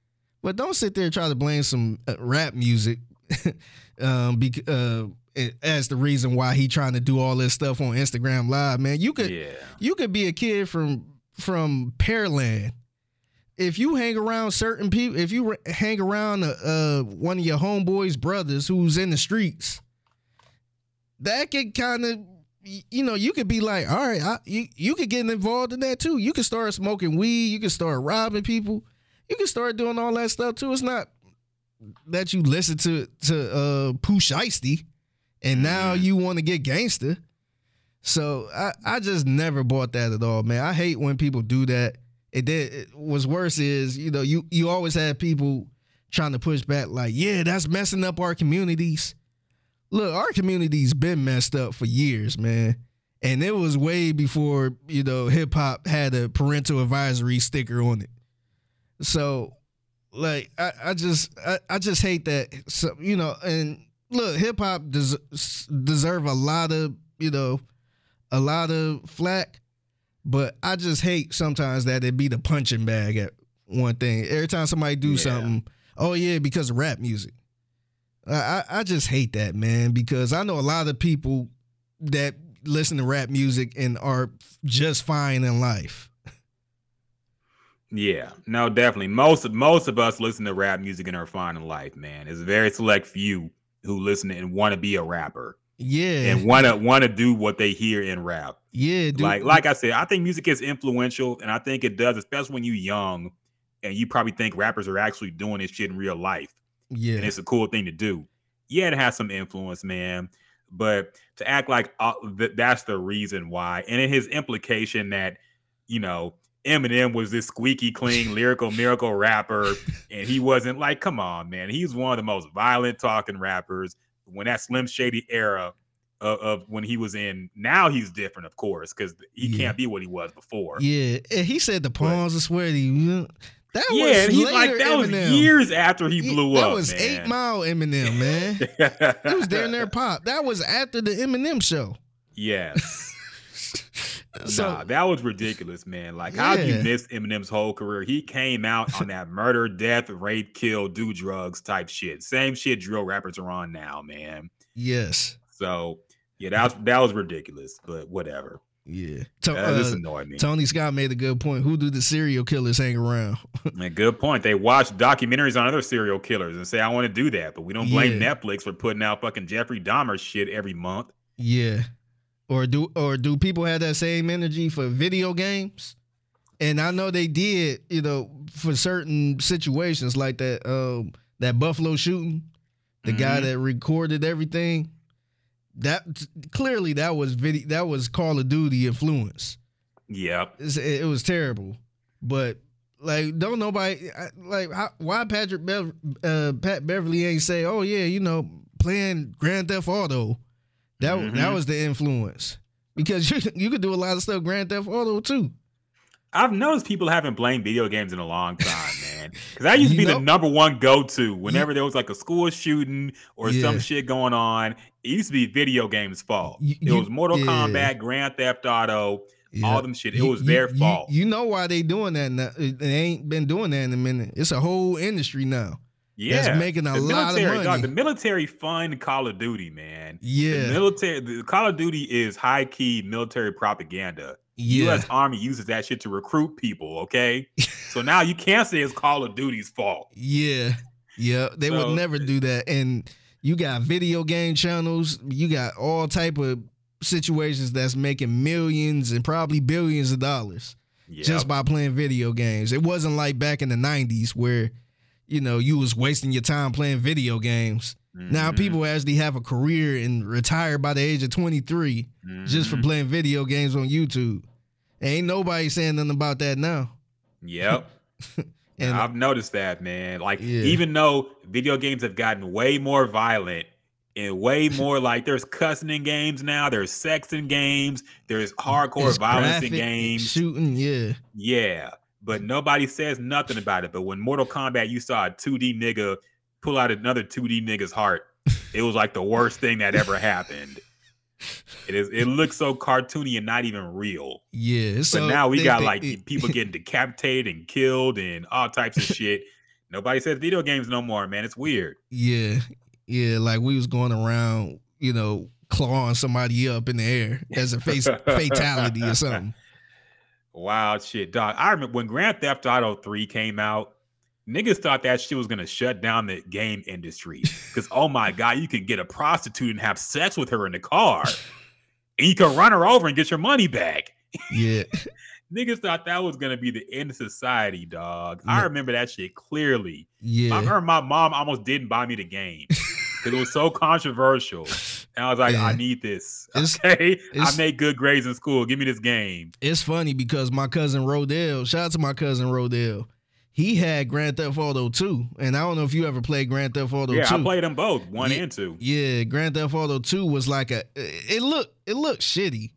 Speaker 2: But don't sit there and try to blame some uh, rap music [laughs] um, be, uh, as the reason why he trying to do all this stuff on Instagram Live, man. You could yeah. you could be a kid from from Pearland. If you hang around certain people, if you hang around uh, uh, one of your homeboys' brothers who's in the streets, that could kind of, you know, you could be like, all right, I, you you could get involved in that too. You could start smoking weed. You could start robbing people. You can start doing all that stuff too. It's not that you listen to to uh Pooh Shiesty and now mm-hmm. you want to get gangster. So I, I just never bought that at all, man. I hate when people do that. It did. It, what's worse is you know you you always have people trying to push back like, yeah, that's messing up our communities. Look, our community's been messed up for years, man. And it was way before, you know, hip hop had a parental advisory sticker on it. So, like, I, I just I, I just hate that. So, you know, and look, hip hop des- deserve a lot of you know a lot of flack, but I just hate sometimes that it be the punching bag at one thing. Every time somebody do yeah. something, oh yeah, because of rap music. I, I just hate that man because I know a lot of people that listen to rap music and are just fine in life.
Speaker 1: Yeah, no, definitely. Most most of us listen to rap music and are fine in life, man. It's a very select few who listen and want to be a rapper.
Speaker 2: Yeah.
Speaker 1: And want to want to do what they hear in rap.
Speaker 2: Yeah,
Speaker 1: dude. Like like I said, I think music is influential and I think it does, especially when you're young and you probably think rappers are actually doing this shit in real life.
Speaker 2: Yeah.
Speaker 1: And it's a cool thing to do. Yeah, it has some influence, man. But to act like uh, th- that's the reason why, and in his implication that, you know, Eminem was this squeaky clean lyrical miracle rapper, and he wasn't like, come on, man. He's one of the most violent talking rappers. When that Slim Shady era of, of when he was in, now he's different, of course, because he yeah. can't be what he was before.
Speaker 2: Yeah, and he said the palms are sweaty.
Speaker 1: That yeah, was he's like that Eminem. was years after he blew
Speaker 2: that
Speaker 1: up.
Speaker 2: That was
Speaker 1: man.
Speaker 2: Eight Mile Eminem, man. [laughs] it was there in there pop. That was after the Eminem show.
Speaker 1: Yes. [laughs] so, nah, that was ridiculous, man. Like, yeah. how do you miss Eminem's whole career? He came out on that murder, death, rape, kill, do drugs type shit. Same shit drill rappers are on now, man.
Speaker 2: Yes.
Speaker 1: So Yeah, that was that was ridiculous, but whatever.
Speaker 2: Yeah,
Speaker 1: to, uh, this annoyed me.
Speaker 2: Tony Scott made a good point. Who do the serial killers hang around? [laughs]
Speaker 1: Man, good point. They watch documentaries on other serial killers and say, "I want to do that," but we don't blame yeah. Netflix for putting out fucking Jeffrey Dahmer shit every month.
Speaker 2: Yeah, or do or do people have that same energy for video games? And I know they did, you know, for certain situations like that. Um, that Buffalo shooting, the mm-hmm. guy that recorded everything that clearly that was video that was Call of Duty influence.
Speaker 1: Yep.
Speaker 2: it was terrible, but like don't nobody like how, why Patrick Bev, uh, Pat Beverley ain't say oh yeah you know playing Grand Theft Auto that mm-hmm. that was the influence because you [laughs] you could do a lot of stuff Grand Theft Auto too.
Speaker 1: I've noticed people haven't blamed video games in a long time, man. Because that used to be know, the number one go to whenever you, there was like a school shooting or yeah. some shit going on. It used to be video games' fault. You, it was Mortal yeah. Kombat, Grand Theft Auto, yeah. all them shit. It was their fault.
Speaker 2: You, know why they doing that now? They ain't been doing that in a minute. It's a whole industry now. Yeah, that's making a the lot
Speaker 1: military,
Speaker 2: of money.
Speaker 1: Dog, the military fund Call of Duty, man.
Speaker 2: Yeah,
Speaker 1: the military. The Call of Duty is high key military propaganda. Yeah. U.S. Army uses that shit to recruit people. Okay, so [laughs] now you can't say it's Call of Duty's fault.
Speaker 2: Yeah, yeah, they so, would never eh do that. And you got video game channels. You got all type of situations that's making millions and probably billions of dollars yep. just by playing video games. It wasn't like back in the '90s where you know you was wasting your time playing video games. Mm-hmm. Now people actually have a career and retire by the age of 23 mm-hmm. just for mm-hmm. playing video games on YouTube. Ain't nobody saying nothing about that now.
Speaker 1: Yep. [laughs] and I've noticed that, man. Like yeah. even though video games have gotten way more violent and way [laughs] more like there's cussing in games now, there's sex in games, there's hardcore it's violence in games,
Speaker 2: shooting, yeah.
Speaker 1: Yeah. But nobody says nothing about it. But when Mortal Kombat, you saw a 2D nigga pull out another 2D nigga's heart, it was like the worst thing that ever happened. It is. It looks so cartoony and not even real.
Speaker 2: Yeah.
Speaker 1: But so now we they, got they, like it, people [laughs] getting decapitated and killed and all types of shit. Nobody says video games no more, man. It's weird.
Speaker 2: Yeah. Yeah. Like we was going around, you know, clawing somebody up in the air as a face [laughs] fatality or something.
Speaker 1: Wild shit, dog. I remember when Grand Theft Auto 3 came out niggas thought that shit was gonna shut down the game industry because oh my god, you can get a prostitute and have sex with her in the car, and you can run her over and get your money back.
Speaker 2: Yeah. [laughs]
Speaker 1: niggas thought that was gonna be the end of society, dog. Yeah. I remember that shit clearly.
Speaker 2: Yeah.
Speaker 1: I remember my mom almost didn't buy me the game because it was so controversial. And I was like, I need this. [laughs] It's, okay. It's, I made good grades in school. Give me this game.
Speaker 2: It's funny because my cousin Rodell, shout out to my cousin Rodell he had Grand Theft Auto 2. And I don't know if you ever played Grand Theft Auto
Speaker 1: yeah,
Speaker 2: 2.
Speaker 1: I played them both, one yeah, and two.
Speaker 2: Yeah, Grand Theft Auto 2 was like a it looked it looked shitty.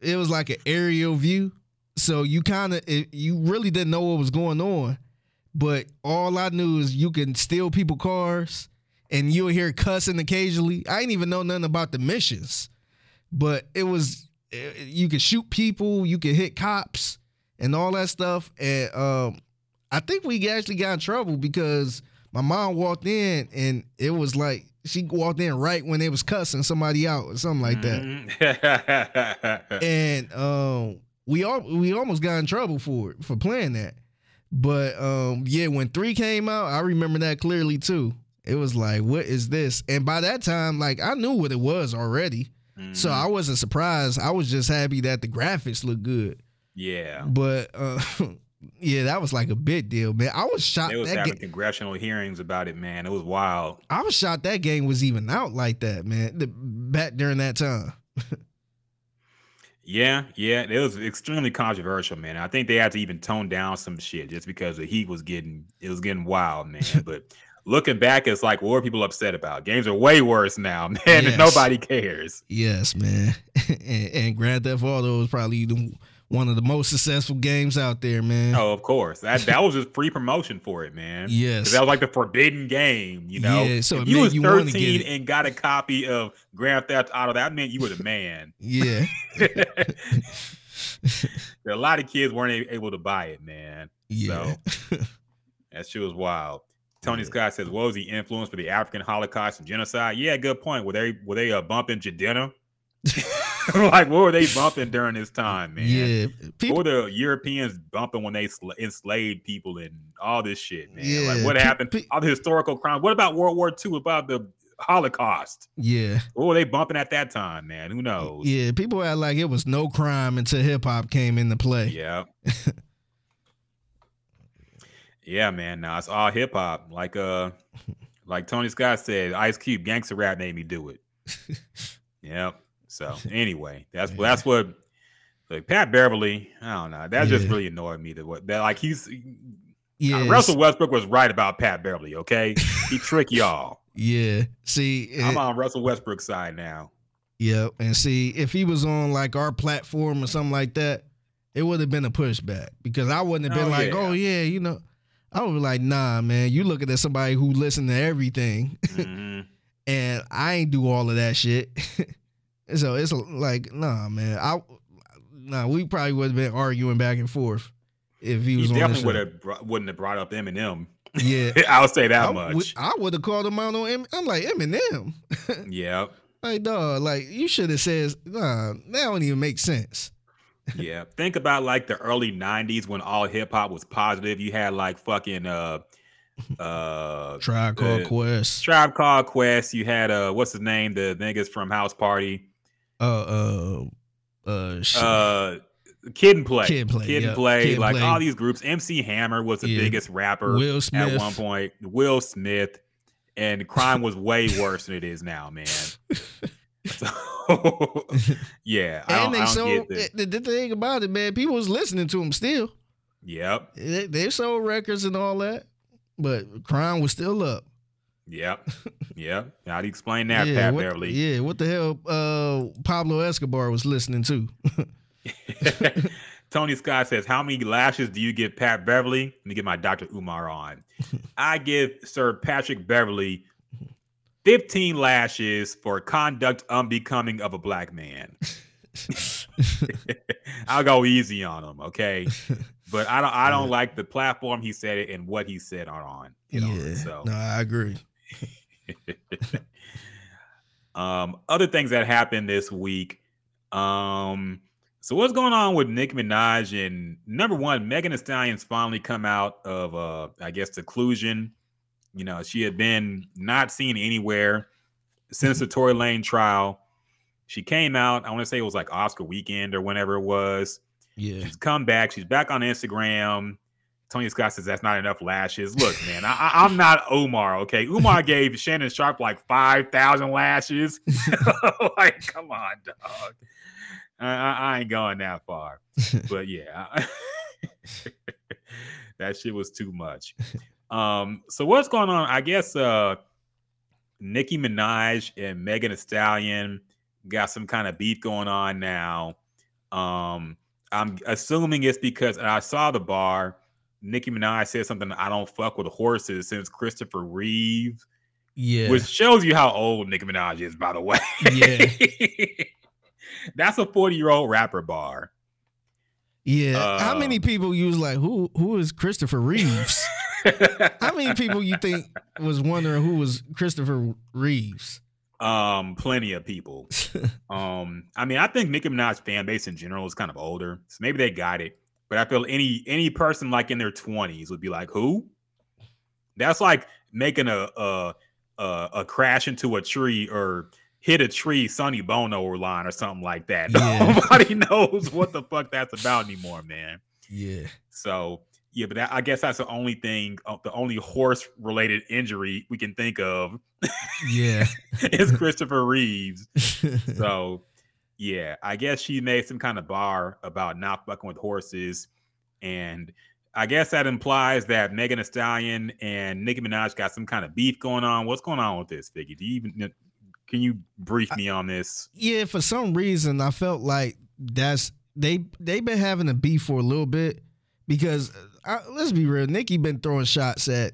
Speaker 2: It was like an aerial view. So you kind of you really didn't know what was going on. But all I knew is you can steal people cars and you'll hear cussing occasionally. I didn't even know nothing about the missions. But it was you could shoot people, you could hit cops and all that stuff. And um, I think we actually got in trouble because my mom walked in and it was like she walked in right when they was cussing somebody out or something like that. Mm-hmm. [laughs] and um, we all we almost got in trouble for it for playing that. But um, yeah, when three came out, I remember that clearly too. It was like, what is this? And by that time, like I knew what it was already. Mm-hmm. So I wasn't surprised. I was just happy that the graphics looked good.
Speaker 1: Yeah.
Speaker 2: But uh [laughs] Yeah, that was like a big deal, man. I was shocked.
Speaker 1: They was having ga- congressional hearings about it, man. It was wild.
Speaker 2: I was shocked that game was even out like that, man. The, back during that time. [laughs]
Speaker 1: yeah, yeah, it was extremely controversial, man. I think they had to even tone down some shit just because the heat was getting it was getting wild, man. [laughs] but looking back, it's like what were people upset about? Games are way worse now, [laughs] man, yes. and nobody cares.
Speaker 2: Yes, man. [laughs] and, and Grand Theft Auto was probably the one of the most successful games out there, man.
Speaker 1: Oh, of course. That that was just free promotion for it, man.
Speaker 2: Yes.
Speaker 1: That was like the forbidden game, you know. Yeah, so if you was you 13 and got a copy of Grand Theft Auto, that meant you were the man. [laughs]
Speaker 2: yeah.
Speaker 1: a lot of kids weren't able to buy it, man. Yeah. So that shit was wild. Tony yeah. Scott says, "What was the influence for the African Holocaust and genocide?" Yeah, good point. Were they were they uh, bumping Jidenna? [laughs] [laughs] like, what were they bumping during this time, man?
Speaker 2: Yeah,
Speaker 1: people, what were the Europeans bumping when they sl- enslaved people and all this shit, man? Yeah, like, what happened? Pe- all the historical crimes. What about World War II? About the Holocaust?
Speaker 2: Yeah,
Speaker 1: what were they bumping at that time, man? Who knows?
Speaker 2: Yeah, people act like it was no crime until hip hop came into play.
Speaker 1: Yeah. [laughs] yeah, man. Now it's all hip hop. Like uh, like Tony Scott said, Ice Cube, gangster rap made me do it. yep. So [laughs] anyway, that's yeah. that's what like Pat Beverley, I don't know. That yeah. just really annoyed me. That what that like he's yeah. Uh, Russell Westbrook was right about Pat Beverley, Okay, he trick [laughs] y'all.
Speaker 2: Yeah. See,
Speaker 1: it, I'm on Russell Westbrook's side now.
Speaker 2: Yep. And see, if he was on like our platform or something like that, it would have been a pushback because I wouldn't have been oh, like, yeah. oh yeah, you know. I would be like, nah, man, you looking at somebody who listen to everything. Mm-hmm. [laughs] and I ain't do all of that shit. [laughs] so it's like, nah, man. I nah, we probably would have been arguing back and forth if he was. He definitely
Speaker 1: would have wouldn't have brought up Eminem.
Speaker 2: Yeah, [laughs]
Speaker 1: I'll say that
Speaker 2: I,
Speaker 1: much.
Speaker 2: I would have called him out on. M- I'm like Eminem.
Speaker 1: yep.
Speaker 2: Like dog, like you should have said, nah, that don't even make sense
Speaker 1: yeah. Think about like the early 90s when all hip hop was positive. You had like fucking uh uh
Speaker 2: Tribe Called uh, Quest.
Speaker 1: Tribe Called Quest. You had uh what's his name? The niggas from House Party.
Speaker 2: Uh uh uh
Speaker 1: shit. uh Kid and Play.
Speaker 2: Kid Play.
Speaker 1: Kid
Speaker 2: yep.
Speaker 1: Play. Kid like play. all these groups. MC Hammer was the yeah. biggest rapper
Speaker 2: Will Smith.
Speaker 1: at one point. Will Smith. And crime was way worse than it is now, man. [laughs] So, [laughs] yeah,
Speaker 2: and they so the, the, thing about it, man, people was listening to them still.
Speaker 1: Yep,
Speaker 2: they, they sold records and all that, but crime was still up.
Speaker 1: Yep, [laughs] yep. How do you explain that,
Speaker 2: yeah,
Speaker 1: Pat
Speaker 2: what,
Speaker 1: Beverley?
Speaker 2: Yeah, what the hell? Uh, Pablo Escobar was listening to. [laughs]
Speaker 1: Tony Scott says, "How many lashes do you give Pat Beverley?" Let me get my Dr. Umar on. I give Sir Patrick Beverley 15 lashes for conduct unbecoming of a black man. [laughs] I'll go easy on him, okay? But I don't I don't yeah. like the platform he said it and what he said on on. You know, yeah. So
Speaker 2: no, I agree. [laughs]
Speaker 1: um, other things that happened this week. Um, so what's going on with Nicki Minaj and number one, Megan Thee Stallion's finally come out of uh I guess seclusion you know, she had been not seen anywhere since the Tory Lanez trial. She came out, I want to say it was like Oscar weekend or whenever it was.
Speaker 2: Yeah.
Speaker 1: She's come back. She's back on Instagram. Tony Scott says that's not enough lashes. Look, man, I, am not Omar. Okay, Umar [laughs] gave Shannon Sharpe like five thousand lashes. [laughs] [laughs] like, come on, dog. I, I, ain't going that far. But yeah, that shit was too much. Um, so what's going on? I guess uh Nicki Minaj and Megan Thee Stallion got some kind of beef going on now. Um, I'm assuming it's because I saw the bar. Nicki Minaj said something. I don't fuck with horses since Christopher Reeve.
Speaker 2: Yeah,
Speaker 1: which shows you how old Nicki Minaj is, by the way.
Speaker 2: Yeah, [laughs]
Speaker 1: that's a 40 year old rapper bar.
Speaker 2: Yeah, uh, how many people use like who? Who is Christopher Reeves? [laughs] How many people you think was wondering who was Christopher Reeves?
Speaker 1: Um, plenty of people. [laughs] um, I mean, I think Nicki Minaj's fan base in general is kind of older, so maybe they got it. But I feel any any person like in their twenties would be like, who? That's like making a a a, a crash into a tree or hit a tree, Sonny Bono line or something like that. [laughs] Yeah. Nobody [laughs] knows what the fuck that's about anymore, man.
Speaker 2: Yeah.
Speaker 1: So yeah, but that, I guess that's the only thing, uh, the only horse related injury we can think of.
Speaker 2: Yeah, [laughs]
Speaker 1: is [laughs] Christopher Reeves. so, [laughs] yeah, I guess she made some kind of bar about not fucking with horses, and I guess that implies that Megan Thee Stallion and Nicki Minaj got some kind of beef going on. What's going on with this, Figgy? Do you even can you brief me on this?
Speaker 2: Yeah, for some reason I felt like that's they they've been having a beef for a little bit because I, let's be real, Nicki been throwing shots at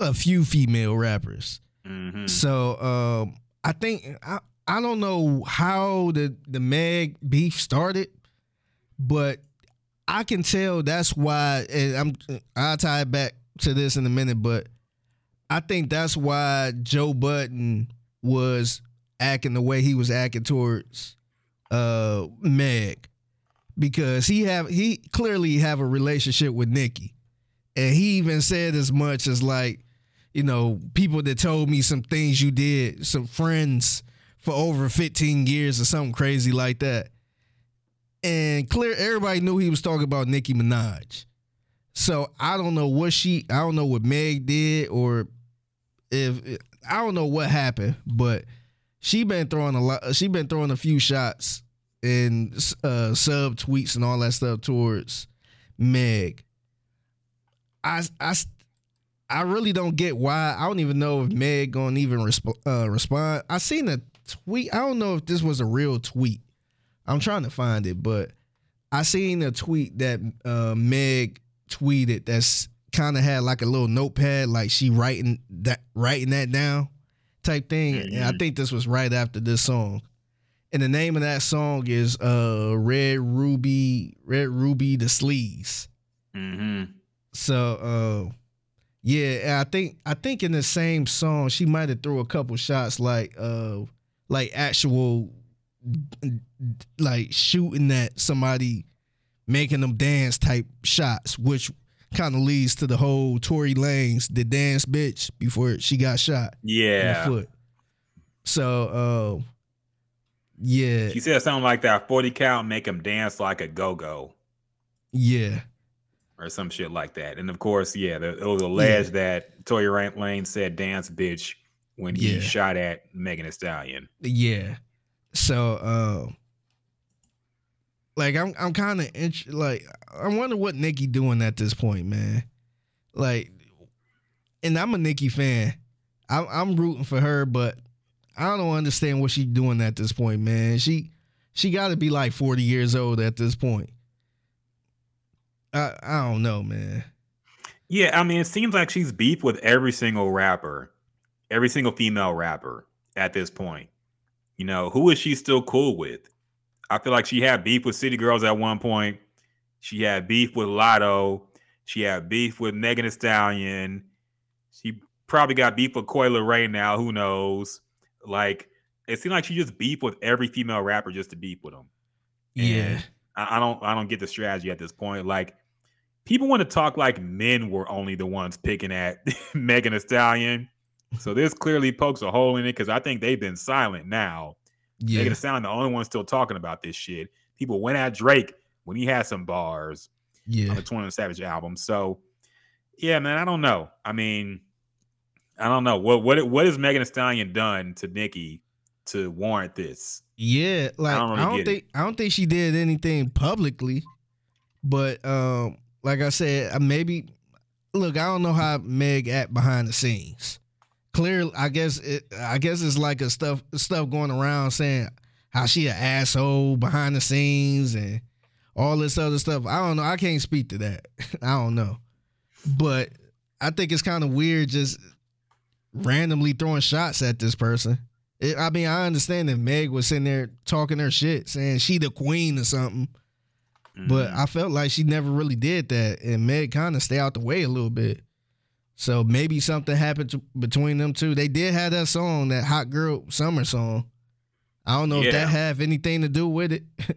Speaker 2: a few female rappers. Mm-hmm. So um, I think I I don't know how the the Meg beef started, but I can tell that's why. And I'm I'll tie it back to this in a minute, but I think that's why Joe Budden was acting the way he was acting towards uh Meg because he have he clearly have a relationship with Nicki. And he even said as much as like, you know, people that told me some things you did, some friends for over 15 years or something crazy like that. And clear everybody knew he was talking about Nicki Minaj. So I don't know what she I don't know what Meg did or if I don't know what happened, but she been throwing a lot she been throwing a few shots and uh, sub tweets and all that stuff towards Meg. I I I really don't get why. I don't even know if Meg gonna even resp- uh, respond. I seen a tweet. I don't know if this was a real tweet. I'm trying to find it, but I seen a tweet that uh, Meg tweeted that's kind of had like a little notepad, like she writing that writing that down type thing. Mm-hmm. And I think this was right after this song. And the name of that song is uh Red Ruby, Red Ruby Da Sleeze. Mm-hmm. So uh yeah, I think I think in the same song she might have threw a couple shots like uh like actual like shooting at somebody making them dance type shots, which kind of leads to the whole Tory Lanez the dance bitch before she got shot.
Speaker 1: Yeah. foot.
Speaker 2: So uh yeah.
Speaker 1: She said something like that 40 count make him dance like a go-go.
Speaker 2: Yeah.
Speaker 1: Or some shit like that. And of course, yeah, it was alleged yeah. that Tory Lanez said dance bitch when he yeah. shot at Megan Thee Stallion.
Speaker 2: Yeah. So uh like I'm I'm kind of int- like I wonder what Nicki doing at this point, man. Like and I'm a Nicki fan. I'm, I'm rooting for her, but I don't understand what she's doing at this point, man. She she got to be like 40 years old at this point. I I don't know, man.
Speaker 1: Yeah, I mean, it seems like she's beef with every single rapper, every single female rapper at this point. You know, who is she still cool with? I feel like she had beef with City Girls at one point. She had beef with Latto. She had beef with Megan Thee Stallion. She probably got beef with Coi Leray now. Who knows? Like it seemed like she just beef with every female rapper just to beef with them.
Speaker 2: Yeah,
Speaker 1: I, I don't I don't get the strategy at this point. Like people want to talk like men were only the ones picking at [laughs] Megan Thee Stallion. So this clearly pokes a hole in it because I think they've been silent now. Yeah. Megan Thee Stallion, the only one still talking about this shit. People went at Drake when he had some bars yeah. on the 21 Savage album. So yeah, man, I don't know. I mean, I don't know what what what has Megan Thee Stallion done to Nicki to warrant this.
Speaker 2: Yeah, like I don't, I don't think it. I don't think she did anything publicly, but um, like I said, maybe look, I don't know how Meg act behind the scenes. Clearly, I guess it, I guess it's like a stuff stuff going around saying how she an asshole behind the scenes and all this other stuff. I don't know. I can't speak to that. [laughs] I don't know, but I think it's kind of weird just randomly throwing shots at this person. It, I mean, I understand that Meg was sitting there talking her shit, saying she the queen or something. Mm-hmm. But I felt like she never really did that, and Meg kind of stay out the way a little bit. So maybe something happened to, between them two. They did have that song, that hot girl summer song. I don't know yeah. if that have anything to do with it. [laughs]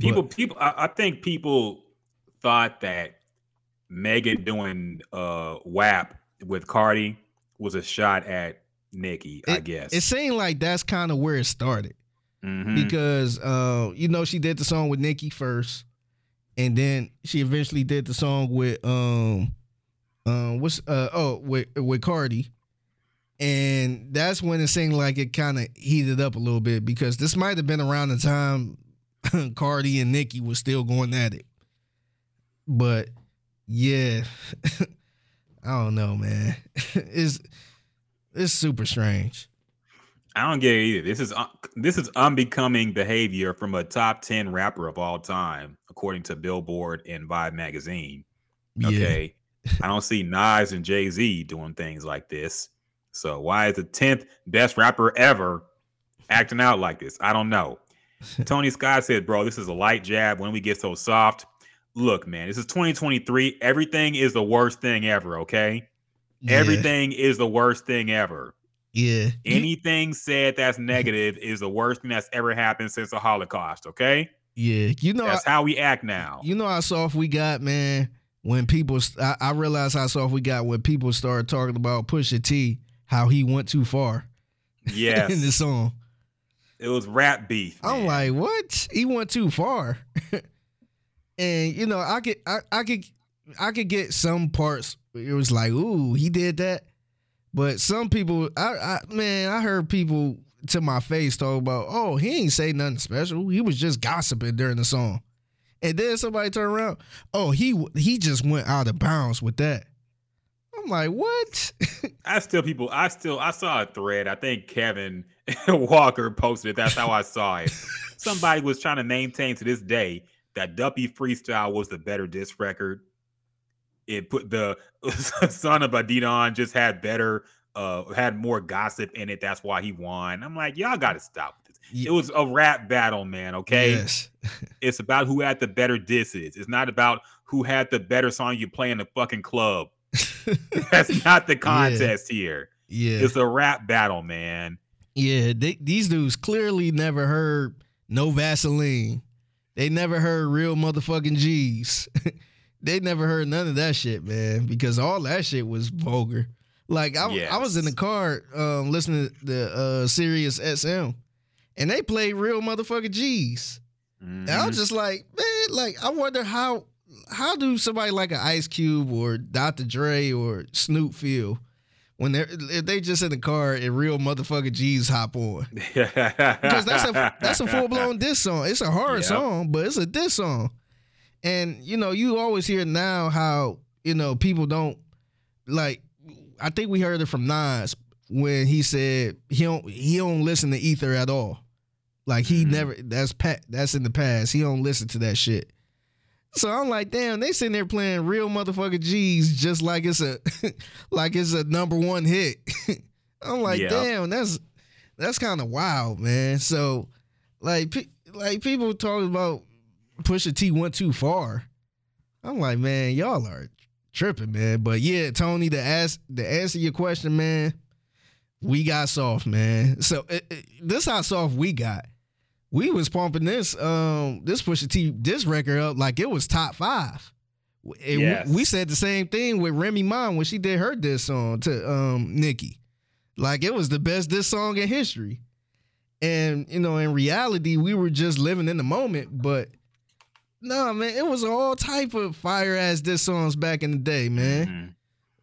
Speaker 1: people, people, I, I, think people thought that Megan doing uh WAP with Cardi was a shot at Nicki,
Speaker 2: it,
Speaker 1: I guess.
Speaker 2: It seemed like that's kind of where it started. Mm-hmm. Because uh, you know, she did the song with Nicki first, and then she eventually did the song with um um what's uh oh with with Cardi. And that's when it seemed like it kind of heated up a little bit because this might have been around the time [laughs] Cardi and Nicki was still going at it. But yeah, [laughs] I don't know, man. [laughs] it's it's super strange.
Speaker 1: I don't get it either. This is uh, this is unbecoming behavior from a top ten rapper of all time, according to Billboard and Vibe magazine. Okay, yeah. I don't see Nas and Jay Z doing things like this. So why is the tenth best rapper ever acting out like this? I don't know. [laughs] Tony Scott said, "Bro, this is a light jab. When we get so soft, look, man, this is 2023. Everything is the worst thing ever, okay? Yeah. Everything is the worst thing ever.
Speaker 2: Yeah.
Speaker 1: Anything said that's [laughs] negative is the worst thing that's ever happened since the Holocaust. Okay.
Speaker 2: Yeah. You know
Speaker 1: that's I, how we act now.
Speaker 2: You know how soft we got, man. When people, I, I realized how soft we got when people started talking about Pusha T, how he went too far.
Speaker 1: Yes. [laughs]
Speaker 2: in the song.
Speaker 1: It was rap beef.
Speaker 2: Man. I'm like, what? He went too far. [laughs] and you know, I could, I, I could, I could get some parts. It was like, ooh, he did that. But some people, I, I man, I heard people to my face talk about, oh, he ain't say nothing special. He was just gossiping during the song. And then somebody turned around, oh, he he just went out of bounds with that. I'm like, what? [laughs]
Speaker 1: I still people, I still I saw a thread. I think Kevin [laughs] Walker posted it. That's how I saw it. [laughs] Somebody was trying to maintain to this day that Duppy Freestyle was the better disc record it put the [laughs] son of Adidon just had better uh had more gossip in it. That's why he won. I'm like, y'all gotta stop this. Yeah. It was a rap battle, man. Okay. Yes. [laughs] it's about who had the better disses. It's not about who had the better song you play in the fucking club. [laughs] That's not the contest yeah. here. Yeah. It's a rap battle, man.
Speaker 2: Yeah, they, these dudes clearly never heard no Vaseline. They never heard real motherfucking G's [laughs] they never heard none of that shit, man, because all that shit was vulgar. Like I, yes. I was in the car um, listening to the uh, Sirius XM, and they played real motherfucking G's. Mm-hmm. And I was mm-hmm. just like, man, like I wonder how how do somebody like an Ice Cube or Dr. Dre or Snoop feel when they're if they just in the car and real motherfucking G's hop on? [laughs] because that's a that's a full blown diss song. It's a hard yep. song, but it's a diss song. And you know, you always hear now how you know people don't like. I think we heard it from Nas when he said he don't he don't listen to Ether at all. Like he mm-hmm. never that's pat that's in the past. He don't listen to that shit. So I'm like, damn, they sitting there playing real motherfucking G's just like it's a [laughs] like it's a number one hit. [laughs] I'm like, yeah. damn, that's that's kind of wild, man. So like like people talking about Pusha T went too far. I'm like, man, y'all are tripping, man. But yeah, Tony, to ask to answer your question, man, we got soft, man. So it, it, this how soft we got. We was pumping this um this Pusha T this record up like it was top five. yes. we, we, said the same thing with Remy Ma when she did her diss song to um Nicki. Like it was the best diss song in history. And you know, in reality, we were just living in the moment, but no, man, it was all type of fire ass diss songs back in the day, man. Mm-hmm.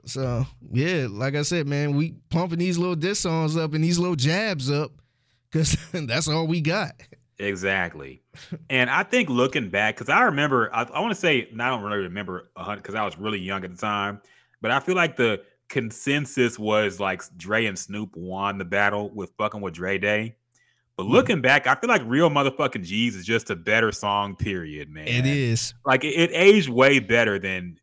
Speaker 2: So yeah, like I said, man, we pumping these little diss songs up and these little jabs up because [laughs] that's all we got.
Speaker 1: Exactly. and I think looking back, because I remember, I, I want to say, I don't really remember because I was really young at the time, but I feel like the consensus was like Dre and Snoop won the battle with fucking with Dre Day. But mm-hmm. looking back, I feel like real motherfucking G's is just a better song, period, man.
Speaker 2: It is.
Speaker 1: Like it, it aged way better than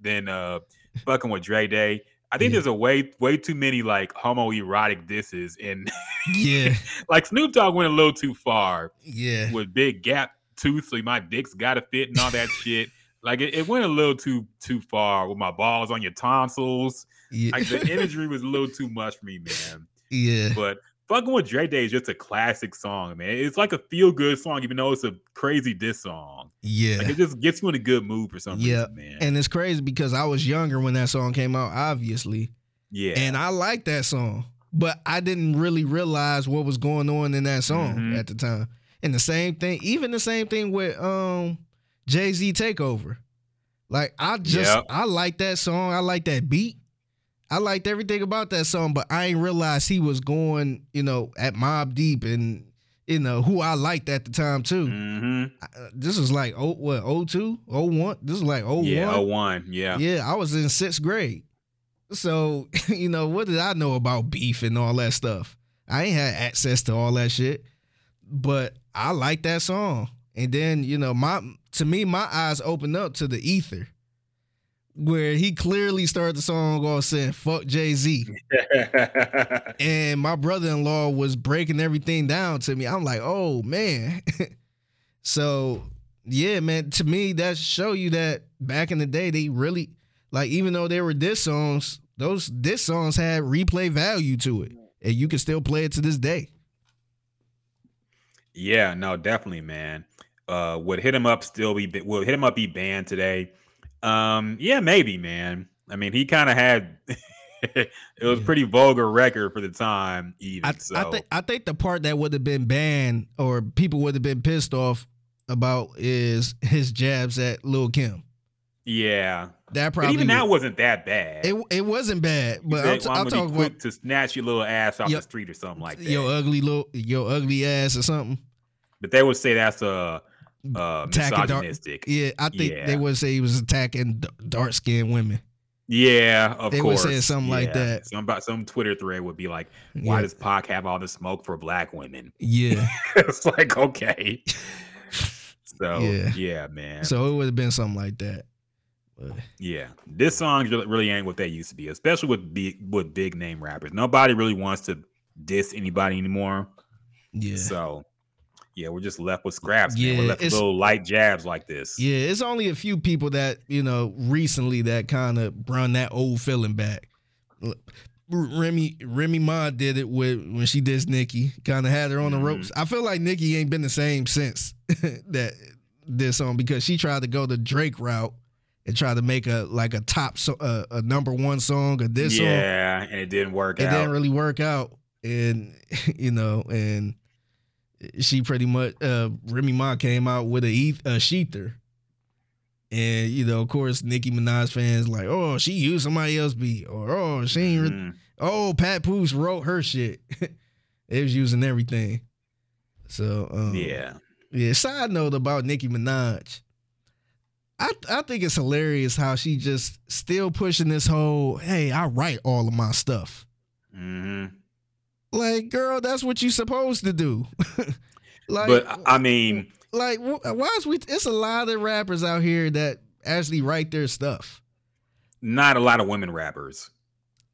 Speaker 1: than uh fucking with Dre Day. I think yeah. there's a way way too many like homoerotic disses and
Speaker 2: yeah, [laughs]
Speaker 1: like Snoop Dogg went a little too far.
Speaker 2: Yeah,
Speaker 1: with big gap tooth, so my dick's got to fit and all that [laughs] shit. Like it, it, went a little too too far with my balls on your tonsils. Yeah. Like the [laughs] imagery was a little too much for me, man.
Speaker 2: Yeah,
Speaker 1: but Fucking with Dre Day is just a classic song, man. It's like a feel good song, even though it's a crazy diss song.
Speaker 2: Yeah.
Speaker 1: Like it just gets you in a good mood for some yeah. reason, man.
Speaker 2: And it's crazy because I was younger when that song came out, obviously.
Speaker 1: Yeah.
Speaker 2: And I like that song, but I didn't really realize what was going on in that song mm-hmm. at the time. And the same thing, even the same thing with um Jay Z Takeover. Like I just yep. I like that song. I like that beat. I liked everything about that song, but I didn't realize he was going, you know, at Mobb Deep and you know who I liked at the time too.
Speaker 1: Mm-hmm.
Speaker 2: I, this was like oh what oh two oh one. This is like oh.
Speaker 1: Yeah, oh one. Yeah,
Speaker 2: yeah. I was in sixth grade, so [laughs] you know what did I know about beef and all that stuff? I ain't had access to all that shit, but I like that song. And then you know my to me my eyes opened up to the ether where he clearly started the song off saying "fuck Jay Z," [laughs] and my brother in law was breaking everything down to me. I'm like, oh man. [laughs] so yeah, man. To me, that show you that back in the day, they really like even though they were diss songs, those diss songs had replay value to it. and you can still play it to this day.
Speaker 1: Yeah, no, definitely, man. Uh, would hit him up still be would hit him up be banned today? Um, yeah, maybe, man. I mean, he kind of had [laughs] it was yeah. pretty vulgar record for the time. Even I, so.
Speaker 2: I think I think the part that would have been banned or people would have been pissed off about is his jabs at Lil Kim.
Speaker 1: Yeah,
Speaker 2: that probably
Speaker 1: but even that wasn't that bad.
Speaker 2: It it wasn't bad, but
Speaker 1: said, I'm, t- I'm talking about to snatch your little ass off yo, the street or something like that.
Speaker 2: Your ugly little your ugly ass or something.
Speaker 1: But they would say that's a uh, misogynistic.
Speaker 2: Dark, yeah, I think yeah. they would say he was attacking dark skinned women.
Speaker 1: Yeah, of
Speaker 2: they
Speaker 1: course.
Speaker 2: They would say something
Speaker 1: yeah.
Speaker 2: like that.
Speaker 1: Some about some Twitter thread would be like, "Why yeah. does Pac have all the smoke for black women?" [laughs]
Speaker 2: Yeah,
Speaker 1: it's like okay. [laughs] So yeah, yeah man.
Speaker 2: So it would have been something like that.
Speaker 1: But. Yeah, this song really ain't what they used to be, especially with big with big name rappers. Nobody really wants to diss anybody anymore.
Speaker 2: Yeah.
Speaker 1: So yeah, we're just left with scraps. Yeah, man. we're left with little light jabs like this.
Speaker 2: Yeah, it's only a few people that you know recently that kind of run that old feeling back. Remy Remy Ma did it with when she did Nicki, kind of had her on the mm-hmm. ropes. I feel like Nicki ain't been the same since [laughs] that this song because she tried to go the Drake route and try to make a like a top so, uh, a number one song of this
Speaker 1: yeah,
Speaker 2: song.
Speaker 1: Yeah, and it didn't work.
Speaker 2: It
Speaker 1: out.
Speaker 2: didn't really work out, and [laughs] you know, and she pretty much uh Remy Ma came out with a, a Shether. And you know, of course, Nicki Minaj fans like, oh, she used somebody else beat, or oh, she ain't. Mm-hmm. Oh, Papoose wrote her shit. [laughs] it was using everything. So um,
Speaker 1: yeah,
Speaker 2: yeah. Side note about Nicki Minaj. I I think it's hilarious how she just still pushing this whole hey I write all of my stuff.
Speaker 1: Mm-hmm.
Speaker 2: Like, girl, that's what you supposed to do. [laughs]
Speaker 1: like, but I mean,
Speaker 2: like, why is we? It's a lot of rappers out here that actually write their stuff.
Speaker 1: Not a lot of women rappers.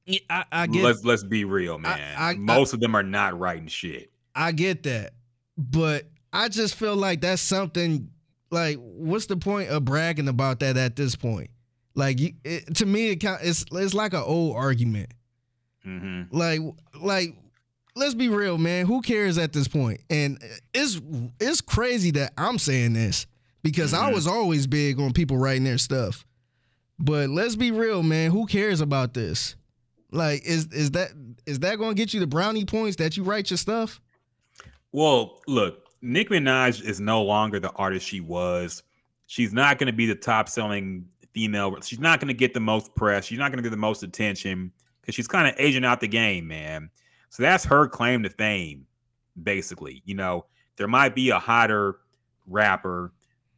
Speaker 2: Yeah, I, I get.
Speaker 1: Let's let's be real, man. I, I, Most of them are not writing shit.
Speaker 2: I get that, but I just feel like that's something. Like, what's the point of bragging about that at this point? Like, it, to me, it it's it's like an old argument.
Speaker 1: Mm-hmm.
Speaker 2: Like, like let's be real, man. Who cares at this point? And it's it's crazy that I'm saying this because mm-hmm. I was always big on people writing their stuff. But let's be real, man. Who cares about this? Like, is is that is that going to get you the brownie points that you write your stuff?
Speaker 1: Well, look, Nick Minaj is no longer the artist she was. She's not going to be the top selling female. She's not going to get the most press. She's not going to get the most attention because she's kind of aging out the game, man. So that's her claim to fame, basically. You know, there might be a hotter rapper,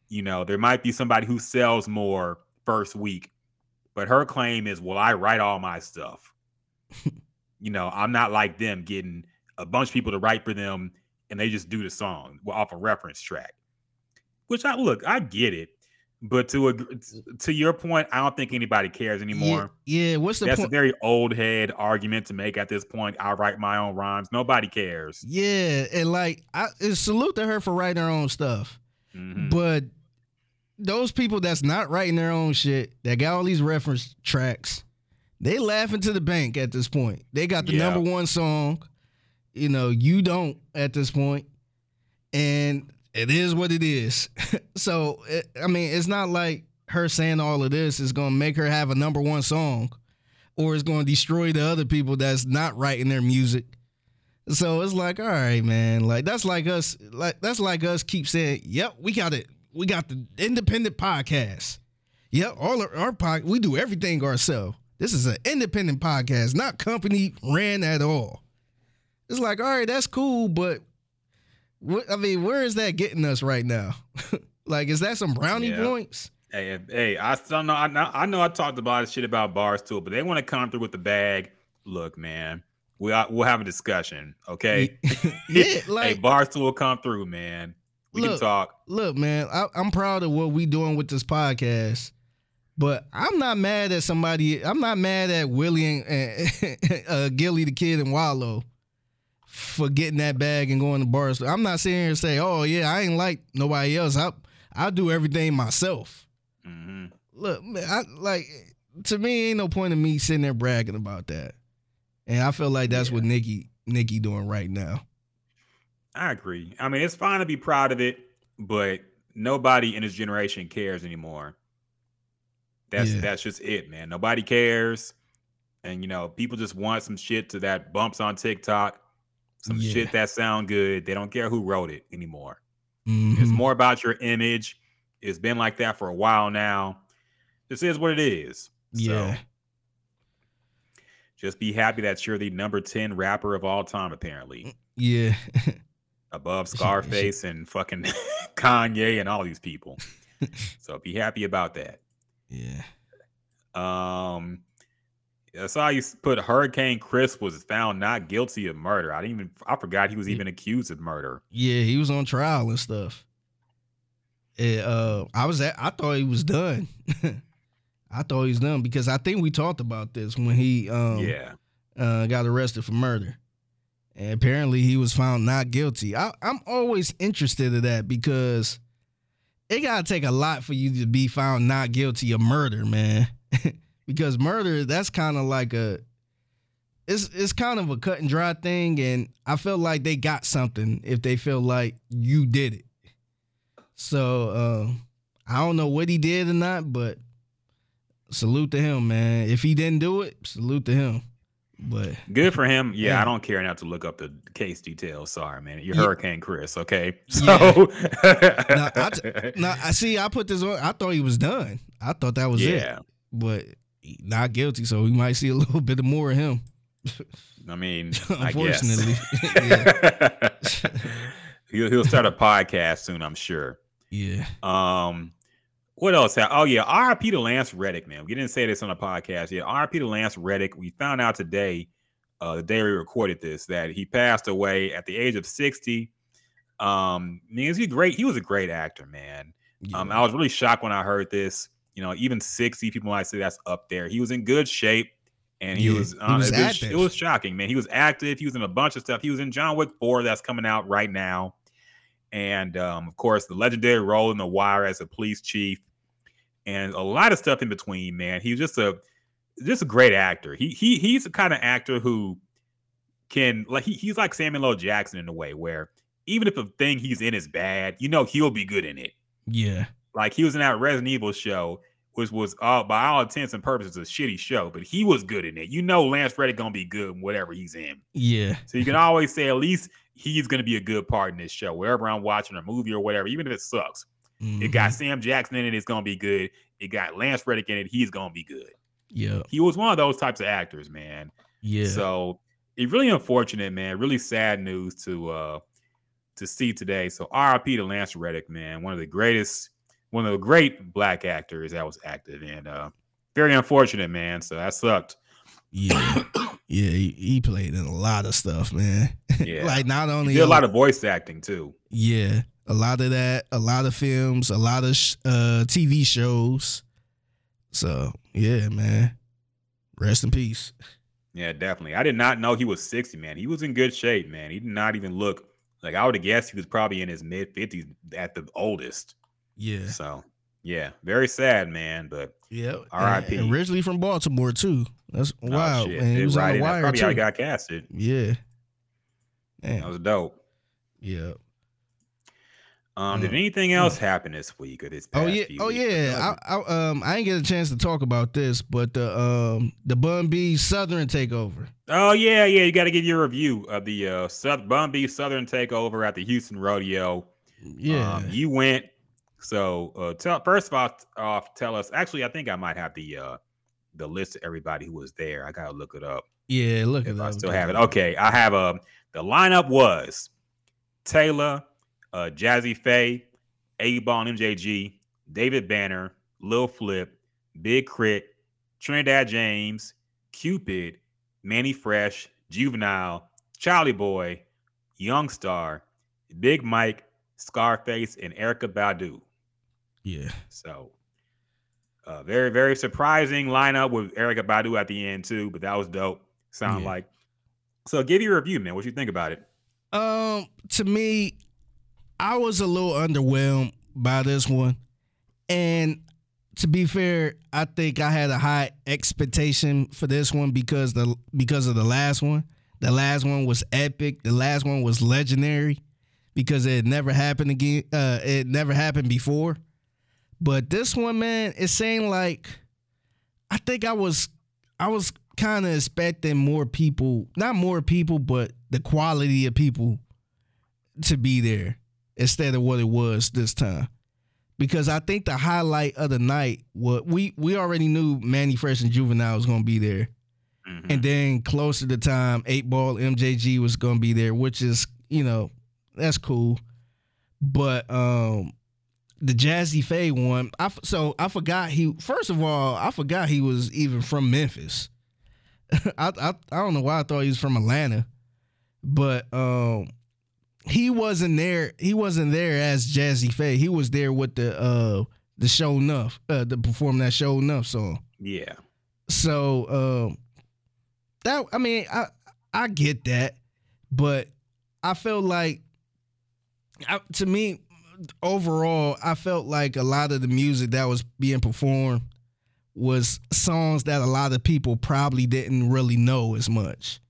Speaker 1: you know, there might be somebody who sells more first week, but her claim is, well, I write all my stuff. [laughs] you know, I'm not like them getting a bunch of people to write for them and they just do the song off a reference track. Which I look, I get it. But to a, to your point, I don't think anybody cares anymore.
Speaker 2: Yeah, yeah. what's the
Speaker 1: That's
Speaker 2: point?
Speaker 1: a very old head argument to make at this point. I write my own rhymes. Nobody cares.
Speaker 2: Yeah, and like I salute to her for writing her own stuff. Mm-hmm. But those people that's not writing their own shit, that got all these reference tracks, they laughing to the bank at this point. They got the yeah. number one song. You know, you don't at this point. And it is what it is. [laughs] so, it, I mean, it's not like her saying all of this is going to make her have a number one song or it's going to destroy the other people that's not writing their music. So it's like, all right, man. Like that's like us. Like that's like us keep saying, "Yep, we got it. We got the independent podcast. Yep, all our, our pod, we do everything ourselves. This is an independent podcast, not company ran at all. It's like, all right, that's cool, but what, I mean, where is that getting us right now? [laughs] like, is that some brownie yeah. points?
Speaker 1: Hey, hey, I still know. I know. I know. I talked about shit about bars too, but they want to come through with the bag. Look, man, we we'll have a discussion, okay? [laughs] [laughs]
Speaker 2: yeah, like,
Speaker 1: hey, Barstool will come through, man. We look, can talk.
Speaker 2: Look, man, I, am proud of what we doing with this podcast, but I'm not mad at somebody. I'm not mad at Willie and uh, Gillie the Kid and Wallo for getting that bag and going to bars. I'm not sitting here and say, "Oh yeah, I ain't like nobody else. I I do everything myself."
Speaker 1: Mm-hmm.
Speaker 2: Look, man, I like to me ain't no point in me sitting there bragging about that. And I feel like that's yeah. what Nicki Nicki doing right now.
Speaker 1: I agree. I mean, it's fine to be proud of it, but nobody in this generation cares anymore. That's yeah. that's just it, man. Nobody cares. And you know, people just want some shit to that bumps on TikTok, some yeah. shit that sound good. They don't care who wrote it anymore. Mm-hmm. It's more about your image. It's been like that for a while now. This is what it is. Yeah. So just be happy that you're the number 10 rapper of all time, apparently. Mm,
Speaker 2: yeah. [laughs]
Speaker 1: Above Scarface and fucking [laughs] Kanye and all these people. [laughs] so be happy about that.
Speaker 2: Yeah.
Speaker 1: Um I saw you put Hurricane Chris was found not guilty of murder. I didn't even I forgot he was even accused of murder.
Speaker 2: Yeah, he was on trial and stuff. It, uh I was at I thought he was done. [laughs] I thought he was done because I think we talked about this when he um
Speaker 1: yeah
Speaker 2: uh, got arrested for murder. And apparently he was found not guilty. I, I'm always interested in that because it gotta take a lot for you to be found not guilty of murder, man. [laughs] because murder, that's kind of like a it's it's kind of a cut and dry thing, and I feel like they got something if they feel like you did it. So uh, I don't know what he did or not, but salute to him, man. If he didn't do it, salute to him. But
Speaker 1: good for him. Yeah, yeah, I don't care enough to look up the case details. Sorry, man. You're yeah. Hurricane Chris, okay? So
Speaker 2: yeah. now, I [laughs] t- now, I see. I put this on. I thought he was done. I thought that was yeah. it. But not guilty, so we might see a [laughs] little bit more of him.
Speaker 1: I mean, [laughs] unfortunately, [laughs] I he'll he'll start a podcast soon. I'm sure.
Speaker 2: Yeah.
Speaker 1: Um what else? Oh yeah, RIP to Lance Reddick, man. We didn't say this on the podcast yet. RIP to Lance Reddick. We found out today, uh, the day we recorded this, that he passed away at the age of 60. Um, I mean, he great. He was a great actor, man. Yeah. Um, I was really shocked when I heard this. You know, even 60 people might say that's up there. He was in good shape, and he yeah, was, uh, he was it, was, it was shocking, man. He was active. He was in a bunch of stuff. He was in John Wick 4 that's coming out right now. And um, of course, the legendary role in The Wire as a police chief and a lot of stuff in between. Man, he's just a just a great actor. He he he's the kind of actor who can like he, he's like Samuel L. Jackson in a way where even if a thing he's in is bad, you know he'll be good in it.
Speaker 2: Yeah,
Speaker 1: like he was in that Resident Evil show, which was uh, by all intents and purposes a shitty show, but he was good in it. You know, Lance Reddick gonna be good in whatever he's in.
Speaker 2: Yeah,
Speaker 1: so you can always say at least he's gonna be a good part in this show, wherever I'm watching a movie or whatever, even if it sucks. Mm-hmm. It got Sam Jackson in it, it's gonna be good. It got Lance Reddick in it, he's gonna be good.
Speaker 2: Yeah.
Speaker 1: He was one of those types of actors, man.
Speaker 2: Yeah.
Speaker 1: So it's really unfortunate, man. Really sad news to uh to see today. So RIP to Lance Reddick, man. One of the greatest, one of the great black actors that was active. And uh very unfortunate, man. So that sucked.
Speaker 2: Yeah. [coughs] yeah, he, he, played in a lot of stuff, man. [laughs] Yeah. like not only
Speaker 1: a lot of voice acting too.
Speaker 2: Yeah a lot of that, a lot of films, a lot of sh- uh, TV shows. So yeah, man, rest in peace.
Speaker 1: Yeah, definitely. I did not know he was 60, man. He was in good shape, man. He did not even look like I would have guessed he was probably in his mid 50s at the oldest.
Speaker 2: Yeah.
Speaker 1: So yeah, very sad, man. But
Speaker 2: yeah, R.I.P. Originally from Baltimore too. That's oh, wild. Oh, man. He was
Speaker 1: right on the wire probably too. he got casted.
Speaker 2: Yeah.
Speaker 1: Damn. That was dope.
Speaker 2: Yeah.
Speaker 1: Um, did anything else happen this week or this?
Speaker 2: oh yeah, oh yeah. I, I, um I didn't get a chance to talk about this, but the um the Bun B Southern takeover.
Speaker 1: Oh yeah, yeah. You got to give your review of the uh South Bun B Southern takeover at the Houston Rodeo.
Speaker 2: Yeah,
Speaker 1: um, you went. So uh, tell first of all, off, tell us. Actually, I think I might have the uh the list of everybody who was there. I gotta look it up.
Speaker 2: Yeah, look at
Speaker 1: that. I still have it. Okay, I have a. Uh, the lineup was Tela uh, Jazze Pha, Eight Ball MJG, David Banner, Lil Flip, Big K.R.I.T., Trinidad James, Cupid, Manny Fresh, Juvenile, Chalie Boy, Yungstar, Big Mike, Scarface, and Erykah Badu.
Speaker 2: Yeah.
Speaker 1: So, uh, very, very surprising lineup with Erykah Badu at the end, too, but that was dope. Sound yeah. like. So, give your review, man. What you think about it?
Speaker 2: Um, to me, I was a little underwhelmed by this one. And to be fair, I think I had a high expectation for this one because the because of the last one. The last one was epic. The last one was legendary because it never happened again. Uh, it never happened before. But this one, man, it seemed like I think I was I was kind of expecting more people, not more people, but the quality of people to be there instead of what it was this time. Because I think the highlight of the night, what we we already knew Manny Fresh and Juvenile was gonna be there. Mm-hmm. And then closer to the time, eight ball MJG was gonna be there, which is, you know, that's cool. But um the Jazze Pha one, I so I forgot he. First of all, I forgot he was even from Memphis. [laughs] I, I I don't know why I thought he was from Atlanta, but um, he wasn't there. He wasn't there as Jazze Pha. He was there with the uh the Sho Nuff uh to perform that Sho Nuff song.
Speaker 1: Yeah.
Speaker 2: So um, that I mean I I get that, but I felt like I, to me overall, I felt like a lot of the music that was being performed was songs that a lot of people probably didn't really know as much.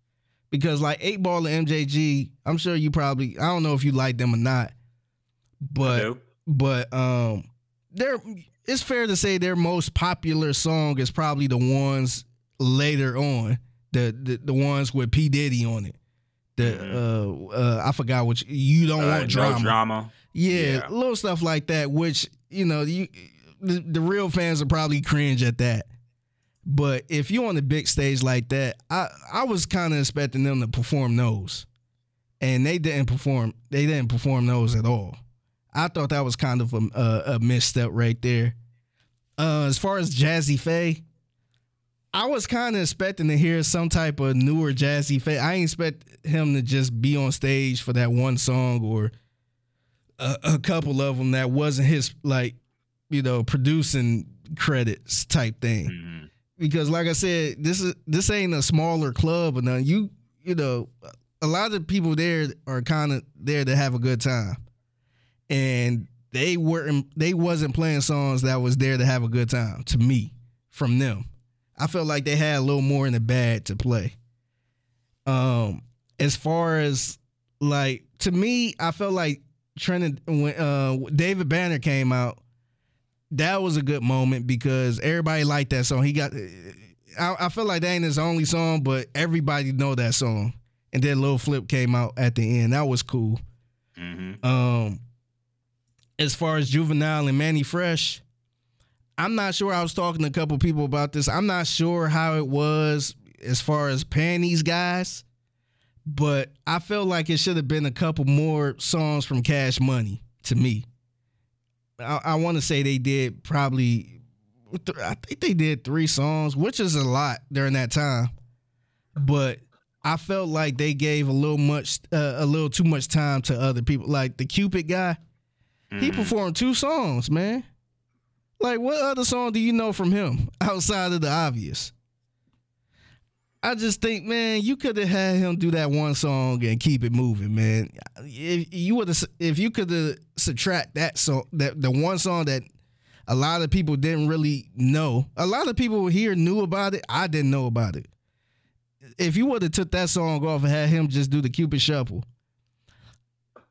Speaker 2: Because like Eight Ball and MJG, I'm sure you probably I don't know if you like them or not, but but um, they're it's fair to say their most popular song is probably the ones later on, the the, the ones with P Diddy on it. Mm-hmm. uh, uh I forgot which you don't uh, want drama.
Speaker 1: No drama.
Speaker 2: Yeah, yeah, little stuff like that, which you know, you the, the real fans will probably cringe at that. But if you're on the big stage like that, I I was kind of expecting them to perform those, and they didn't perform. They didn't perform those at all. I thought that was kind of a, a, a misstep right there. Uh, as far as Jazze Pha, I was kind of expecting to hear some type of newer Jazze Pha. I ain't expect him to just be on stage for that one song or a, a couple of them that wasn't his like you know producing credits type thing. Mm-hmm. Because like I said, this is this ain't a smaller club or nothing. You you know, a lot of people there are kind of there to have a good time, and they weren't they wasn't playing songs that was there to have a good time. To me, from them, I felt like they had a little more in the bag to play. Um, as far as like to me, I felt like Trent when uh, David Banner came out, that was a good moment because everybody liked that song. He got, I, I feel like that ain't his only song, but everybody know that song. And then Lil Flip came out at the end. That was cool. Mm-hmm. Um, as far as Juvenile and Manny Fresh, I'm not sure. I was talking to a couple people about this. I'm not sure how it was as far as paying these guys but I felt like it should have been a couple more songs from Cash Money to me. I, I want to say they did probably, I think they did three songs, which is a lot during that time. But I felt like they gave a little much, uh, a little too much time to other people. Like the Cupid guy, mm. he mm-hmm. performed two songs, man. Like, what other song do you know from him [laughs] outside of the obvious? I just think, man, you could have had him do that one song and keep it moving, man. If you would have, if you could have subtract that song, that the one song that a lot of people didn't really know, a lot of people here knew about it. I didn't know about it. If you would have took that song off and had him just do the Cupid Shuffle,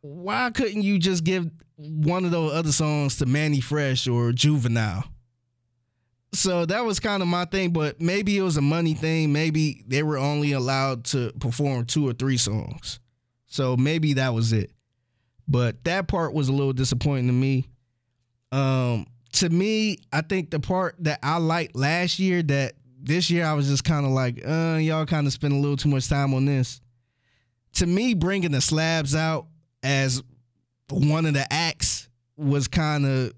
Speaker 2: why couldn't you just give one of those other songs to Manny Fresh or Juvenile? so that was kind of my thing, but maybe it was a money thing. Maybe they were only allowed to perform two or three songs. So maybe that was it. But that part was a little disappointing to me. Um, to me, I think the part that I liked last year that this year I was just kind of like, uh, y'all kind of spend a little too much time on this. To me, bringing the slabs out as one of the acts was kind of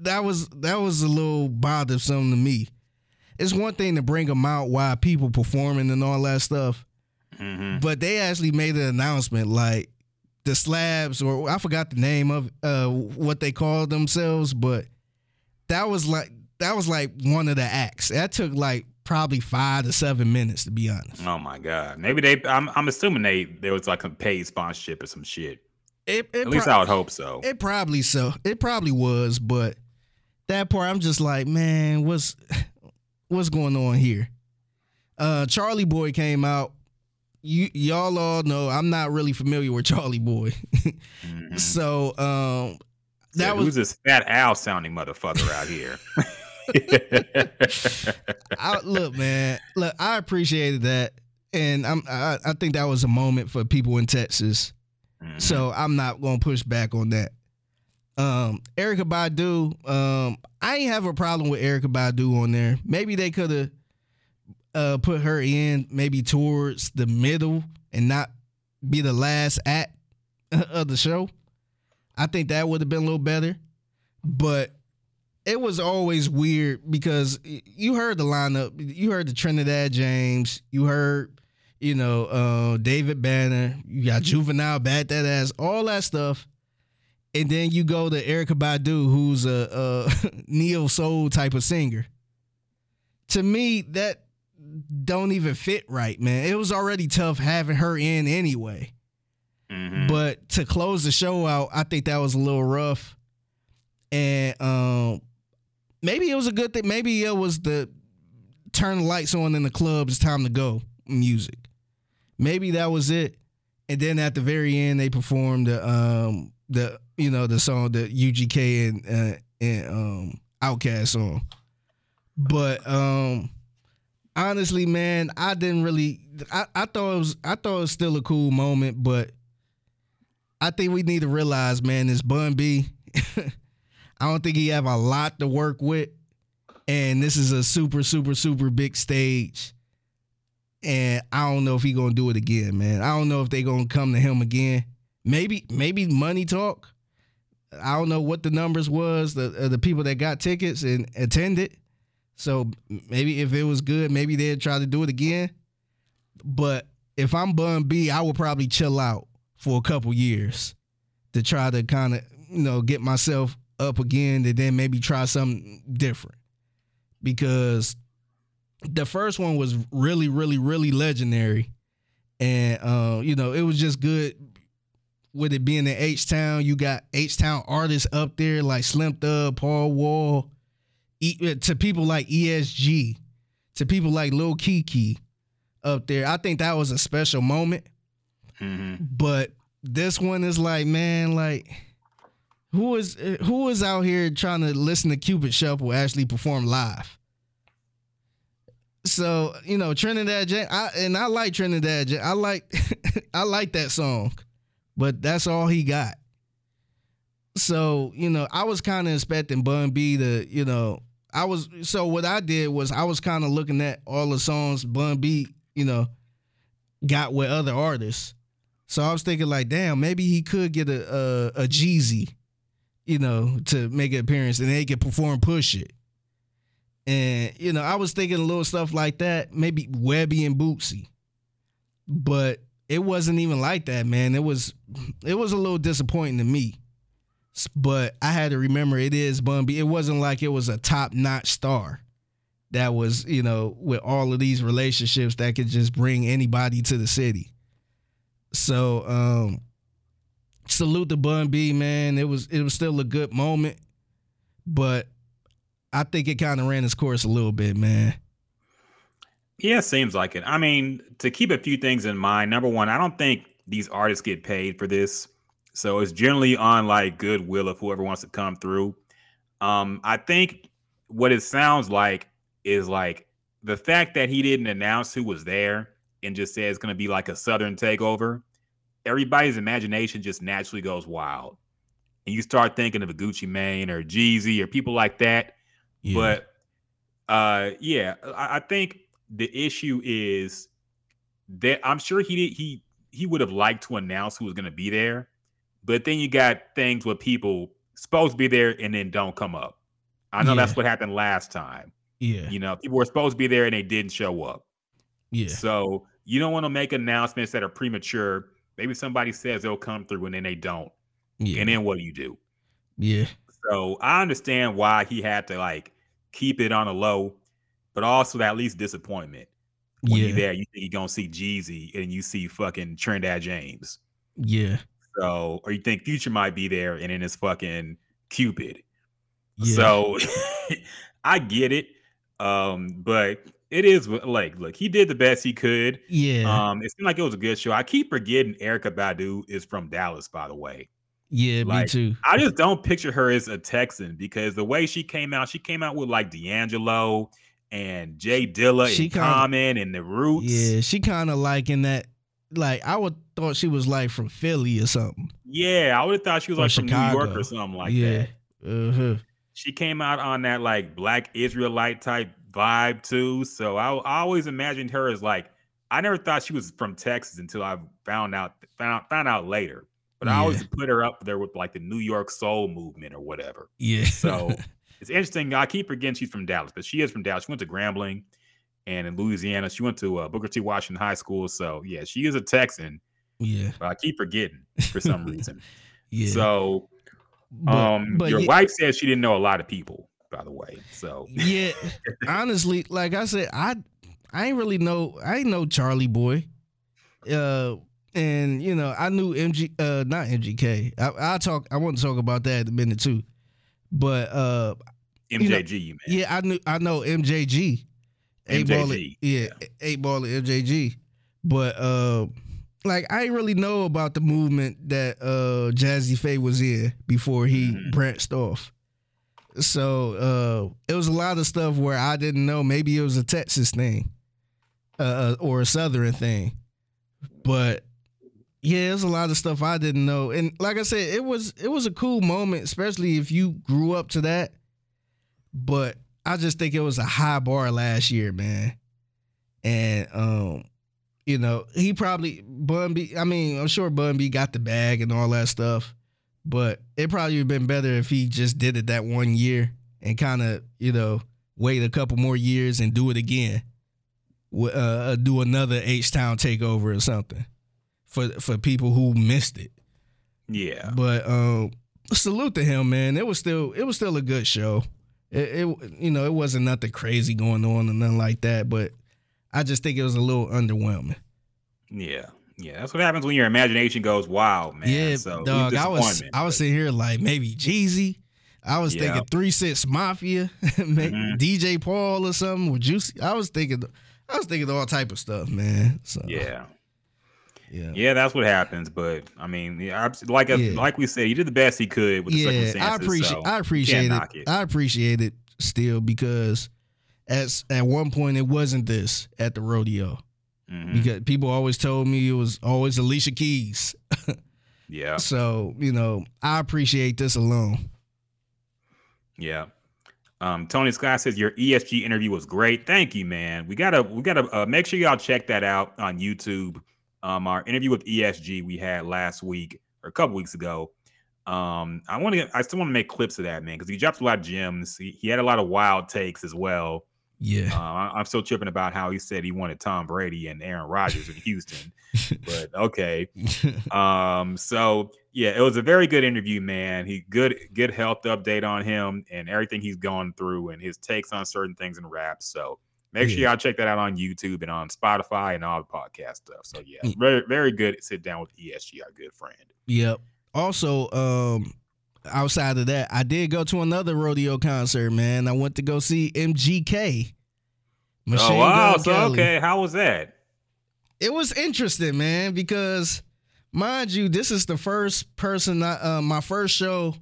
Speaker 2: that was that was a little bothersome to me. It's one thing to bring them out while people performing and all that stuff, mm-hmm. but they actually made an announcement like the slabs or I forgot the name of uh, what they called themselves, but that was like that was like one of the acts. That took like probably five to seven minutes to be honest.
Speaker 1: Oh my god! Maybe they. I'm I'm assuming they there was like a paid sponsorship or some shit. It, it At least I would hope so.
Speaker 2: It probably so. It probably was, but that part I'm just like, man, what's what's going on here? Uh Chalie Boy came out you y'all all know I'm not really familiar with Chalie Boy. [laughs] mm-hmm. So um
Speaker 1: that so was who's this fat Al sounding motherfucker out here. [laughs]
Speaker 2: I, look, man, look, I appreciated that, and I'm I, I think that was a moment for people in Texas. Mm-hmm. So I'm not gonna push back on that. Um, Erykah Badu, um, I ain't have a problem with Erykah Badu on there. Maybe they could have uh, put her in maybe towards the middle and not be the last act [laughs] of the show. I think that would have been a little better. But it was always weird because you heard the lineup, you heard the Trinidad James, you heard, you know, uh, David Banner, you got Juvenile, Bad That Ass, all that stuff. And then you go to Erykah Badu, who's a, a [laughs] neo soul type of singer. To me, that don't even fit right, man. It was already tough having her in anyway. Mm-hmm. But to close the show out, I think that was a little rough. And um, maybe it was a good thing. Maybe it was the turn the lights on in the club. It's time to go music. Maybe that was it. And then at the very end, they performed the um the you know the song the UGK and uh, and um OutKast song. But um honestly, man, I didn't really. I, I thought it was. I thought it was still a cool moment, but I think we need to realize, man, this Bun B. [laughs] I don't think he have a lot to work with, and this is a super, super, super big stage. And I don't know if he gonna do it again, man. I don't know if they gonna come to him again. Maybe, maybe money talk. I don't know what the numbers was the uh, the people that got tickets and attended. So maybe if it was good, maybe they'd try to do it again. But if I'm Bun B, I would probably chill out for a couple years to try to kind of, you know, get myself up again and then maybe try something different. Because the first one was really, really, really legendary. And uh, you know, it was just good with it being in H Town. You got H Town artists up there like Slim Thug, Paul Wall, uh, to people like ESG, to people like Lil Keke up there. I think that was a special moment. Mm-hmm. But this one is like, man, like who is who is out here trying to listen to Cupid Shuffle actually perform live? So you know Trinidad James, I, and I like Trinidad James. I like [laughs] I like that song, but that's all he got. So you know I was kind of expecting Bun B to you know I was so what I did was I was kind of looking at all the songs Bun B, you know, got with other artists. So I was thinking like, damn, maybe he could get a a, a Jeezy, you know, to make an appearance and they could perform push it. And you know, I was thinking a little stuff like that, maybe Webbie and Boosie. But it wasn't even like that, man. It was it was a little disappointing to me but I had to remember it is Bun B. It wasn't like it was a top notch star that was, you know, with all of these relationships that could just bring anybody to the city. So, um, salute to Bun B, man. It was it was still a good moment, but I think it kind of ran its course a little bit, man.
Speaker 1: Yeah, seems like it. I mean, to keep a few things in mind, number one, I don't think these artists get paid for this. So it's generally on like goodwill of whoever wants to come through. Um, I think what it sounds like is like the fact that he didn't announce who was there and just said it's going to be like a Southern takeover. Everybody's imagination just naturally goes wild, and you start thinking of a Gucci Mane or Jeezy or people like that. Yeah. But uh, yeah, I, I think the issue is that I'm sure he did, he he would have liked to announce who was going to be there, but then you got things where people supposed to be there and then don't come up. I know yeah. that's what happened last time.
Speaker 2: Yeah.
Speaker 1: You know, people were supposed to be there and they didn't show up.
Speaker 2: Yeah.
Speaker 1: So you don't want to make announcements that are premature. Maybe somebody says they'll come through and then they don't. Yeah. And then what do you do?
Speaker 2: Yeah.
Speaker 1: So I understand why he had to like keep it on a low, but also at least disappointment. When yeah. you're there, you think you're gonna see Jeezy and you see fucking Trinidad James.
Speaker 2: Yeah.
Speaker 1: So, or you think Future might be there, and then it's fucking Cupid. Yeah. So, [laughs] I get it, um, but it is like look, he did the best he could.
Speaker 2: Yeah.
Speaker 1: Um, it seemed like it was a good show. I keep forgetting Erykah Badu is from Dallas, by the way.
Speaker 2: Yeah, like, me too.
Speaker 1: I just don't picture her as a Texan because the way she came out, she came out with like D'Angelo and J Dilla she and kinda, Common and the Roots.
Speaker 2: Yeah, she kind of like in that. Like I would thought she was like from Philly or something.
Speaker 1: Yeah, I would have thought she was or like Chicago. from New York or something like yeah. that. Uh-huh. She came out on that like Black Israelite type vibe too. So I, I always imagined her as like I never thought she was from Texas until I found out found found out later. But yeah. I always put her up there with like the New York soul movement or whatever.
Speaker 2: Yeah.
Speaker 1: So [laughs] it's interesting. I keep forgetting she's from Dallas, but she is from Dallas. She went to Grambling and in Louisiana. She went to uh, Booker T. Washington High School. So yeah, she is a Texan.
Speaker 2: Yeah.
Speaker 1: But I keep forgetting [laughs] for some reason. yeah. So but, um but your yeah. wife says she didn't know a lot of people by the way. So
Speaker 2: yeah, [laughs] honestly, like I said, I I ain't really know I ain't know Chalie Boy, uh, and you know I knew MG uh not MGK. I I talk I want to talk about that in a minute too, but uh
Speaker 1: MJG,
Speaker 2: you know, yeah, I knew I know MJG, eight ball, yeah, yeah, eight ball MJG, but uh like I didn't really know about the movement that uh Jazze Pha was in before he mm-hmm. branched off. So uh, it was a lot of stuff where I didn't know. Maybe it was a Texas thing uh, uh, or a Southern thing, but yeah, there's a lot of stuff I didn't know. And like I said, it was it was a cool moment, especially if you grew up to that. But I just think it was a high bar last year, man. And um, you know, he probably Bun B. I mean, I'm sure Bun B got the bag and all that stuff. But it probably would have been better if he just did it that one year and kind of, you know, wait a couple more years and do it again. Uh, uh, do another H Town takeover or something for for people who missed it.
Speaker 1: Yeah.
Speaker 2: But um, salute to him, man. It was still it was still a good show. It, it you know it wasn't nothing crazy going on and nothing like that, but I just think it was a little underwhelming.
Speaker 1: Yeah. Yeah, that's what happens when your imagination goes wild, man.
Speaker 2: Yeah, so, dog. I was I was sitting here like maybe Jeezy. I was thinking Three Six Mafia, [laughs] mm-hmm. DJ Paul or something with Juicy. I was thinking, I was thinking all type of stuff, man. So
Speaker 1: yeah, yeah, yeah. That's what happens. But I mean, like yeah. like we said, he did the best he could with the yeah, circumstances. I appreciate, so
Speaker 2: I appreciate it. it. I appreciate it still because as at one point it wasn't this at the rodeo. Mm-hmm. Because people always told me it was always Alicia Keys. [laughs]
Speaker 1: yeah.
Speaker 2: So, you know, I appreciate this alone.
Speaker 1: Yeah. Um, Tony Scott says your ESG interview was great. Thank you, man. We gotta we gotta uh, make sure y'all check that out on YouTube. Um, our interview with ESG we had last week or a couple weeks ago. Um, I want to I still want to make clips of that man because he dropped a lot of gems. He, he had a lot of wild takes as well.
Speaker 2: Yeah,
Speaker 1: uh, I'm still tripping about how he said he wanted Tom Brady and Aaron Rodgers in Houston, but okay. [laughs] Um, so yeah, it was a very good interview, man. He good good health update on him and everything he's gone through and his takes on certain things in rap. So make yeah. sure y'all check that out on YouTube and on Spotify and all the podcast stuff. So yeah, very very good sit down with ESG, our good friend.
Speaker 2: Yep. Also, um, outside of that, I did go to another rodeo concert, man. I went to go see MGK.
Speaker 1: Machine oh wow! so okay, how was that?
Speaker 2: It was interesting, man, because mind you, this is the first person, I, uh, my first show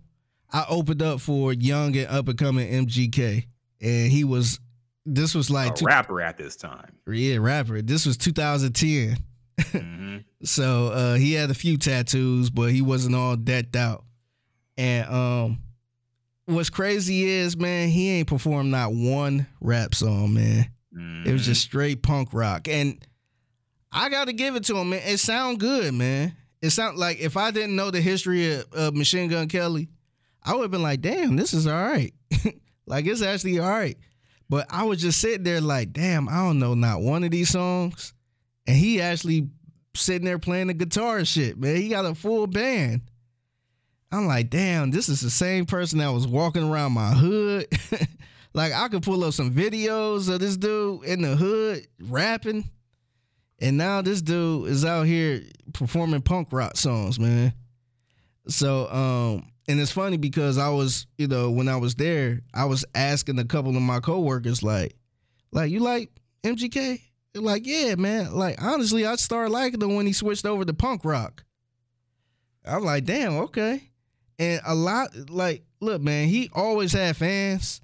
Speaker 2: I opened up for young and up and coming MGK, and he was. This was like
Speaker 1: a two, rapper at this time.
Speaker 2: Yeah, rapper. This was 2010. Mm-hmm. [laughs] so uh, he had a few tattoos, but he wasn't all decked out. And um, what's crazy is, man, he ain't performed not one rap song, man. Mm. It was just mm-hmm. straight punk rock, and I got to give it to him, man. It sound good, man. It sound like if I didn't know the history of, of Machine Gun Kelly, I would have been like, damn, this is all right. [laughs] like it's actually all right. But I was just sitting there like, damn, I don't know not one of these songs. And he actually sitting there playing the guitar and shit, man. He got a full band. I'm like, damn, this is the same person that was walking around my hood. [laughs] like I could pull up some videos of this dude in the hood rapping. And now this dude is out here performing punk rock songs, man. So, um, and it's funny because I was, you know, when I was there, I was asking a couple of my coworkers, like, like, you like MGK? Like, yeah, man. Like, honestly, I started liking him when he switched over to punk rock. I'm like, damn, okay. And a lot, like, look, man, he always had fans,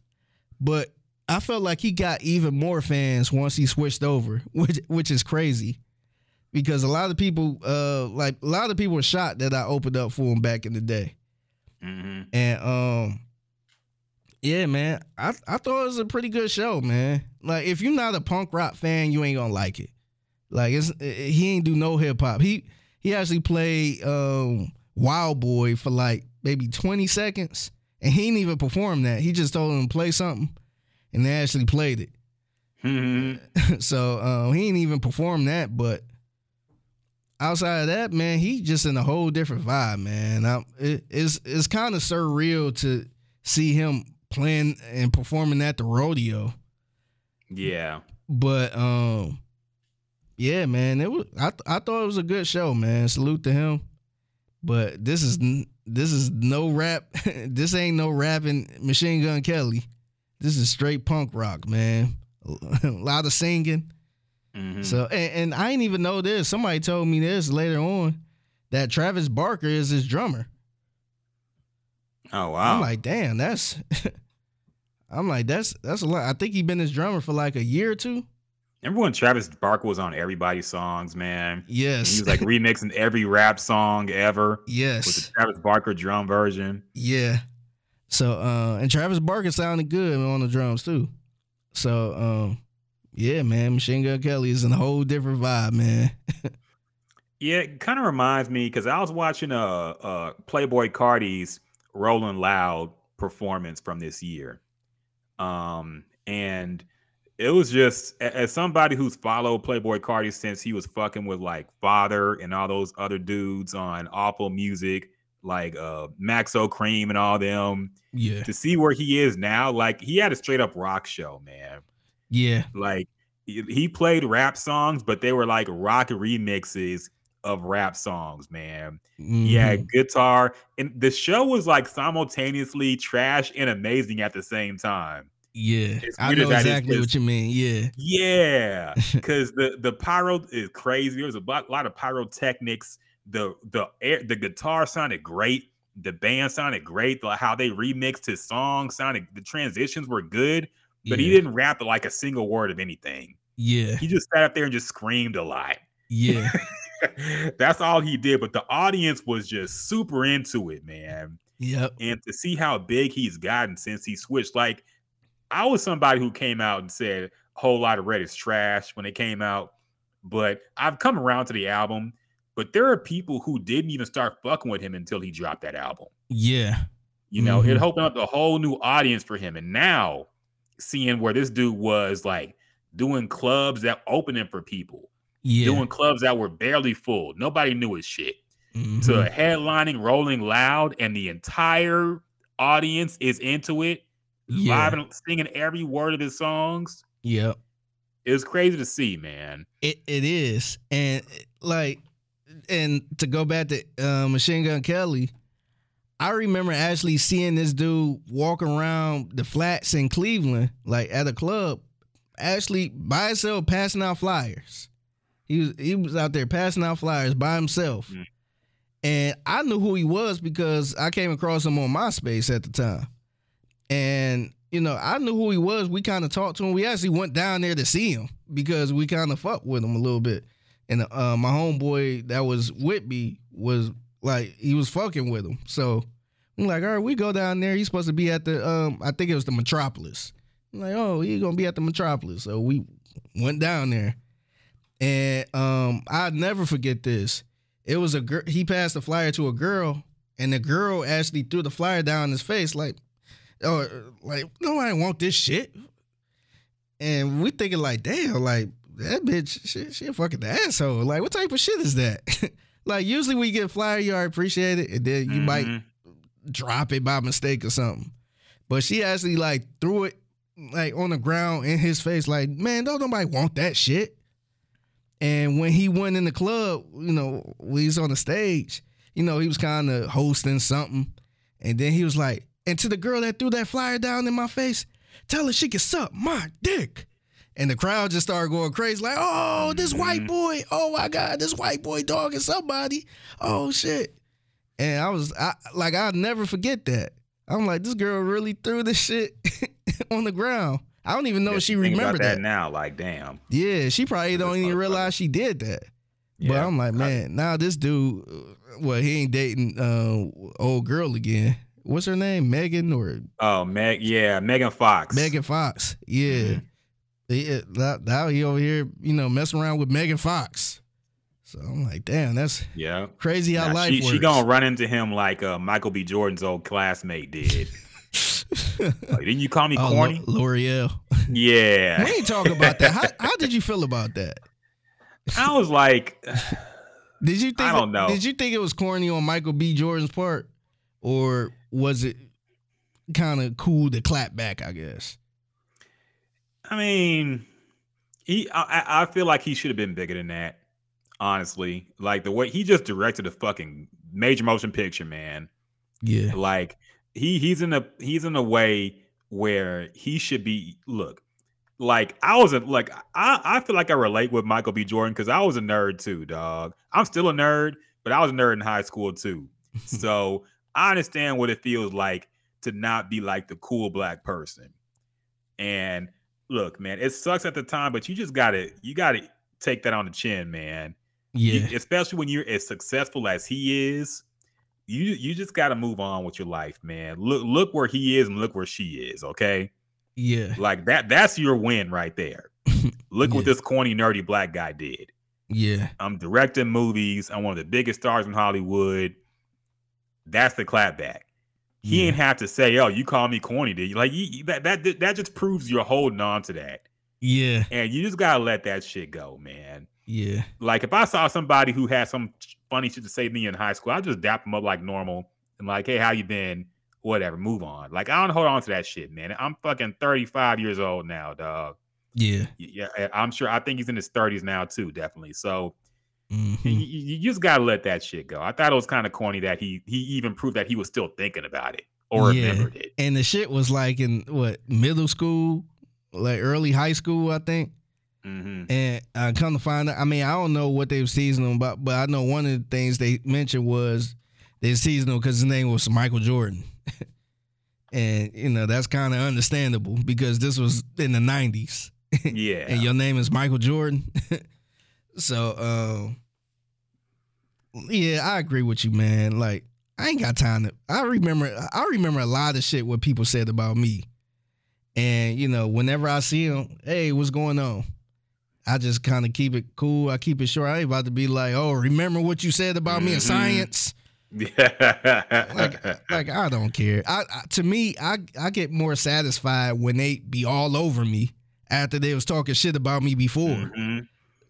Speaker 2: but I felt like he got even more fans once he switched over, [laughs] which which is crazy. Because a lot of people, uh, like a lot of people were shocked that I opened up for him back in the day. Mm-hmm. And um, yeah, man, I I thought it was a pretty good show, man. Like if you're not a punk rock fan, you ain't gonna like it. Like it's he ain't do no hip hop. He he actually played um Wild Boy for like maybe 20 seconds, and he didn't even perform that. He just told him to play something, and they actually played it. Mm-hmm. [laughs] so uh, he didn't even perform that, but outside of that, man, he just in a whole different vibe, man. I, it, it's it's kind of surreal to see him playing and performing at the rodeo.
Speaker 1: Yeah.
Speaker 2: But um yeah, man, it was I I thought it was a good show, man. Salute to him. But this is this is no rap. [laughs] this ain't no rapping Machine Gun Kelly. This is straight punk rock, man. [laughs] a lot of singing. Mm-hmm. So and, and I didn't even know this. Somebody told me this later on that Travis Barker is his drummer.
Speaker 1: Oh wow!
Speaker 2: I'm like, damn, that's. [laughs] I'm like, that's that's a lot. I think he been his drummer for like a year or two.
Speaker 1: Remember when Travis Barker was on everybody's songs, man?
Speaker 2: Yes.
Speaker 1: And he was like [laughs] remixing every rap song ever.
Speaker 2: Yes.
Speaker 1: With the Travis Barker drum version.
Speaker 2: Yeah. So uh and Travis Barker sounded good on the drums too. So um yeah, man, Machine Gun Kelly is in a whole different vibe, man. [laughs]
Speaker 1: yeah, it kind of reminds me because I was watching uh uh Playboi Carti's Rolling Loud performance from this year. Um, and it was just as somebody who's followed Playboi Carti since he was fucking with like Father and all those other dudes on awful music, like uh Maxo Kream and all them.
Speaker 2: Yeah.
Speaker 1: To see where he is now, like he had a straight up rock show, man.
Speaker 2: Yeah.
Speaker 1: Like he played rap songs, but they were like rock remixes of rap songs, man. Mm-hmm. He had mm-hmm. guitar, and the show was like simultaneously trash and amazing at the same time.
Speaker 2: Yeah, I know exactly what you mean. Yeah,
Speaker 1: yeah, [laughs] because the the pyro is crazy. There's a lot of pyrotechnics. The the air, the guitar sounded great. The band sounded great. The, how they remixed his song sounded. The transitions were good, but yeah. he didn't rap like a single word of anything.
Speaker 2: Yeah,
Speaker 1: he just sat up there and just screamed a lot.
Speaker 2: Yeah. [laughs]
Speaker 1: That's all he did. But the audience was just super into it, man.
Speaker 2: Yep.
Speaker 1: And to see how big he's gotten since he switched, like I was somebody who came out and said a Whole Lotta Red is trash when it came out, but I've come around to the album. But there are people who didn't even start fucking with him until he dropped that album.
Speaker 2: Yeah.
Speaker 1: You know, mm-hmm. it opened up a whole new audience for him. And now seeing where this dude was like doing clubs that opening for people yeah. doing clubs that were barely full. Nobody knew his shit. Mm-hmm. To headlining Rolling Loud, and the entire audience is into it, yeah. live and singing every word of his songs.
Speaker 2: Yep.
Speaker 1: It's crazy to see, man.
Speaker 2: It it is. And like and to go back to uh, Machine Gun Kelly, I remember actually seeing this dude walk around the flats in Cleveland, like at a club, actually by himself passing out flyers. He was he was out there passing out flyers by himself. Mm. And I knew who he was because I came across him on MySpace at the time. And, you know, I knew who he was. We kind of talked to him. We actually went down there to see him because we kind of fucked with him a little bit. And uh, my homeboy that was with me was like, he was fucking with him. So I'm like, all right, we go down there. He's supposed to be at the, um, I think it was the Metropolis. I'm like, oh, he's to be at the Metropolis. So we went down there. And um, I'd never forget this. It was a girl. He passed the flyer to a girl, and the girl actually threw the flyer down his face, like, "Oh, like nobody want this shit." And we thinking like, "Damn, like that bitch, she, she a fucking asshole. Like, what type of shit is that?" [laughs] like, usually we get a flyer, you already appreciate it, and then you mm-hmm. might drop it by mistake or something. But she actually like threw it like on the ground in his face, like, "Man, don't nobody want that shit." And when he went in the club, you know, when he's on the stage, you know, he was kind of hosting something. And then he was like, and to the girl that threw that flyer down in my face, tell her she can suck my dick. And the crowd just started going crazy, like, "Oh, this mm-hmm. white boy! Oh my God, this white boy dog dogging somebody! Oh shit!" And I was I, like, I'll never forget that. I'm like, this girl really threw this shit [laughs] on the ground. I don't even know if she remembered that, that,
Speaker 1: now. Like, damn.
Speaker 2: Yeah, she probably don't even realize she did that. Yeah. But I'm like, man, now this dude, uh, well, he ain't dating uh, old girl again. What's her name? Megan or?
Speaker 1: Oh, Meg. Yeah, Megan Fox.
Speaker 2: Megan Fox. Yeah. Mm-hmm. Yeah, now he over here, you know, messing around with Megan Fox. So I'm like, damn, that's
Speaker 1: yeah
Speaker 2: crazy how now, life
Speaker 1: she,
Speaker 2: works.
Speaker 1: She gonna run into him like uh, Michael B. Jordan's old classmate did. [laughs] like, didn't you call me oh, corny,
Speaker 2: L'Oreal?
Speaker 1: Yeah,
Speaker 2: we ain't talking about that. How, how did you feel about that?
Speaker 1: I was like, [sighs]
Speaker 2: did you think?
Speaker 1: I don't know.
Speaker 2: Did you think it was corny on Michael B. Jordan's part, or was it kind of cool to clap back? I guess.
Speaker 1: I mean, he. I, I feel like he should have been bigger than that honestly. Like the way he just directed a fucking major motion picture, man.
Speaker 2: Yeah.
Speaker 1: Like he he's in a he's in a way where he should be look. Like I was a like I I feel like I relate with Michael B. Jordan because I was a nerd too, dog. I'm still a nerd, but I was a nerd in high school too. [laughs] so I understand what it feels like to not be like the cool black person. And look, man, it sucks at the time, but you just gotta you gotta take that on the chin, man.
Speaker 2: Yeah.
Speaker 1: You, especially when you're as successful as he is, you you just got to move on with your life, man. Look look where he is and look where she is, okay?
Speaker 2: Yeah.
Speaker 1: Like that that's your win right there. [laughs] Look yeah. what this corny nerdy black guy did.
Speaker 2: Yeah.
Speaker 1: I'm directing movies. I'm one of the biggest stars in Hollywood. That's the clapback. He yeah. ain't have to say, "Oh, you call me corny." Did you? Like you, that that that just proves you're holding on to that.
Speaker 2: Yeah.
Speaker 1: And you just gotta let that shit go, man.
Speaker 2: Yeah.
Speaker 1: Like if I saw somebody who had some funny shit to say to me in high school, I just dap them up like normal and like, hey, how you been? Whatever, move on. Like I don't hold on to that shit, man. I'm fucking 35 years old now, dog.
Speaker 2: Yeah.
Speaker 1: Yeah, I'm sure. I think he's in his 30s now too, definitely. So
Speaker 2: mm-hmm.
Speaker 1: you, you, just gotta let that shit go. I thought it was kind of corny that he he even proved that he was still thinking about it or yeah. remembered it.
Speaker 2: And the shit was like in what middle school, like early high school, I think.
Speaker 1: Mm-hmm.
Speaker 2: And I come to find out, I mean, I don't know what they were seasoning about, but I know one of the things they mentioned was they seasonal because his name was Michael Jordan. [laughs] and, you know, that's kind of understandable because this was in the 90s. [laughs]
Speaker 1: Yeah.
Speaker 2: and your name is Michael Jordan. [laughs] so, um, yeah, I agree with you, man. Like, I ain't got time to. I remember. I remember a lot of shit what people said about me, and you know, whenever I see them, hey, what's going on? I just kind of keep it cool. I keep it short. I ain't about to be like, oh, remember what you said about mm-hmm. me in mm-hmm. science.
Speaker 1: Yeah.
Speaker 2: like, [laughs] like I don't care. I, I, to me, I I get more satisfied when they be all over me after they was talking shit about me before.
Speaker 1: Mm-hmm.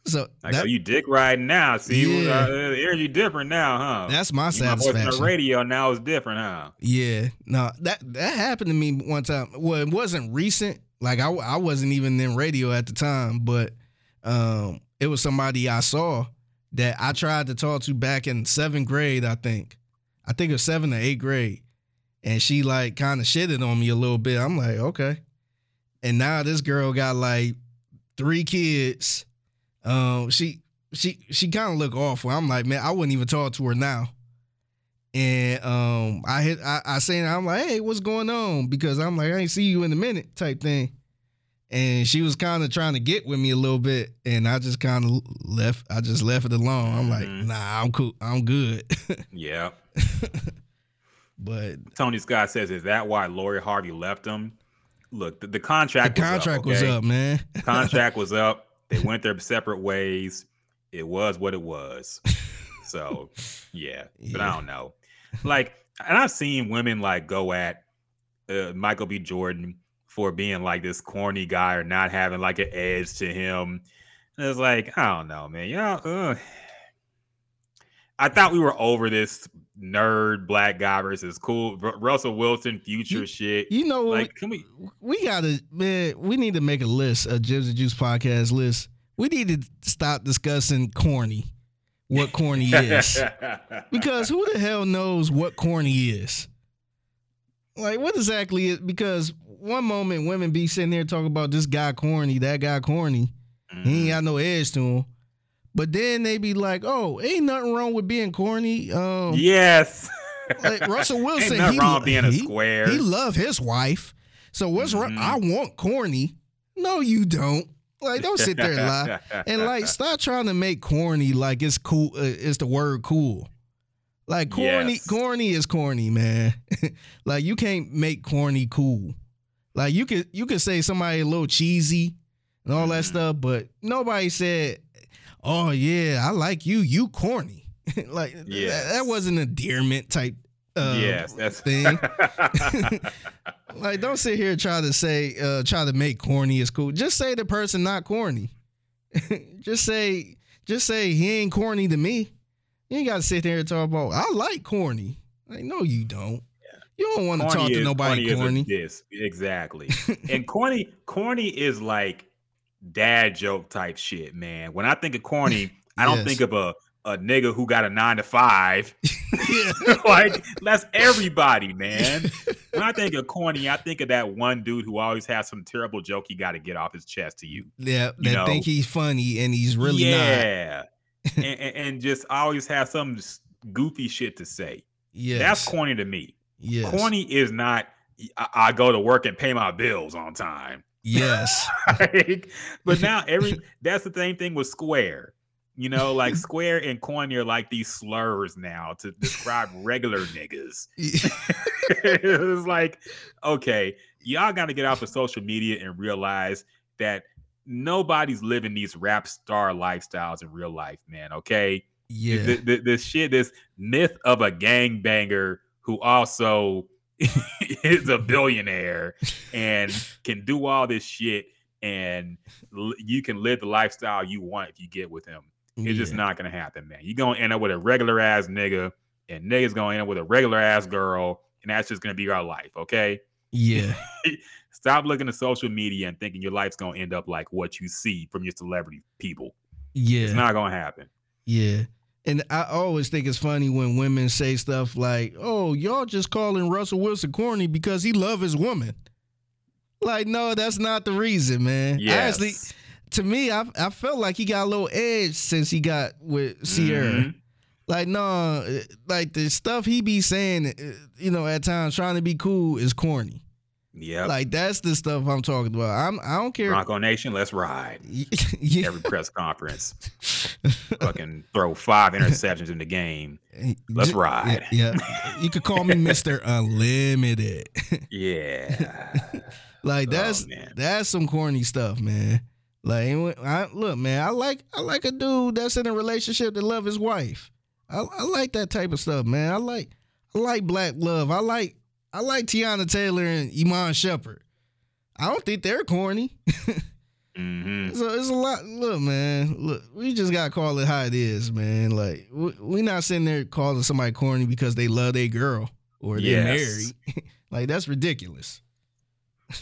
Speaker 2: So
Speaker 1: like, that, oh, you dick riding now. See, yeah. uh, the energy different now, huh?
Speaker 2: That's my satisfaction.
Speaker 1: My the radio now is different, huh?
Speaker 2: Yeah. No, that that happened to me one time. Well, it wasn't recent. Like I, I wasn't even in radio at the time, but um, it was somebody I saw that I tried to talk to back in seventh grade, I think. I think it was seventh or eighth grade. And she like kind of shitted on me a little bit. I'm like, okay. And now this girl got like three kids. Um, she she she kind of looked awful. I'm like, man, I wouldn't even talk to her now. And um, I hit I, I saying I'm like, hey, what's going on? Because I'm like, I ain't see you in a minute type thing and she was kind of trying to get with me a little bit, and I just kind of left. I just left it alone. I'm like, mm-hmm. nah, I'm cool. I'm good. [laughs]
Speaker 1: yeah.
Speaker 2: but
Speaker 1: Tony Scott says, "Is that why Lori Harvey left him?" Look, the, the contract.
Speaker 2: The contract
Speaker 1: was
Speaker 2: up, okay? was up man.
Speaker 1: contract was up. They [laughs] went their separate ways. It was what it was. So, yeah. [laughs] yeah. But I don't know. Like, and I've seen women like go at uh, Michael B. Jordan for being like this corny guy or not having like an edge to him. And it's like, I don't know, man. Yeah, uh, I thought we were over this nerd black guy versus cool R- Russell Wilson future
Speaker 2: you,
Speaker 1: shit.
Speaker 2: You know,
Speaker 1: like, can we?
Speaker 2: We gotta, man. We need to make a list, a Jibs and Juice podcast list. We need to stop discussing corny. What corny [laughs] is? because who the hell knows what corny is? Like what exactly is because one moment women be sitting there talking about this guy corny, that guy corny. Mm-hmm. He ain't mm-hmm. got no edge to him. But then they be like, "Oh, ain't nothing wrong with being corny." Um,
Speaker 1: yes.
Speaker 2: like Russell [laughs] Wilson,
Speaker 1: ain't nothing he, wrong being a square.
Speaker 2: He love his wife. So what's mm-hmm. wrong? I want corny. No, you don't. Like, don't sit there and lie. [laughs] and like, stop trying to make corny like it's cool. Uh, it's the word cool. Like corny, yes. corny is corny, man. [laughs] like you can't make corny cool. Like you could you could say somebody a little cheesy and all mm. that mm-hmm. stuff, but nobody said, "Oh yeah, I like you. You corny." [laughs] like yes. that, that wasn't endearment type uh, yes, that's thing. [laughs] [laughs] like, don't sit here and try to say, uh, try to make corny is cool. Just say the person not corny. just say, just say he ain't corny to me. You ain't got to sit there and talk about. I like corny. Like, no, you don't. You don't want to talk is, to nobody corny.
Speaker 1: corny. exactly. and corny, corny is like dad joke type shit, man. When I think of corny, [laughs] I don't think of a a nigga who got a nine to five. [laughs] [laughs] like that's everybody, man. When I think of corny, I think of that one dude who always has some terrible joke he got to get off his chest to you.
Speaker 2: Yeah, you that know? think he's funny and he's really
Speaker 1: yeah. and, and, and, just always has some goofy shit to say. Yeah, that's corny to me. Yeah, corny is not. I, I go to work and pay my bills on time.
Speaker 2: Yes, [laughs]
Speaker 1: like, but now every that's the same thing with Square you know, like [laughs] square and corny are like these slurs now to describe regular niggas. [laughs] it's like, okay, y'all got to get off of social media and realize that nobody's living these rap star lifestyles in real life, man. Okay.
Speaker 2: Yeah.
Speaker 1: The, the, this shit, this myth of a gang banger who also [laughs] is a billionaire and can do all this shit and you can live the lifestyle you want if you get with him. It's yeah. just not gonna happen, man. You're gonna end up with a regular ass nigga, and niggas gonna end up with a regular ass girl, and that's just gonna be our life, okay?
Speaker 2: Yeah. [laughs]
Speaker 1: Stop looking at social media and thinking your life's gonna end up like what you see from your celebrity people.
Speaker 2: Yeah.
Speaker 1: It's not gonna happen.
Speaker 2: Yeah. And I always think it's funny when women say stuff like, "Oh, y'all just calling Russell Wilson corny because he love his woman." Like, no, that's not the reason, man. Yes. Actually, to me, I I felt like he got a little edge since he got with Ciara. Mm-hmm. Like no, like the stuff he be saying, you know, at times trying to be cool is corny.
Speaker 1: Yeah,
Speaker 2: like that's the stuff I'm talking about. I'm I don't care.
Speaker 1: Bronco Nation, let's ride. [laughs] yeah. Every press conference, [laughs] fucking throw five interceptions in the game. Let's ride.
Speaker 2: Yeah, yeah. you could call me Mister [laughs] Unlimited.
Speaker 1: yeah,
Speaker 2: like that's oh, that's some corny stuff, man. Like, I, look, man, I like I like a dude that's in a relationship that love his wife. I, I like that type of stuff, man. I like I like black love. I like I like Teyana Taylor and Iman Shumpert. I don't think they're corny. [laughs] mm-hmm. So it's a lot. Look, man. Look, we just gotta call it how it is, man. Like we, we not sitting there calling somebody corny because they love their girl or they're yes. married. [laughs] like that's ridiculous.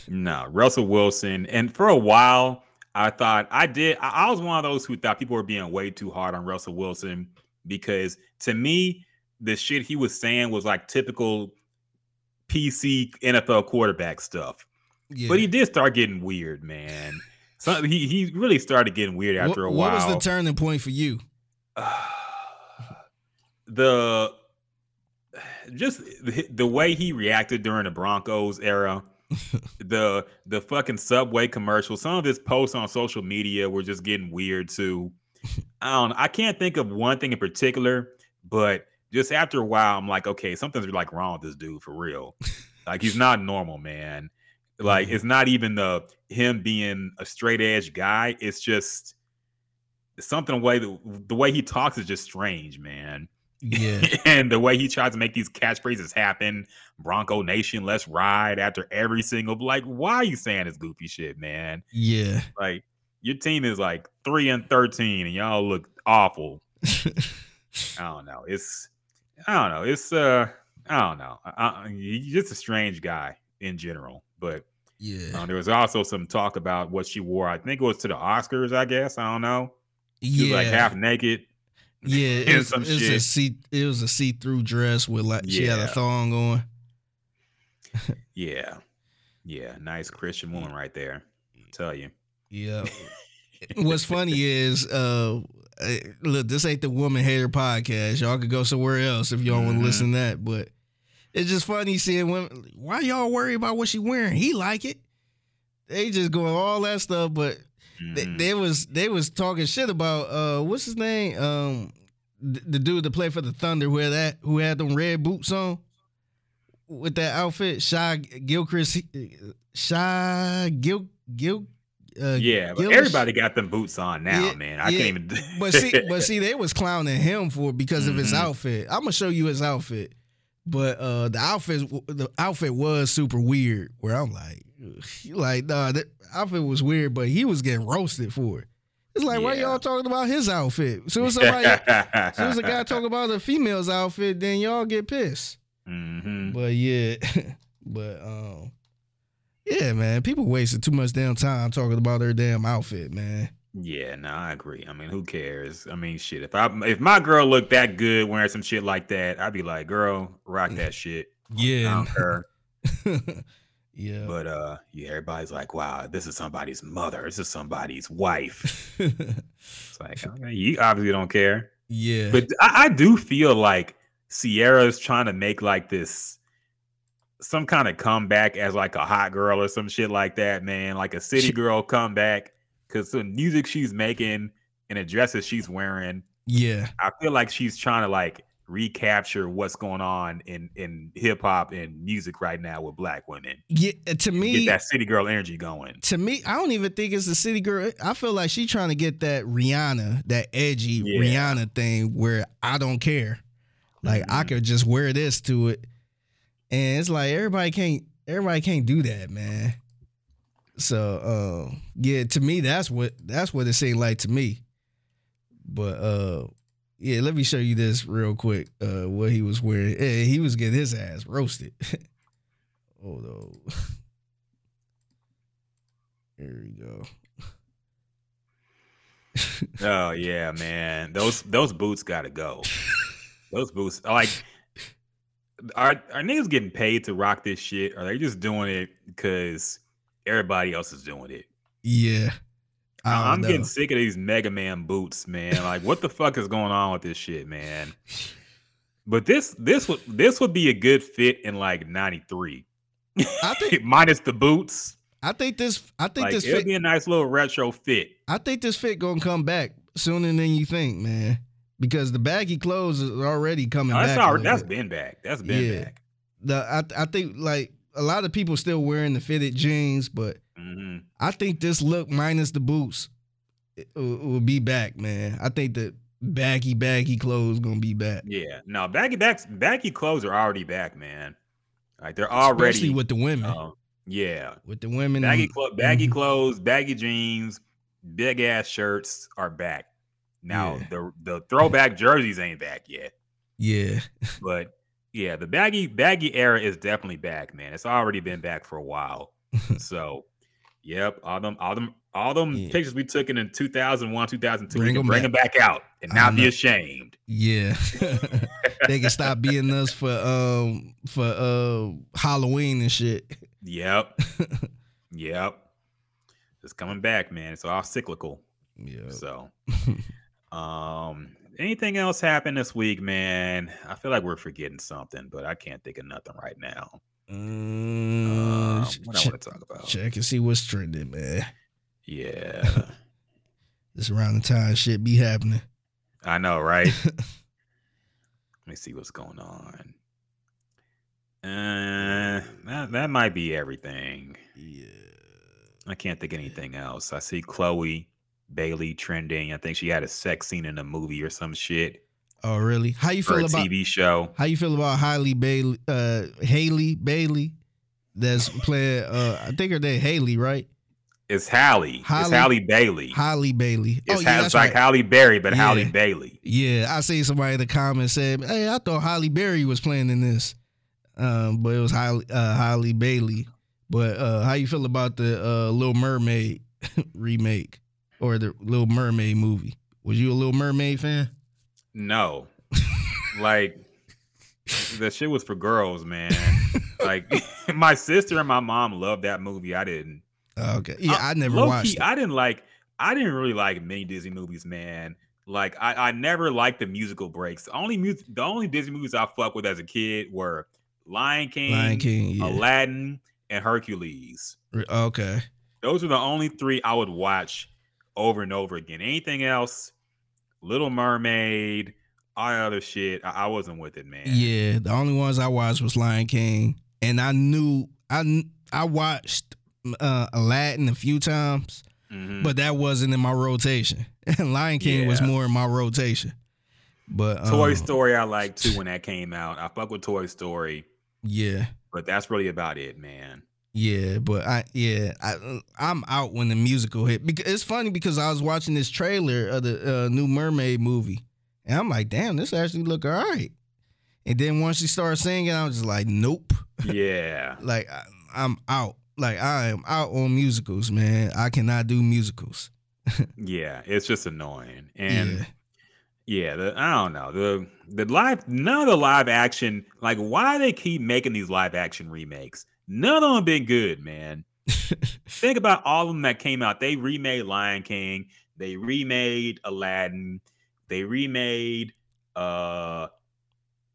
Speaker 1: no, Russell Wilson, and for a while I thought I did. I, was one of those who thought people were being way too hard on Russell Wilson because to me, the shit he was saying was like typical PC NFL quarterback stuff. Yeah. But he did start getting weird, man. So he he really started getting weird after
Speaker 2: what,
Speaker 1: a while.
Speaker 2: What was the turning point for you? [sighs]
Speaker 1: the just the, the way he reacted during the Broncos era [laughs] the the fucking subway commercial. Some of his posts on social media were just getting weird too. [laughs] I don't. I can't think of one thing in particular, but just after a while, I'm like, okay, something's like wrong with this dude for real. like he's not normal, man. Like mm-hmm. it's not even the him being a straight edge guy. It's just something the way the, the way he talks is just strange, man.
Speaker 2: Yeah. [laughs]
Speaker 1: and the way he tries to make these catchphrases happen, Bronco Nation, let's ride after every single like, why are you saying this goofy shit, man?
Speaker 2: Yeah.
Speaker 1: Like your team is like three and thirteen and y'all look awful. [laughs] I don't know. It's I don't know. It's uh I don't know. I, he's just a strange guy in general. But
Speaker 2: yeah,
Speaker 1: uh, there was also some talk about what she wore. I think it was to the Oscars. I guess I don't know. She yeah, was like half naked
Speaker 2: yeah, [laughs] it was, it was a see it was a see through dress with like yeah. she had a thong on.
Speaker 1: yeah, yeah, nice Christian woman right there. I'll tell you.
Speaker 2: Yeah. [laughs] What's funny is, uh, eh, look, this ain't the woman hater podcast. Y'all could go somewhere else if y'all mm-hmm. want to listen to that. But it's just funny seeing women. Why y'all worry about what she wearing? He like it. They just going all that stuff, but mm-hmm. they, they, was they was talking shit about uh what's his name um the, the dude that played for the Thunder who had that who had them red boots on with that outfit Shai Gilchrist Shai Gil Gil
Speaker 1: uh, yeah, but everybody got them boots on now, yeah, man. I yeah. can't even. [laughs]
Speaker 2: but see, but see, they was clowning him for because mm-hmm. of his mm-hmm. outfit. I'm gonna show you his outfit, but uh, the outfit, the outfit was super weird. Where I'm like, like, nah, the outfit was weird, but he was getting roasted for it. It's like, yeah. why y'all talking about his outfit? Soon as [laughs] somebody, soon as a guy talk about the female's outfit, then y'all get pissed. Mm-hmm. But yeah, [laughs] but um, yeah, man, people wasting too much damn time talking about their damn outfit, man.
Speaker 1: Yeah, no, I agree. I mean, who cares? I mean, shit. If I if my girl looked that good wearing some shit like that, I'd be like, girl, rock that [laughs] shit.
Speaker 2: Yeah,
Speaker 1: her. [laughs] yeah. But uh, yeah, everybody's like, wow, this is somebody's mother. This is somebody's wife. [laughs] it's like, okay, you obviously don't care.
Speaker 2: Yeah.
Speaker 1: But I, I do feel like Ciara's trying to make like this some kind of comeback as like a hot girl or some shit like that, man. Like a city girl comeback because the music she's making and the dresses she's wearing.
Speaker 2: Yeah,
Speaker 1: I feel like she's trying to like recapture what's going on in in hip hop and music right now with black women.
Speaker 2: Yeah, uh, to me,
Speaker 1: get that city girl energy going.
Speaker 2: To me, I don't even think it's the city girl. I feel like she's trying to get that Rihanna, that edgy yeah. Rihanna thing where I don't care. Like mm-hmm. I could just wear this to it and it's like everybody can't everybody can't do that, man. So uh, yeah, to me that's what that's what it seemed like to me. But uh yeah, let me show you this real quick. Uh what he was wearing. Yeah, he was getting his ass roasted. [laughs] Hold on. [laughs] There we go.
Speaker 1: oh yeah, man. Those those boots gotta go. [laughs] Those boots like are are niggas getting paid to rock this shit? Or are they just doing it because everybody else is doing it?
Speaker 2: Yeah.
Speaker 1: I'm know. getting sick of these Mega Man boots, man. Like, what the fuck is going on with this shit, man? But this this would this would be a good fit in like '93. I think [laughs] minus the boots.
Speaker 2: I think this. I think
Speaker 1: like,
Speaker 2: this
Speaker 1: fit, be a nice little retro fit.
Speaker 2: I think this fit gonna come back sooner than you think, man because the baggy clothes is already coming no,
Speaker 1: that's
Speaker 2: back.
Speaker 1: Already, that's been back. That's been yeah. back.
Speaker 2: The I I think like a lot of people still wearing the fitted jeans, but mm-hmm. I think this look minus the boots will, will be back, man. I think the baggy baggy clothes gonna be back.
Speaker 1: Yeah, no baggy backs baggy clothes are already back, man. Like they're already
Speaker 2: especially with the women.
Speaker 1: Uh, yeah,
Speaker 2: with the women,
Speaker 1: baggy clo- baggy mm-hmm. clothes, baggy jeans, big ass shirts are back. Now yeah. the the throwback jerseys ain't back yet.
Speaker 2: Yeah. [laughs]
Speaker 1: but yeah, the baggy baggy era is definitely back, man. It's already been back for a while. [laughs] so, yep, all them all them all them yeah. pictures we took in, in 2001, 2002, bring, them, bring them back out and not be ashamed.
Speaker 2: Yeah. [laughs] they can stop being us for um for uh Halloween and shit.
Speaker 1: Yep. yep. It's coming back, man. It's all cyclical.
Speaker 2: Yeah.
Speaker 1: So um, anything else happened this week, man? I feel like we're forgetting something, but I can't think of nothing right now.
Speaker 2: Um, what ch- I want to talk about? Check and see what's trending, man.
Speaker 1: Yeah. [laughs]
Speaker 2: this around the time shit be happening.
Speaker 1: I know, right? [laughs] Let me see what's going on. Uh, that that might be everything.
Speaker 2: Yeah.
Speaker 1: I can't think anything else. I see Chloe Bailey trending. I think she had a sex scene in a movie or some shit.
Speaker 2: Oh, really? How you feel about
Speaker 1: TV show?
Speaker 2: How you feel about Hailey Bailey? Uh, Hailey Bailey, that's playing. Uh, I think her name Haley, right?
Speaker 1: It's Halle. Halle. It's Halle Bailey.
Speaker 2: Halle Bailey.
Speaker 1: It's, oh, yeah, it's like right. Halle Berry, but yeah. Halle Bailey.
Speaker 2: Yeah, I see somebody in the comments said, "Hey, I thought Halle Berry was playing in this, um, but it was Halle, uh, Halle Bailey." But uh, how you feel about the uh, Little Mermaid [laughs] remake? Or the Little Mermaid movie? Was you a Little Mermaid fan?
Speaker 1: No. [laughs] like the shit was for girls, man. like [laughs] my sister and my mom loved that movie. I didn't.
Speaker 2: Oh, okay. Yeah, I, I never watched. Key,
Speaker 1: I didn't like. I didn't really like many Disney movies, man. Like I, I never liked the musical breaks. The only music, the only Disney movies I fuck with as a kid were Lion King, Lion King, yeah. Aladdin, and Hercules.
Speaker 2: Okay.
Speaker 1: Those are the only three I would watch over and over again. Anything else, Little Mermaid, all other shit, I, I wasn't with it, man.
Speaker 2: Yeah, the only ones I watched was Lion King, and I knew I I watched uh, Aladdin a few times, mm-hmm. but that wasn't in my rotation. [laughs] And Lion King yeah. was more in my rotation. But
Speaker 1: Toy um, Story, I liked too when that came out. I fuck with Toy Story.
Speaker 2: Yeah,
Speaker 1: but that's really about it, man.
Speaker 2: Yeah, but I yeah I I'm out when the musical hit because it's funny because I was watching this trailer of the uh, new Mermaid movie and I'm like, damn, this actually look all right. And then once she started singing, I was just like, nope. [laughs]
Speaker 1: Yeah,
Speaker 2: like I, I'm out. Like I am out on musicals, man. I cannot do musicals. [laughs]
Speaker 1: yeah, it's just annoying and. Yeah. Yeah, the, I don't know the the live none of the live action like why they keep making these live action remakes None of them been good, man. [laughs] Think about all of them that came out. They remade Lion King. They remade Aladdin. They remade uh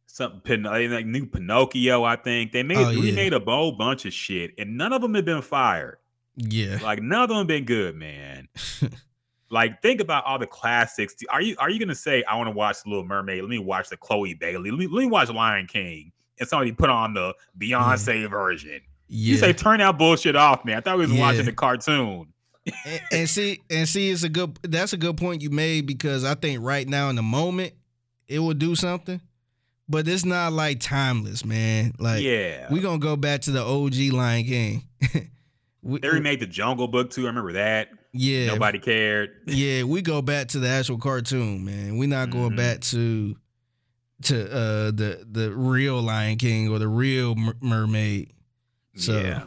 Speaker 1: something like new Pinocchio. I think they made oh, yeah. remade a whole bunch of shit, and none of them have been fired.
Speaker 2: Yeah,
Speaker 1: like none of them have been good, man. [laughs] like think about all the classics. Are you are you gonna say I want to watch Little Mermaid? Let me watch the Chloe Bailey. Let me, let me watch Lion King and somebody put on the Beyonce yeah. version. Yeah. You say turn that bullshit off, man. I thought we was yeah. watching the cartoon.
Speaker 2: and, and, see, and see, it's a good. That's a good point you made because I think right now in the moment it will do something, but it's not like timeless, man. Like,
Speaker 1: yeah,
Speaker 2: we gonna go back to the OG Lion King. [laughs]
Speaker 1: we, they remade the Jungle Book too. I remember that.
Speaker 2: Yeah,
Speaker 1: nobody cared.
Speaker 2: yeah, we go back to the actual cartoon, man. We're not going mm-hmm. back to to uh the the real Lion King or the real mermaid. So yeah,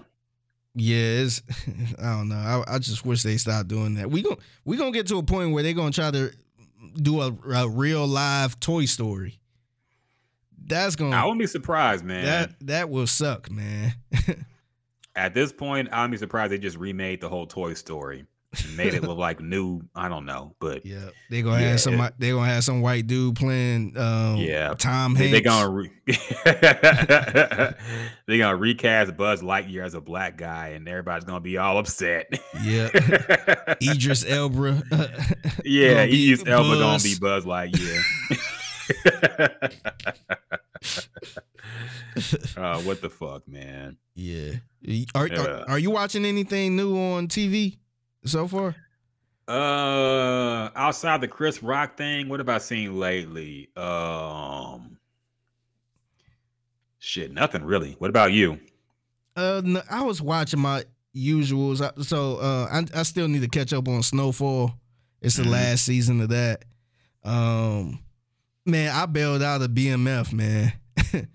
Speaker 2: yeah it's [laughs] I don't know. I, I just wish they stopped doing that. We going we gonna get to a point where they're gonna try to do a, a real live Toy Story. That's gonna.
Speaker 1: I wouldn't be surprised, man.
Speaker 2: That that will suck, man. [laughs]
Speaker 1: At this point, I wouldn't be surprised they just remade the whole Toy Story made it [laughs] look like new. I don't know, but
Speaker 2: yeah, they gonna yeah, have some. They gonna have some white dude playing. Um,
Speaker 1: yeah,
Speaker 2: Tom Hanks.
Speaker 1: They, gonna re- [laughs] they gonna recast Buzz Lightyear as a black guy, and everybody's gonna be all upset.
Speaker 2: Yeah, [laughs] Idris Elba.
Speaker 1: yeah, Idris Elba gonna be Buzz Lightyear. uh, what the fuck, man?
Speaker 2: Yeah. Are, are, are you watching anything new on TV? So far?
Speaker 1: Uh, outside the Chris Rock thing, what have I seen lately? Um, shit, nothing really. What about you?
Speaker 2: Uh, no, I was watching my usuals. So, uh, I, I still need to catch up on Snowfall. It's the mm-hmm. last season of that. Um, man, I bailed out of BMF, man. [laughs]
Speaker 1: that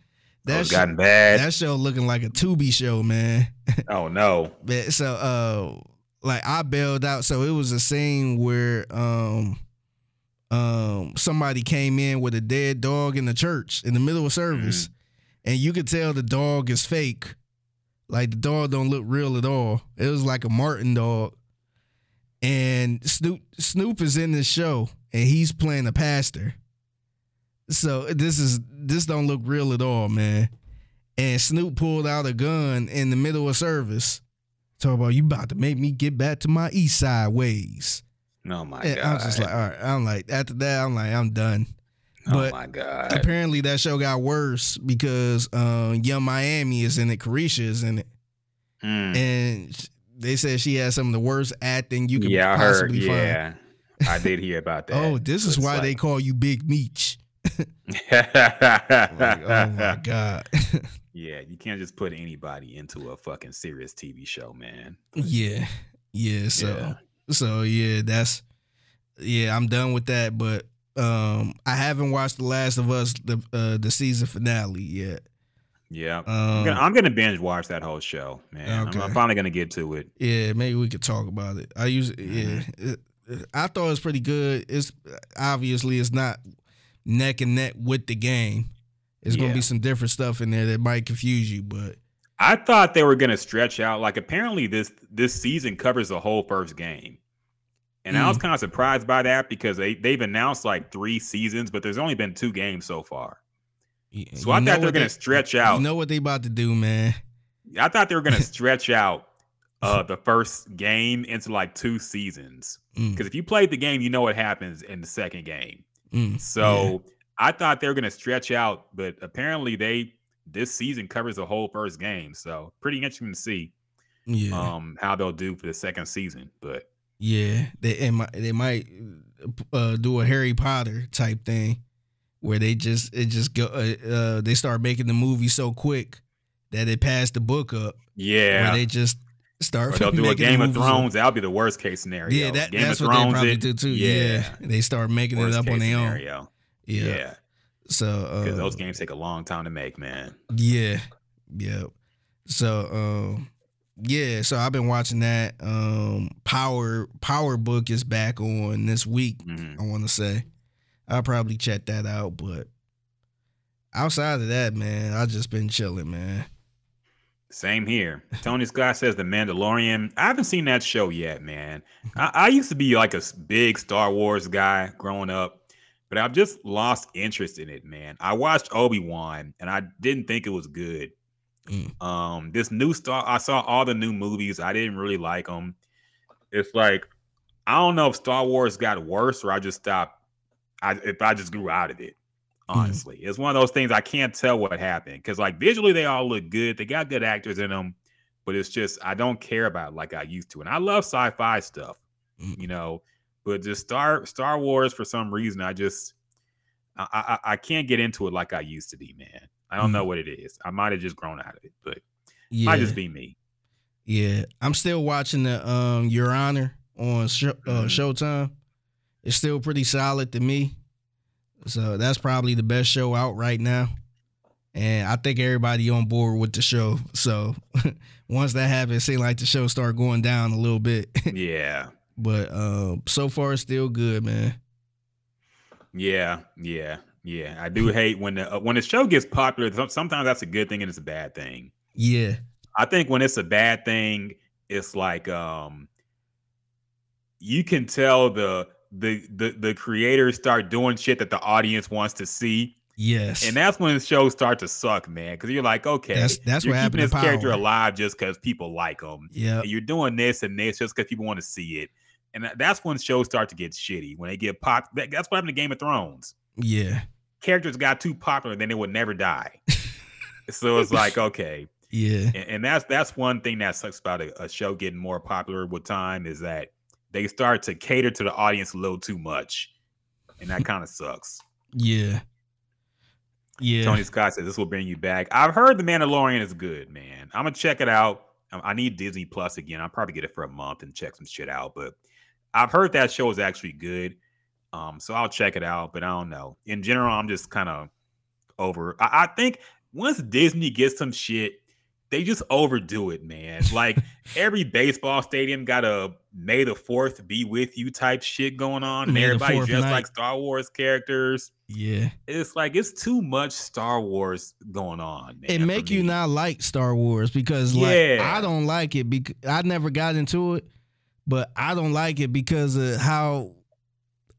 Speaker 1: oh, gotten bad.
Speaker 2: That show looking like a Tubi show, man. [laughs]
Speaker 1: oh no.
Speaker 2: so, uh like I bailed out. So it was a scene where um um somebody came in with a dead dog in the church in the middle of service, mm. and you could tell the dog is fake. Like the dog don't look real at all. It was like a Martin dog. And Snoop Snoop is in this show and he's playing a pastor. So this is this don't look real at all, man. And Snoop pulled out a gun in the middle of service Talk about you about to make me get back to my east side ways.
Speaker 1: Oh my and god!
Speaker 2: I'm just like, all right. I'm like, after that, I'm like, I'm done.
Speaker 1: Oh but my god!
Speaker 2: Apparently, that show got worse because uh, Yung Miami is in it. Caresha is in it, mm. and they said she has some of the worst acting you could yeah, possibly
Speaker 1: heard, yeah. find. I did hear about [laughs] that.
Speaker 2: oh, this is why like... they call you Big Meech. [laughs] [laughs] like, oh my god.
Speaker 1: Yeah, you can't just put anybody into a fucking serious TV show, man.
Speaker 2: Yeah. Yeah, so yeah. so yeah, that's yeah, I'm done with that, but um I haven't watched The Last of Us the uh the season finale yet.
Speaker 1: Yeah, um, I'm, gonna, I'm, gonna, binge watch that whole show, man. Okay. I'm, I'm, finally gonna get to it.
Speaker 2: Yeah, maybe we could talk about it. I use yeah, mm-hmm. it, I thought it was pretty good. It's obviously it's not neck and neck with the game, It's yeah. gonna be some different stuff in there that might confuse you, but
Speaker 1: I thought they were gonna stretch out. Like apparently this this season covers the whole first game. And mm. I was mm. kind of surprised by that because they, they've announced like three seasons, but there's only been two games so far. So I thought they were going to stretch out.
Speaker 2: You know what they about to do, man?
Speaker 1: I thought they were going [laughs] to stretch out uh, [laughs] the first game into like two seasons. Because mm. if you played the game, you know what happens in the second game. Mm. So yeah. I thought they were going to stretch out, but apparently they this season covers the whole first game. So pretty interesting to see yeah. um, how they'll do for the second season. But
Speaker 2: yeah, they might they might uh, do a Harry Potter type thing where they just it just go uh, uh, they start making the movie so quick that it passed the book up.
Speaker 1: Yeah,
Speaker 2: where they just start.
Speaker 1: Or they'll do a Game of Thrones. That'll be the worst case scenario.
Speaker 2: Yeah, that, that's what they probably it, do too. Yeah. yeah. they start making worst it up on their own. Yeah. yeah. So
Speaker 1: because uh, those games take a long time to make, man.
Speaker 2: Yeah, yeah. So um, yeah, so I've been watching that. Um, Power Power Book is back on this week. Mm-hmm. I want to say. I'll probably check that out. But outside of that, man, I just been chilling, man.
Speaker 1: Same here. Tony Scott says The Mandalorian. I haven't seen that show yet, man. I, I used to be like a big Star Wars guy growing up, but I've just lost interest in it, man. I watched Obi Wan and I didn't think it was good. Mm. Um, this new Star, I saw all the new movies. I didn't really like them. It's like I don't know if Star Wars got worse or I just stopped I if I just grew out of it. Mm-hmm. Honestly, mm-hmm. it's one of those things I can't tell what happened because like visually they all look good. They got good actors in them, but it's just I don't care about like I used to. And I love sci-fi stuff, mm-hmm. you know, but just Star Star Wars for some reason I just I, I, I can't get into it like I used to be, man. I don't mm-hmm. know what it is. I might have just grown out of it, but yeah. might just be me.
Speaker 2: Yeah, I'm still watching the um Your Honor on sh- uh, mm-hmm. Showtime it's still pretty solid to me. So that's probably the best show out right now. And I think everybody on board with the show. So [laughs] once that happens, it seems like the show start going down a little bit. [laughs]
Speaker 1: yeah.
Speaker 2: But uh, so far, it's still good, man.
Speaker 1: Yeah, yeah, yeah. I do hate when the uh, when the show gets popular. Sometimes that's a good thing and it's a bad thing.
Speaker 2: Yeah.
Speaker 1: I think when it's a bad thing, it's like um you can tell the the the the creators start doing shit that the audience wants to see.
Speaker 2: Yes,
Speaker 1: and that's when the shows start to suck, man. Because you're like, okay,
Speaker 2: that's, that's
Speaker 1: you're
Speaker 2: what
Speaker 1: keeping
Speaker 2: this
Speaker 1: character alive just because people like him.
Speaker 2: Yeah,
Speaker 1: you're doing this and this just because people want to see it, and that's when shows start to get shitty when they get pop. That's what happened to Game of Thrones.
Speaker 2: Yeah,
Speaker 1: characters got too popular, then they would never die. [laughs] so it's like, okay,
Speaker 2: yeah,
Speaker 1: and, and, that's that's one thing that sucks about a, a show getting more popular with time is that they start to cater to the audience a little too much, and that kind of sucks.
Speaker 2: Yeah. Yeah.
Speaker 1: Tony Scott says this will bring you back. I've heard The Mandalorian is good, man. I'm gonna check it out. I need Disney Plus again. I'll probably get it for a month and check some shit out. But I've heard that show is actually good. Um, so I'll check it out. But I don't know. In general, I'm just kind of over. I, I think once Disney gets some shit they just overdo it, man. Like [laughs] every baseball stadium got a May the Fourth be with you type shit going on, and everybody just like Star Wars characters.
Speaker 2: Yeah,
Speaker 1: it's like it's too much Star Wars going on. Man,
Speaker 2: it make you not like Star Wars because like yeah. I don't like it because I never got into it, but I don't like it because of how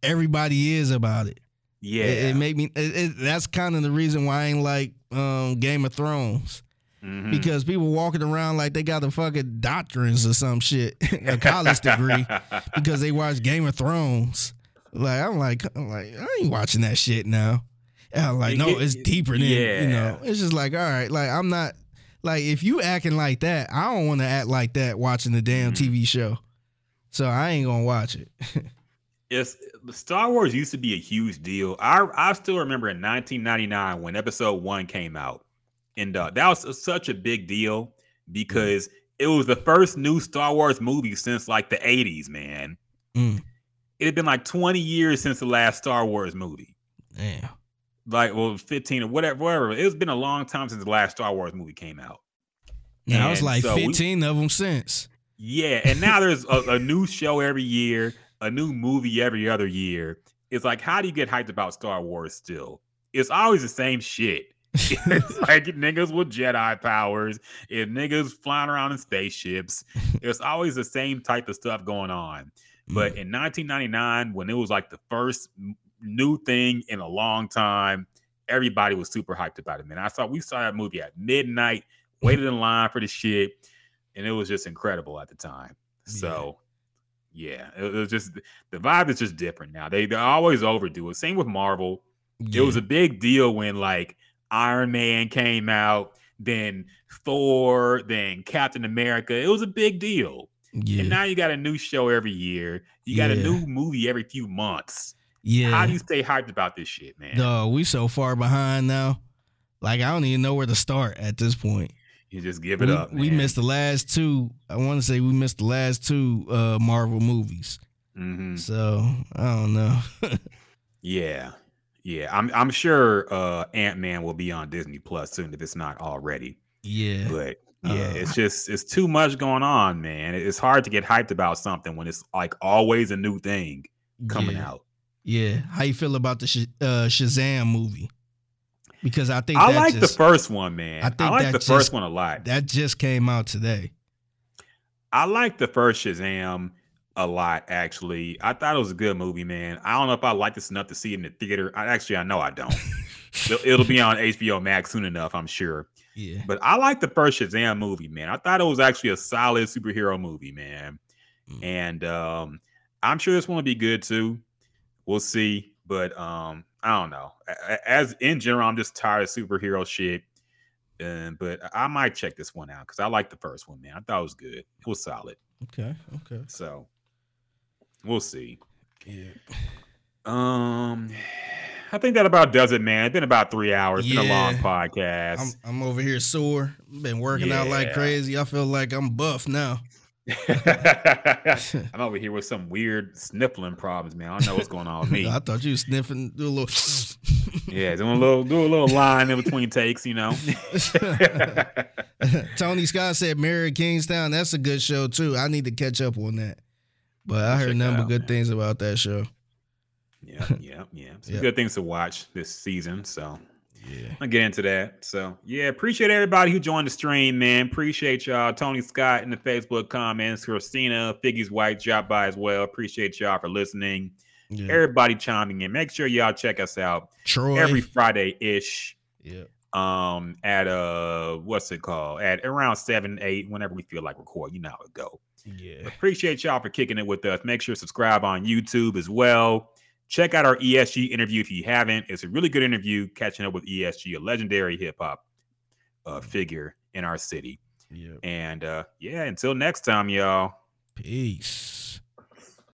Speaker 2: everybody is about it.
Speaker 1: Yeah,
Speaker 2: it, it made me. It, it, that's kind of the reason why I ain't like um, Game of Thrones Mm-hmm. Because people walking around like they got the fucking doctrines or some shit, [laughs] a college degree, [laughs] because they watch Game of Thrones. Like I'm like I'm like I ain't watching that shit now. And I'm like, no, it's deeper than yeah. you know. It's just like, all right, like I'm not like if you acting like that, I don't want to act like that watching the damn mm-hmm. TV show. So I ain't gonna watch it. [laughs]
Speaker 1: Yes, the Star Wars used to be a huge deal. I I still remember in 1999 when Episode One came out and uh, that was such a big deal because mm. it was the first new Star Wars movie since like the 80s, man. Mm. It had been like 20 years since the last Star Wars movie.
Speaker 2: Damn.
Speaker 1: Like, well, 15 or whatever, whatever. It's been a long time since the last Star Wars movie came out.
Speaker 2: Now it's like so 15 we, of them since.
Speaker 1: Yeah. And now there's a, a new show every year, a new movie every other year. It's like, how do you get hyped about Star Wars still? It's always the same shit [laughs] it's [laughs] like niggas with Jedi powers, and niggas flying around in spaceships. It's always the same type of stuff going on. But mm. in 1999, when it was like the first new thing in a long time, everybody was super hyped about it. Man, I saw we saw that movie at midnight, waited in line for the shit, and it was just incredible at the time. So, yeah, it, was just the vibe is just different now. They they always overdo it. Same with Marvel. Yeah. It was a big deal when like Iron Man came out, then Thor, then Captain America. It was a big deal. Yeah. And now you got a new show every year. You got yeah. a new movie every few months. Yeah. How do you stay hyped about this shit, man?
Speaker 2: No, we so far behind now. Like I don't even know where to start at this point.
Speaker 1: You just give it
Speaker 2: we,
Speaker 1: up. Man.
Speaker 2: We missed the last two. I want to say we missed the last two uh, Marvel movies. Mm-hmm. So I don't know. [laughs]
Speaker 1: yeah, yeah. I'm I'm sure uh, Ant Man will be on Disney Plus soon if it's not already.
Speaker 2: Yeah,
Speaker 1: but yeah, uh, it's just it's too much going on, man. It's hard to get hyped about something when it's like always a new thing coming
Speaker 2: yeah.
Speaker 1: out.
Speaker 2: Yeah, how you feel about the Sh- uh, Shazam movie? Because I think
Speaker 1: I like just, the first one, man. I, think I like the just, first one a lot.
Speaker 2: That just came out today.
Speaker 1: I like the first Shazam a lot, actually. I thought it was a good movie, man. I don't know if I like this enough to see it in the theater. I, actually, I know I don't. [laughs] it'll, it'll be on HBO Max soon enough, I'm sure.
Speaker 2: Yeah.
Speaker 1: But I like the first Shazam movie, man. I thought it was actually a solid superhero movie, man. Mm. And um, I'm sure this one will be good too. We'll see. But um, I don't know. As in general, I'm just tired of superhero shit. Um, but I might check this one out because I like the first one, man. I thought it was good. It was solid.
Speaker 2: Okay. Okay.
Speaker 1: So we'll see.
Speaker 2: Yeah.
Speaker 1: Um I think that about does it, man. It's been about three hours. It's yeah. been a long podcast.
Speaker 2: I'm, I'm over here sore. Been working yeah. out like crazy. I feel like I'm buff now. [laughs]
Speaker 1: I'm over here with some weird sniffling problems, man. I don't know what's going on with me. [laughs]
Speaker 2: I thought you were sniffing, do a little. [laughs]
Speaker 1: yeah, doing a little, do a little line in between takes, you know.
Speaker 2: Tony Scott said Mary Kingstown. That's a good show too. I need to catch up on that. But I heard a number of good man. things about that show.
Speaker 1: Yeah, yeah, yeah. Some yep. good things to watch this season. So yeah. I'll get into that. So yeah, appreciate everybody who joined the stream, man. Appreciate y'all. Tony Scott in the Facebook comments. Christina, Figgy's White dropped by as well. Appreciate y'all for listening. Yeah. Everybody chiming in. Make sure y'all check us out
Speaker 2: Troy.
Speaker 1: every Friday ish.
Speaker 2: Yeah.
Speaker 1: Um, at uh what's it called? At around seven, eight, whenever we feel like record. You know how it go.
Speaker 2: Yeah.
Speaker 1: Appreciate y'all for kicking it with us. Make sure to subscribe on YouTube as well. Check out our ESG interview if you haven't. It's a really good interview catching up with ESG, a legendary hip hop uh, mm. figure in our city.
Speaker 2: Yep.
Speaker 1: And uh, yeah, until next time, y'all.
Speaker 2: Peace.